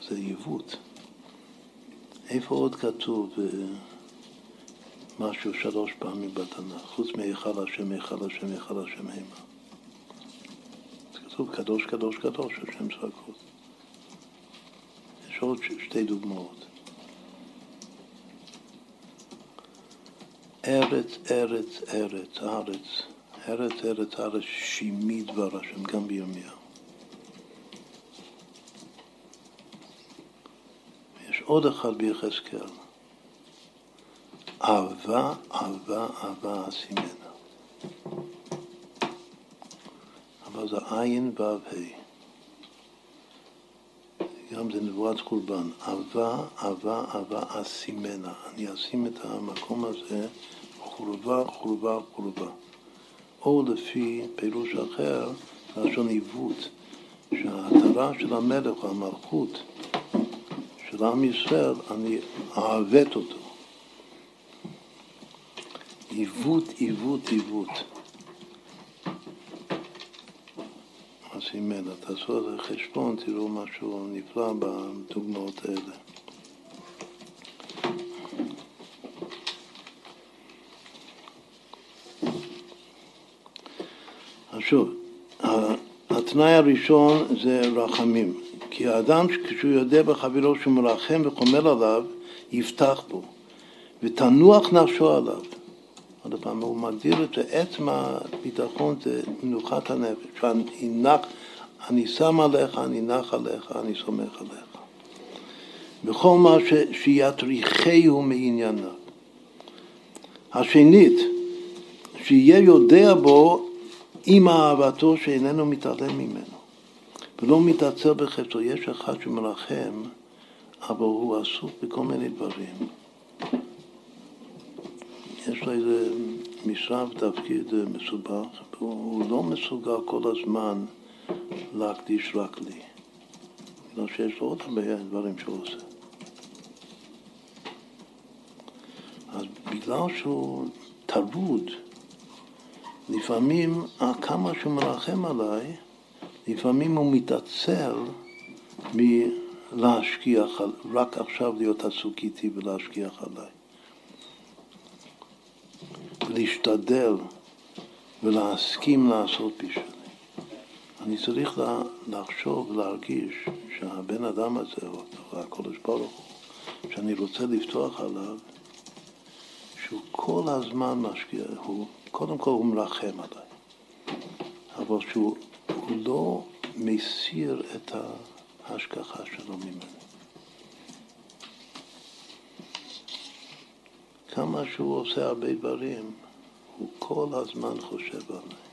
זה עיוות. איפה עוד כתוב אה, משהו שלוש פעמים בתנ"ך, חוץ מהיכל השם, היכל השם, היכל השם המה? זה כתוב קדוש, קדוש, קדוש, השם צעקות. יש עוד שתי דוגמאות. ארץ, ארץ, ארץ, ארץ, ארץ, ארץ, ארץ, שימי דבר השם, גם בירמיהו. עוד אחד ביחזקאל. אהבה, אהבה, אהבה אשימנה. אבל זה עין וו ה'. גם זה נבואת קורבן. אהבה, אהבה, אהבה אשימנה. אני אשים את המקום הזה חורבה, חורבה, חורבה. או לפי פירוש אחר, לשון עיוות, שההתרה של המלך, המלכות, של עם ישראל, אני אעוות אותו. עיוות, עיוות, עיוות. אז אין, תעשו על זה חשבון, תראו משהו נפלא בדוגמאות האלה. אז שוב, התנאי הראשון זה רחמים. כי האדם, כשהוא יודע בחברו שהוא מרחם וחומל עליו, יפתח בו, ותנוח נפשו עליו. עוד פעם, הוא מגדיר את עצם הביטחון זה מנוחת הנפש, שאני נח, אני שם עליך, אני נח עליך, אני סומך עליך. בכל מה ש, שיטריחהו מענייניו. השנית, שיהיה יודע בו עם אהבתו שאיננו מתעלם ממנו. ולא מתעצל בחפצו. יש אחד שמרחם, אבל הוא עסוק בכל מיני דברים. יש לו איזה משרה ותפקיד מסובך, והוא לא מסוגל כל הזמן להקדיש רק לי. בגלל שיש לו עוד הרבה דברים שהוא עושה. אז בגלל שהוא טרוד, לפעמים כמה שהוא מרחם עליי, לפעמים הוא מתעצל מלהשגיח, רק עכשיו להיות עסוק איתי ולהשגיח עליי. להשתדל ולהסכים לעשות בשבילי. אני צריך לחשוב ולהרגיש שהבן אדם הזה, או הקודש ברוך הוא, שאני רוצה לפתוח עליו, שהוא כל הזמן משקיע, הוא, קודם כל הוא מרחם עליי, אבל שהוא הוא לא מסיר את ההשגחה שלו ממנו. כמה שהוא עושה הרבה דברים, הוא כל הזמן חושב עליי.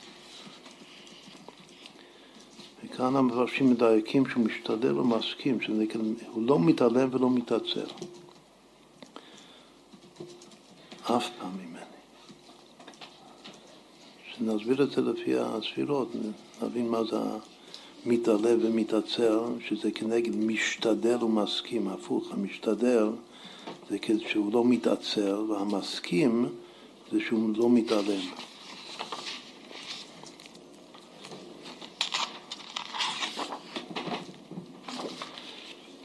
כאן המפרשים מדייקים שהוא משתדל ומסכים, שהוא לא מתעלם ולא מתעצר. אף פעם ממני. כשנסביר את זה לפי הספירות, נבין מה זה מתעלה ומתעצר, שזה כנגד משתדל ומסכים, הפוך, המשתדל זה שהוא לא מתעצר, והמסכים זה שהוא לא מתעלם.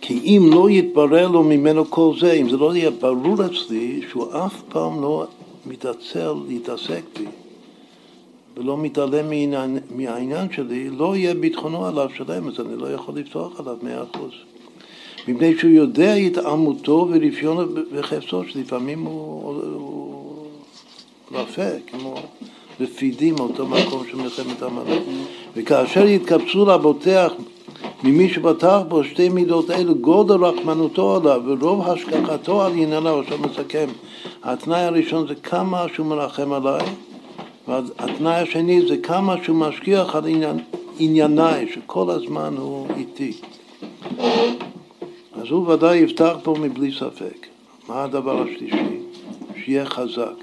כי אם לא יתברר לו ממנו כל זה, אם זה לא יהיה ברור אצלי שהוא אף פעם לא מתעצר להתעסק בי ולא מתעלם מהעניין, שלי, לא יהיה ביטחונו עליו שלם, אז אני לא יכול לפתוח עליו מאה אחוז. מפני שהוא יודע התעמותו ורפיונו וחפצו, שלפעמים הוא, רפה, כמו רפידים, אותו מקום של מלחמת עמלק. וכאשר יתקבצו רבותיך ממי שבטח בו שתי מידות אלו, גודל רחמנותו עליו ורוב השגחתו על ענייניו, עכשיו מסכם. התנאי הראשון זה כמה שהוא מרחם עליי, והתנאי השני זה כמה שהוא משגיח על עניין, ענייניי, שכל הזמן הוא איתי. אז הוא ודאי יפתח פה מבלי ספק. מה הדבר השלישי? שיהיה חזק.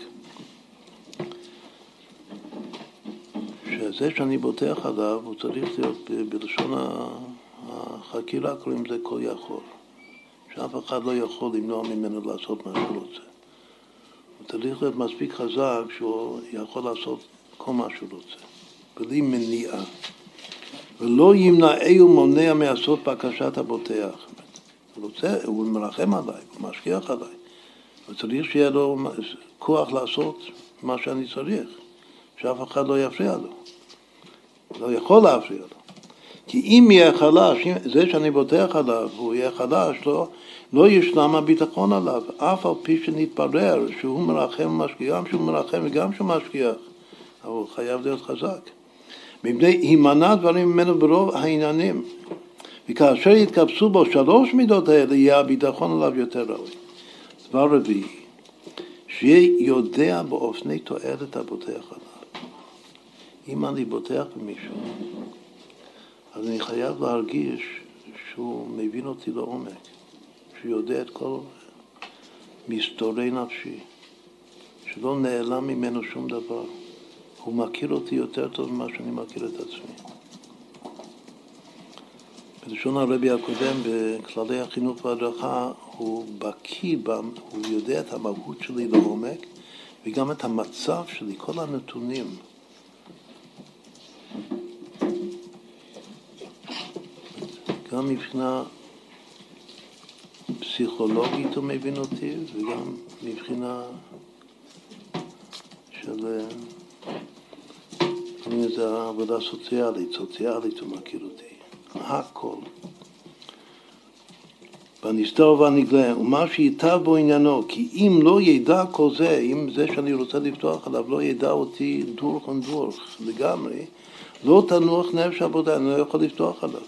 שזה שאני בוטח עליו, הוא צריך להיות בלשון החקירה, קוראים לזה כל יכול. שאף אחד לא יכול למנוע ממנו לעשות מה שהוא רוצה. הוא צריך להיות מספיק חזק שהוא יכול לעשות כל מה שהוא רוצה, בלי מניעה. ולא ימנעהו מונע מעשות בקשת הבוטח. הוא רוצה, הוא מרחם עליי, הוא משגיח עליי. וצריך שיהיה לו כוח לעשות מה שאני צריך, שאף אחד לא יפריע לו. לא יכול להפריע לו. כי אם יהיה חלש, זה שאני בוטח עליו, הוא יהיה חלש, לא, לא ישלם הביטחון עליו, אף על פי שנתברר שהוא מרחם ומשגיח, גם שהוא מרחם וגם שהוא משגיח, אבל הוא חייב להיות חזק. מפני הימנע דברים ממנו ברוב העניינים. וכאשר יתקבצו בו שלוש מידות האלה, יהיה הביטחון עליו יותר ראוי. דבר רביעי, שיהיה יודע באופני תועלת הבוטח עליו. אם אני בוטח במישהו, אז אני חייב להרגיש שהוא מבין אותי לעומק, שהוא יודע את כל מסתורי נפשי, שלא נעלם ממנו שום דבר. הוא מכיר אותי יותר טוב ממה שאני מכיר את עצמי. בלשון הרבי הקודם, בכללי החינוך וההדרכה, הוא בקיא, הוא יודע את המהות שלי לעומק וגם את המצב שלי, כל הנתונים. גם מבחינה פסיכולוגית הוא מבין אותי וגם מבחינה של, קוראים לזה עבודה סוציאלית, סוציאלית הוא מכיר אותי. הכל. והנסתר והנגלה, ומה שייטב בו עניינו, כי אם לא ידע כל זה, אם זה שאני רוצה לפתוח עליו לא ידע אותי דורך ודורך לגמרי, לא תנוח נפש עבודה, אני לא יכול לפתוח עליו.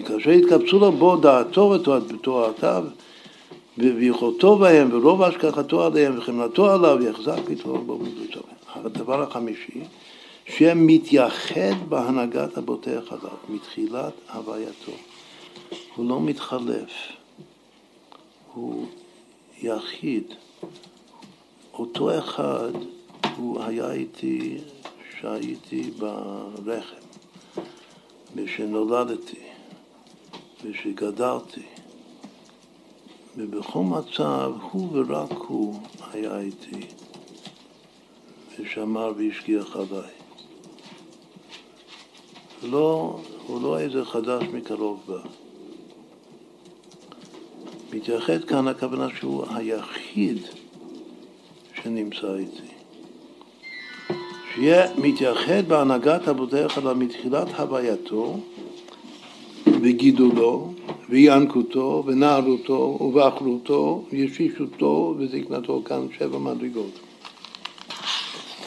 וכאשר יתקבצו לו בו דעתו ותורתיו ויכולתו בהם ורוב השגחתו עליהם וחמלתו עליו יחזק פתאום בו מבריתו. הדבר החמישי שמתייחד בהנהגת הבוטח עליו מתחילת הווייתו. הוא לא מתחלף, הוא יחיד. אותו אחד, הוא היה איתי כשהייתי ברחם, כשנולדתי, כשגדלתי. ובכל מצב, הוא ורק הוא היה איתי, ושמר והשגיח עליי. לא, הוא לא איזה חדש מקרוב בה. מתייחד כאן הכוונה שהוא היחיד שנמצא איתי. שיהיה מתייחד בהנהגת עליו מתחילת הווייתו וגידולו וינקותו ונערותו ובאחרותו וישישותו וזקנתו, כאן שבע מדרגות.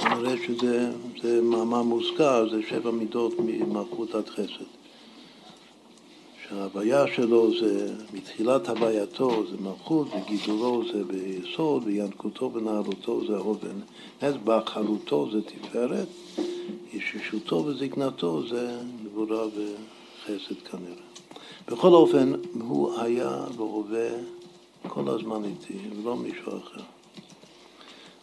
נראה שזה מאמר מוזכר, זה שבע מידות ממלכות עד חסד. שההוויה שלו זה, מתחילת הווייתו זה מלכות, וגידולו זה ביסוד, וינקותו ונערותו זה אובן. אז באחרותו זה תפארת, ישישותו וזקנתו זה גבורה וחסד כנראה. בכל אופן, הוא היה והווה כל הזמן איתי, ולא מישהו אחר.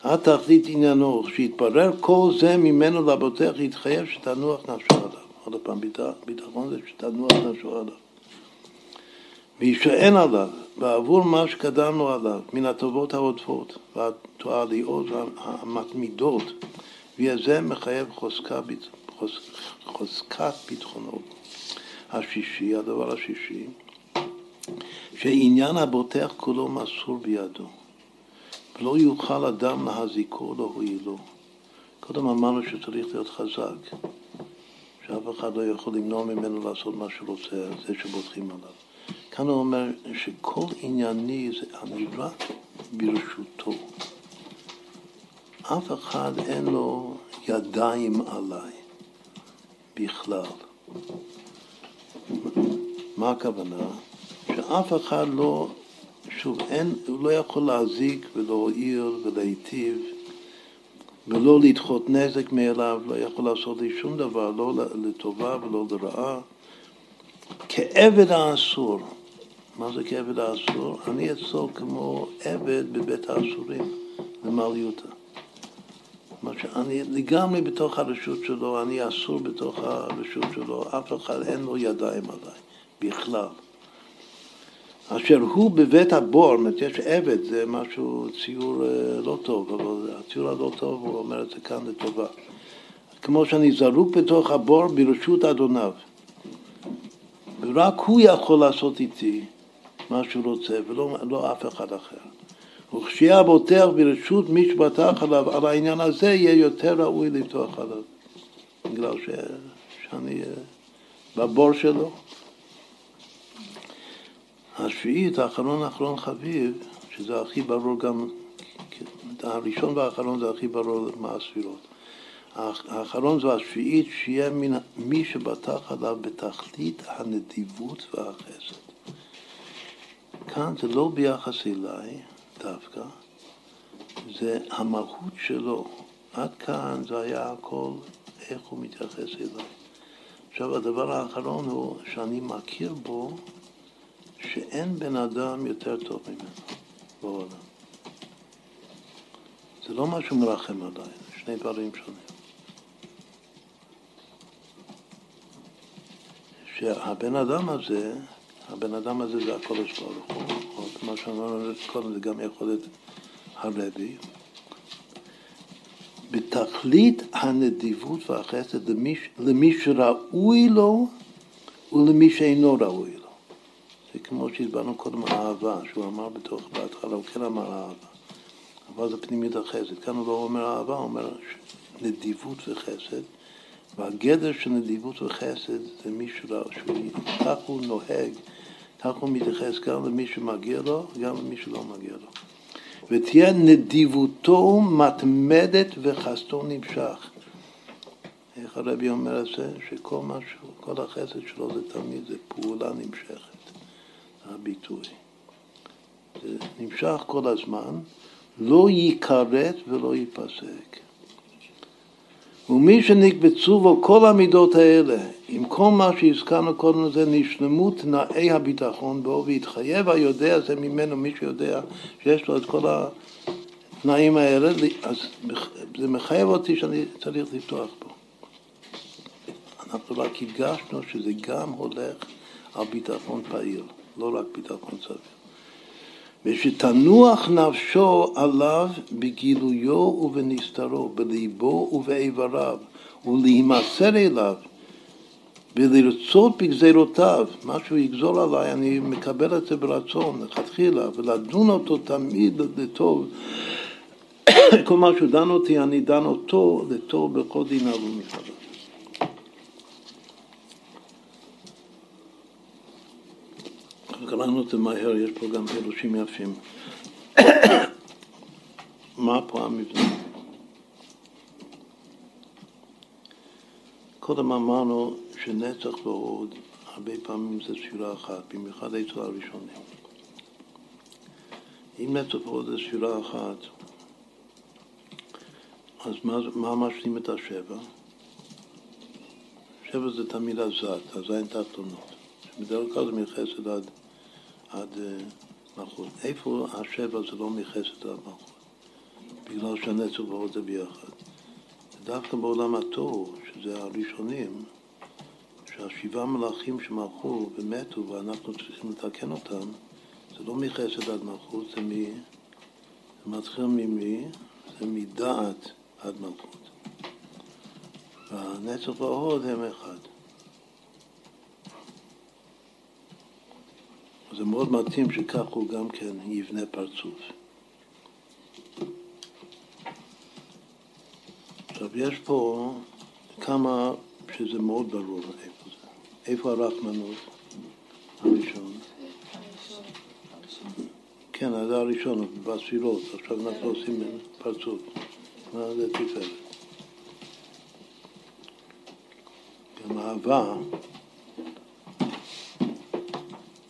התכלית עניינו, שיתברר כל זה ממנו לבוטח, יתחייב שתנוח נפשו עליו. עוד פעם, ביטחון זה שתנוח נפשו עליו. ויישען עליו, ועבור מה שקדם לו עליו, מן הטובות העודפות והתועליות המתמידות, וזה מחייב חוזקה, חוזקת ביטחונות. השישי, הדבר השישי, שעניין הבוטח כולו מסור בידו. ולא יוכל אדם להזיקו להועילו. קודם אמרנו שצריך להיות חזק, שאף אחד לא יכול למנוע ממנו לעשות מה שהוא רוצה, זה שבוטחים עליו. כאן הוא אומר שכל ענייני זה אני רק ברשותו. אף אחד אין לו ידיים עליי בכלל. מה הכוונה? שאף אחד לא שוב, אין, הוא לא יכול להזיק ולהועיל ולהיטיב ולא לדחות נזק מאליו, לא יכול לעשות לי שום דבר, לא לטובה ולא לרעה. כעבד האסור, מה זה כעבד האסור? אני אצור כמו עבד בבית האסורים, למעליותה. מה שאני לגמרי בתוך הרשות שלו, אני אסור בתוך הרשות שלו, אף אחד אין לו ידיים עליי, בכלל. אשר הוא בבית הבור, זאת אומרת, יש עבד, זה משהו, ציור אה, לא טוב, אבל הציור הלא טוב, הוא אומר את זה כאן לטובה. כמו שאני זרוק בתוך הבור ברשות אדוניו. ורק הוא יכול לעשות איתי מה שהוא רוצה, ולא לא אף אחד אחר. וכשיהיה הבוטח ברשות מי שבטח עליו, על העניין הזה יהיה יותר ראוי לפתוח עליו. בגלל ש... שאני אה, בבור שלו. השביעית, האחרון האחרון חביב, שזה הכי ברור גם, הראשון והאחרון זה הכי ברור מה הספירות. האחרון זו השביעית, שיהיה מן, מי שבטח עליו בתכלית הנדיבות והחסד. כאן זה לא ביחס אליי דווקא, זה המהות שלו. עד כאן זה היה הכל איך הוא מתייחס אליי. עכשיו הדבר האחרון הוא שאני מכיר בו שאין בן אדם יותר טוב ממנו בעולם. זה לא משהו מרחם עליי, שני דברים שונים. שהבן אדם הזה, הבן אדם הזה זה הקודש ברוך הוא, כמו שאמרנו קודם, זה גם יכול להיות הרבי. בתכלית הנדיבות והחסד למי, למי שראוי לו ולמי שאינו ראוי לו. זה כמו שהסברנו קודם על אהבה, שהוא אמר בתוך, בהתחלה הוא כן אמר אהבה. אבל זה פנימית החסד. כאן הוא לא אומר אהבה, הוא אומר נדיבות וחסד. והגדר של נדיבות וחסד זה מישהו, כך הוא נוהג, כך הוא מתייחס גם למי שמגיע לו, וגם למי שלא מגיע לו. ותהיה נדיבותו מתמדת וחסדו נמשך. איך הרבי אומר את זה? שכל משהו, כל החסד שלו זה תמיד זה פעולה נמשכת. הביטוי. זה נמשך כל הזמן, לא ייכרת ולא ייפסק. ומי שנקבצו בו כל המידות האלה, עם כל מה שהזכרנו קודם לזה, נשלמו תנאי הביטחון בו, והתחייב היודע זה ממנו, מי שיודע שיש לו את כל התנאים האלה, אז זה מחייב אותי שאני צריך לפתוח בו. אנחנו רק הדגשנו שזה גם הולך על ביטחון פעיל. לא רק ביטחון סביר. ושתנוח נפשו עליו בגילויו ובנסתרו, בליבו ובאיבריו, ולהימסר אליו, ולרצות בגזירותיו, מה שהוא יגזור עליי, אני מקבל את זה ברצון, לכתחילה, ולדון אותו תמיד לטוב. [coughs] כל מה שהוא דן אותי, אני דן אותו לטוב בכל דיניו ומחדש. קראנו את זה מהר, יש פה גם פירושים יפים. מה פה המבנה? קודם אמרנו שנצח ועוד, הרבה פעמים זה ספירה אחת, במיוחד אצל הראשונים. אם נצח ועוד זה ספירה אחת, אז מה, מה משלים את השבע? שבע זה תמיד הזת, הזין תחתונות. בדרך כלל זה מחסד עד, עד אה, מלכות. איפה השבע זה לא מחסד עד מלכות? בגלל שהנצח ועוד זה ביחד. דווקא בעולם התוהו, שזה הראשונים, שהשבעה מלאכים שמלכו ומתו ואנחנו צריכים לתקן אותם, זה לא מחסד עד מלכות, זה, מ... זה מתחיל ממי? זה מדעת עד מלכות. והנצח וההוד הם אחד. זה מאוד מתאים שכך הוא גם כן יבנה פרצוף. עכשיו, יש פה כמה שזה מאוד ברור איפה זה. איפה הרחמנות הראשון? כן, זה הראשון, בספירות. עכשיו אנחנו עושים פרצוף. מה זה תפארת? גם אהבה,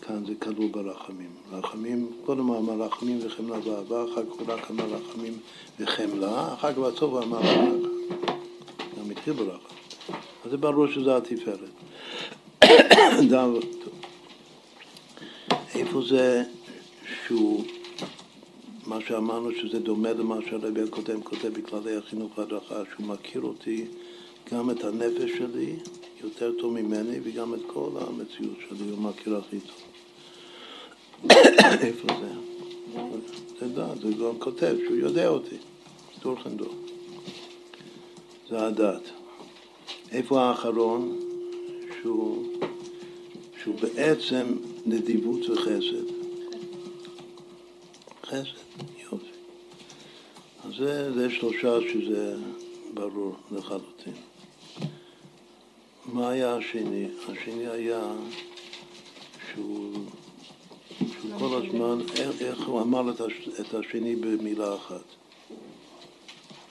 כאן זה כלול ברחמים. רחמים, קודם אמר רחמים וחמלה ואהבה, אחר כך רק אמר רחמים וחמלה, אחר כך בסוף אמר רחמים. גם התחיל ברחמים. אז זה ברור שזה התפארת. [coughs] איפה זה שהוא, מה שאמרנו שזה דומה למה שהרבי הקודם כותב בכללי החינוך והדרכה, שהוא מכיר אותי, גם את הנפש שלי יותר טוב ממני וגם את כל המציאות שלי הוא מכיר הכי טוב. איפה זה? דעת, זה גם כותב שהוא יודע אותי, דור חנדור. זה הדת. איפה האחרון? שהוא, שהוא בעצם נדיבות וחסד. חסד, יופי. אז זה, זה שלושה שזה ברור לחלוטין. מה היה השני? השני היה שהוא כל הזמן, איך, הוא אמר את השני במילה אחת?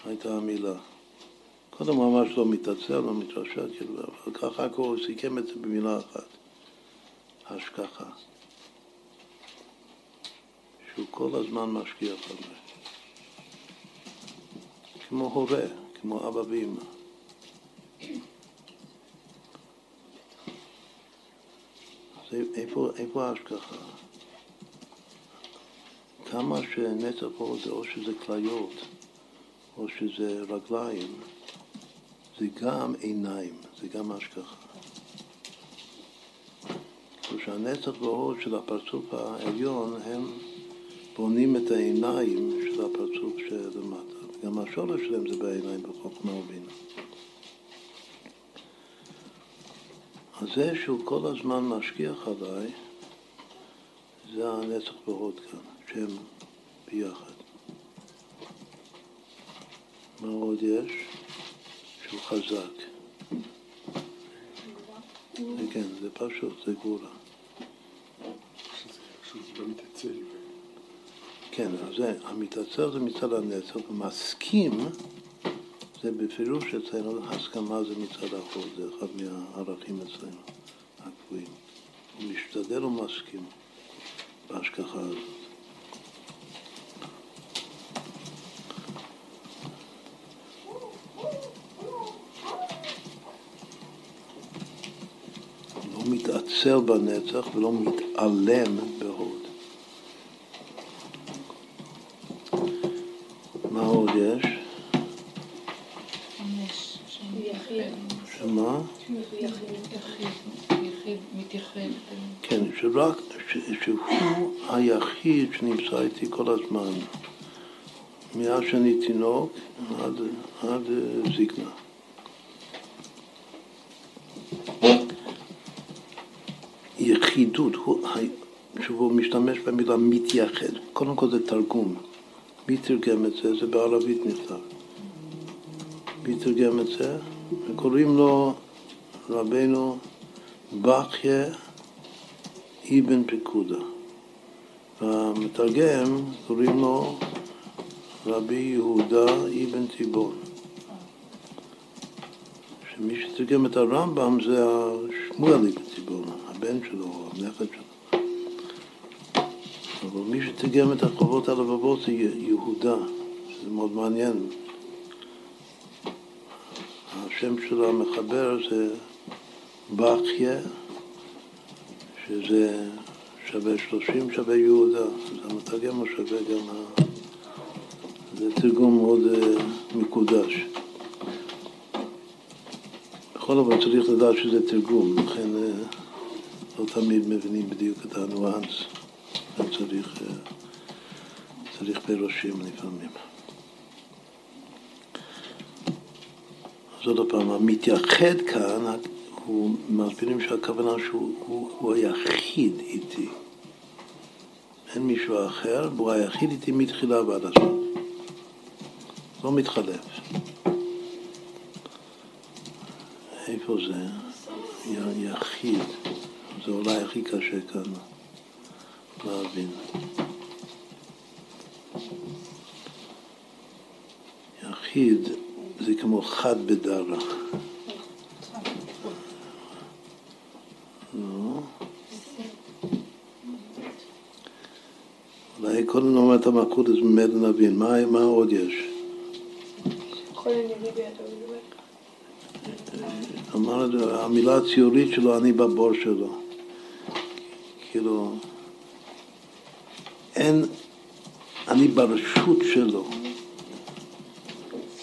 הייתה המילה. קודם הוא ממש לא מתעצל, לא מתרשת, כאילו, אבל ככה הוא סיכם את זה במילה אחת, השכחה. שהוא כל הזמן משגיח על זה. כמו הורה, כמו אבא ואמא. אז איפה, איפה ההשגחה? כמה שנצח פה זה או שזה כליות או שזה רגליים, זה גם עיניים, זה גם השגחה. שהנצח וההוד של הפרצוף העליון הם בונים את העיניים של הפרצוף שלמטה. גם השורש שלהם זה בעיניים בחוכמה ובינה. אז זה שהוא כל הזמן משגיח עליי, זה הנצח והוד כאן, שהם ביחד. מה עוד יש? שהוא חזק. כן, זה פשוט, זה גבורה. כן, אז זה, המתעצר זה מצד הנצח, ומסכים זה בפירוש אצלנו, הסכמה זה מצד החול, זה אחד מהערכים אצלנו, הקבועים. הוא משתדל ומסכים בהשגחה הזאת. מתעצל בנצח ולא מתעלם בהוד. מה עוד יש? שמה? כן, שרק, שהוא היחיד שנמצא איתי כל הזמן, מאז שאני תינוק עד, עד זקנה. יחידות, הוא, שהוא משתמש במילה מתייחד, קודם כל זה תרגום. מי תרגם את זה? זה בערבית נכתב. מי תרגם את זה? וקוראים לו רבנו בכיה אבן פקודה. והמתרגם קוראים לו רבי יהודה אבן טיבון. שמי שתרגם את הרמב"ם זה שמואל אבן טיבון. הבן שלו או הנכד שלו. אבל מי שתרגם את החובות הלבבות זה יהודה, שזה מאוד מעניין. השם של המחבר זה בחיה, שזה שווה שלושים שווה יהודה, אז המתרגם הוא שווה גם ה... זה תרגום מאוד uh, מקודש. בכל אופן צריך לדעת שזה תרגום, לכן uh, לא תמיד מבינים בדיוק את הניואנס, צריך, uh, צריך פירושים לפעמים. אז עוד פעם, המתייחד כאן, הוא מסבירים שהכוונה שהוא הוא, הוא היחיד איתי. אין מישהו אחר, והוא היחיד איתי מתחילה ועד הסוף. לא מתחלף. איפה זה? יחיד. זה אולי הכי קשה כאן להבין. יחיד זה כמו חד בדרך. אולי קודם נאמר את המלכות, אז ממילא נבין. מה עוד יש? אמר, המילה הציורית שלו, אני בבור שלו. כאילו, אין, אני ברשות שלו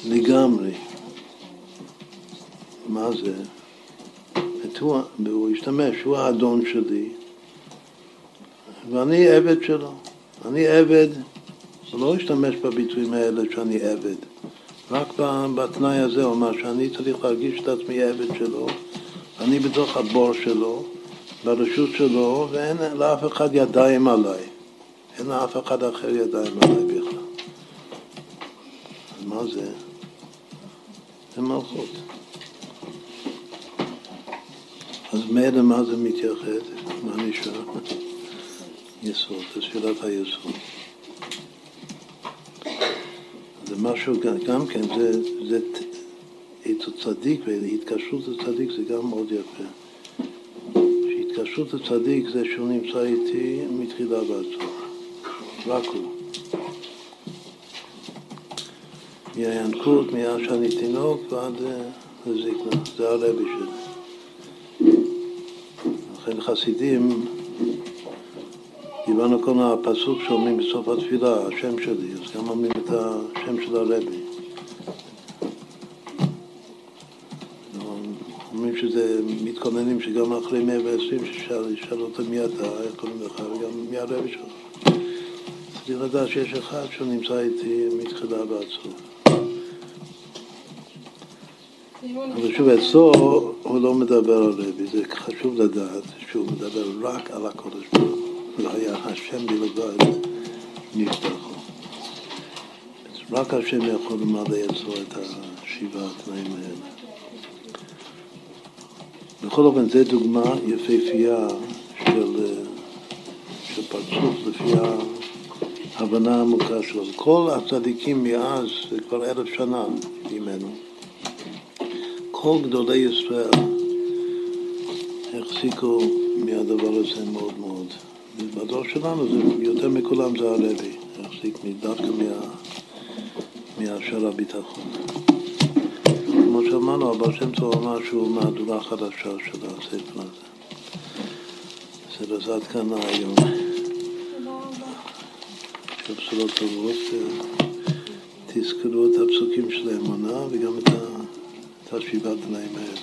לגמרי. מה זה? הוא, והוא השתמש, הוא האדון שלי, ואני עבד שלו. אני עבד, הוא לא השתמש בביטויים האלה שאני עבד. רק בתנאי הזה הוא אמר שאני צריך להרגיש את עצמי עבד שלו, אני בתוך הבור שלו, ברשות שלו, ואין לאף אחד ידיים עליי. אין לאף אחד אחר ידיים עליי בכלל. אז מה זה? זה מלכות. אז מילא מה זה מתייחד? מה נשאר? [laughs] יסוד, זה שאלת היסוד. זה משהו, גם כן, זה, זה צדיק, והתקשרות לצדיק זה גם מאוד יפה. שהתקשרות לצדיק זה שהוא נמצא איתי מתחילה סוף. רק הוא. מהינקות, מאז שאני תינוק ועד אה, לזקנה. זה הרבי שלי. לכן חסידים דיברנו כל הפסוק שאומרים בסוף התפילה, השם שלי, אז גם אומרים את השם של הרבי. אומרים שזה, מתכוננים שגם אחרי 120 ששאל אותו מי אתה, איך קוראים לך, וגם מי הרבי שלך. צריך לדעת שיש אחד שהוא נמצא איתי מתחילה סוף. אבל שוב, אצלו הוא לא מדבר על רבי, זה חשוב לדעת שהוא מדבר רק על הקודש ברוך הוא. והיה השם בלבד נפתחו. רק השם יכול למלא אצלו את השבעה התנאים האלה. בכל אופן, זו דוגמה יפהפייה של, של פרצוף לפי ההבנה העמוקה שלו. כל הצדיקים מאז, זה כבר אלף שנה ממנו, כל גדולי ישראל החזיקו מהדבר הזה מאוד מאוד. בדור שלנו זה יותר מכולם זה הרבי, החזיק דווקא מה, מהשאר הביטחון. כמו שאמרנו, הבעל שם טוב אמר שהוא מהדורה חדשה של הספר הזה. בסדר, אז עד כאן היום. של בשורות טובות, תזכרו את הפסוקים של האמונה וגם את השבעת תנאים האלה.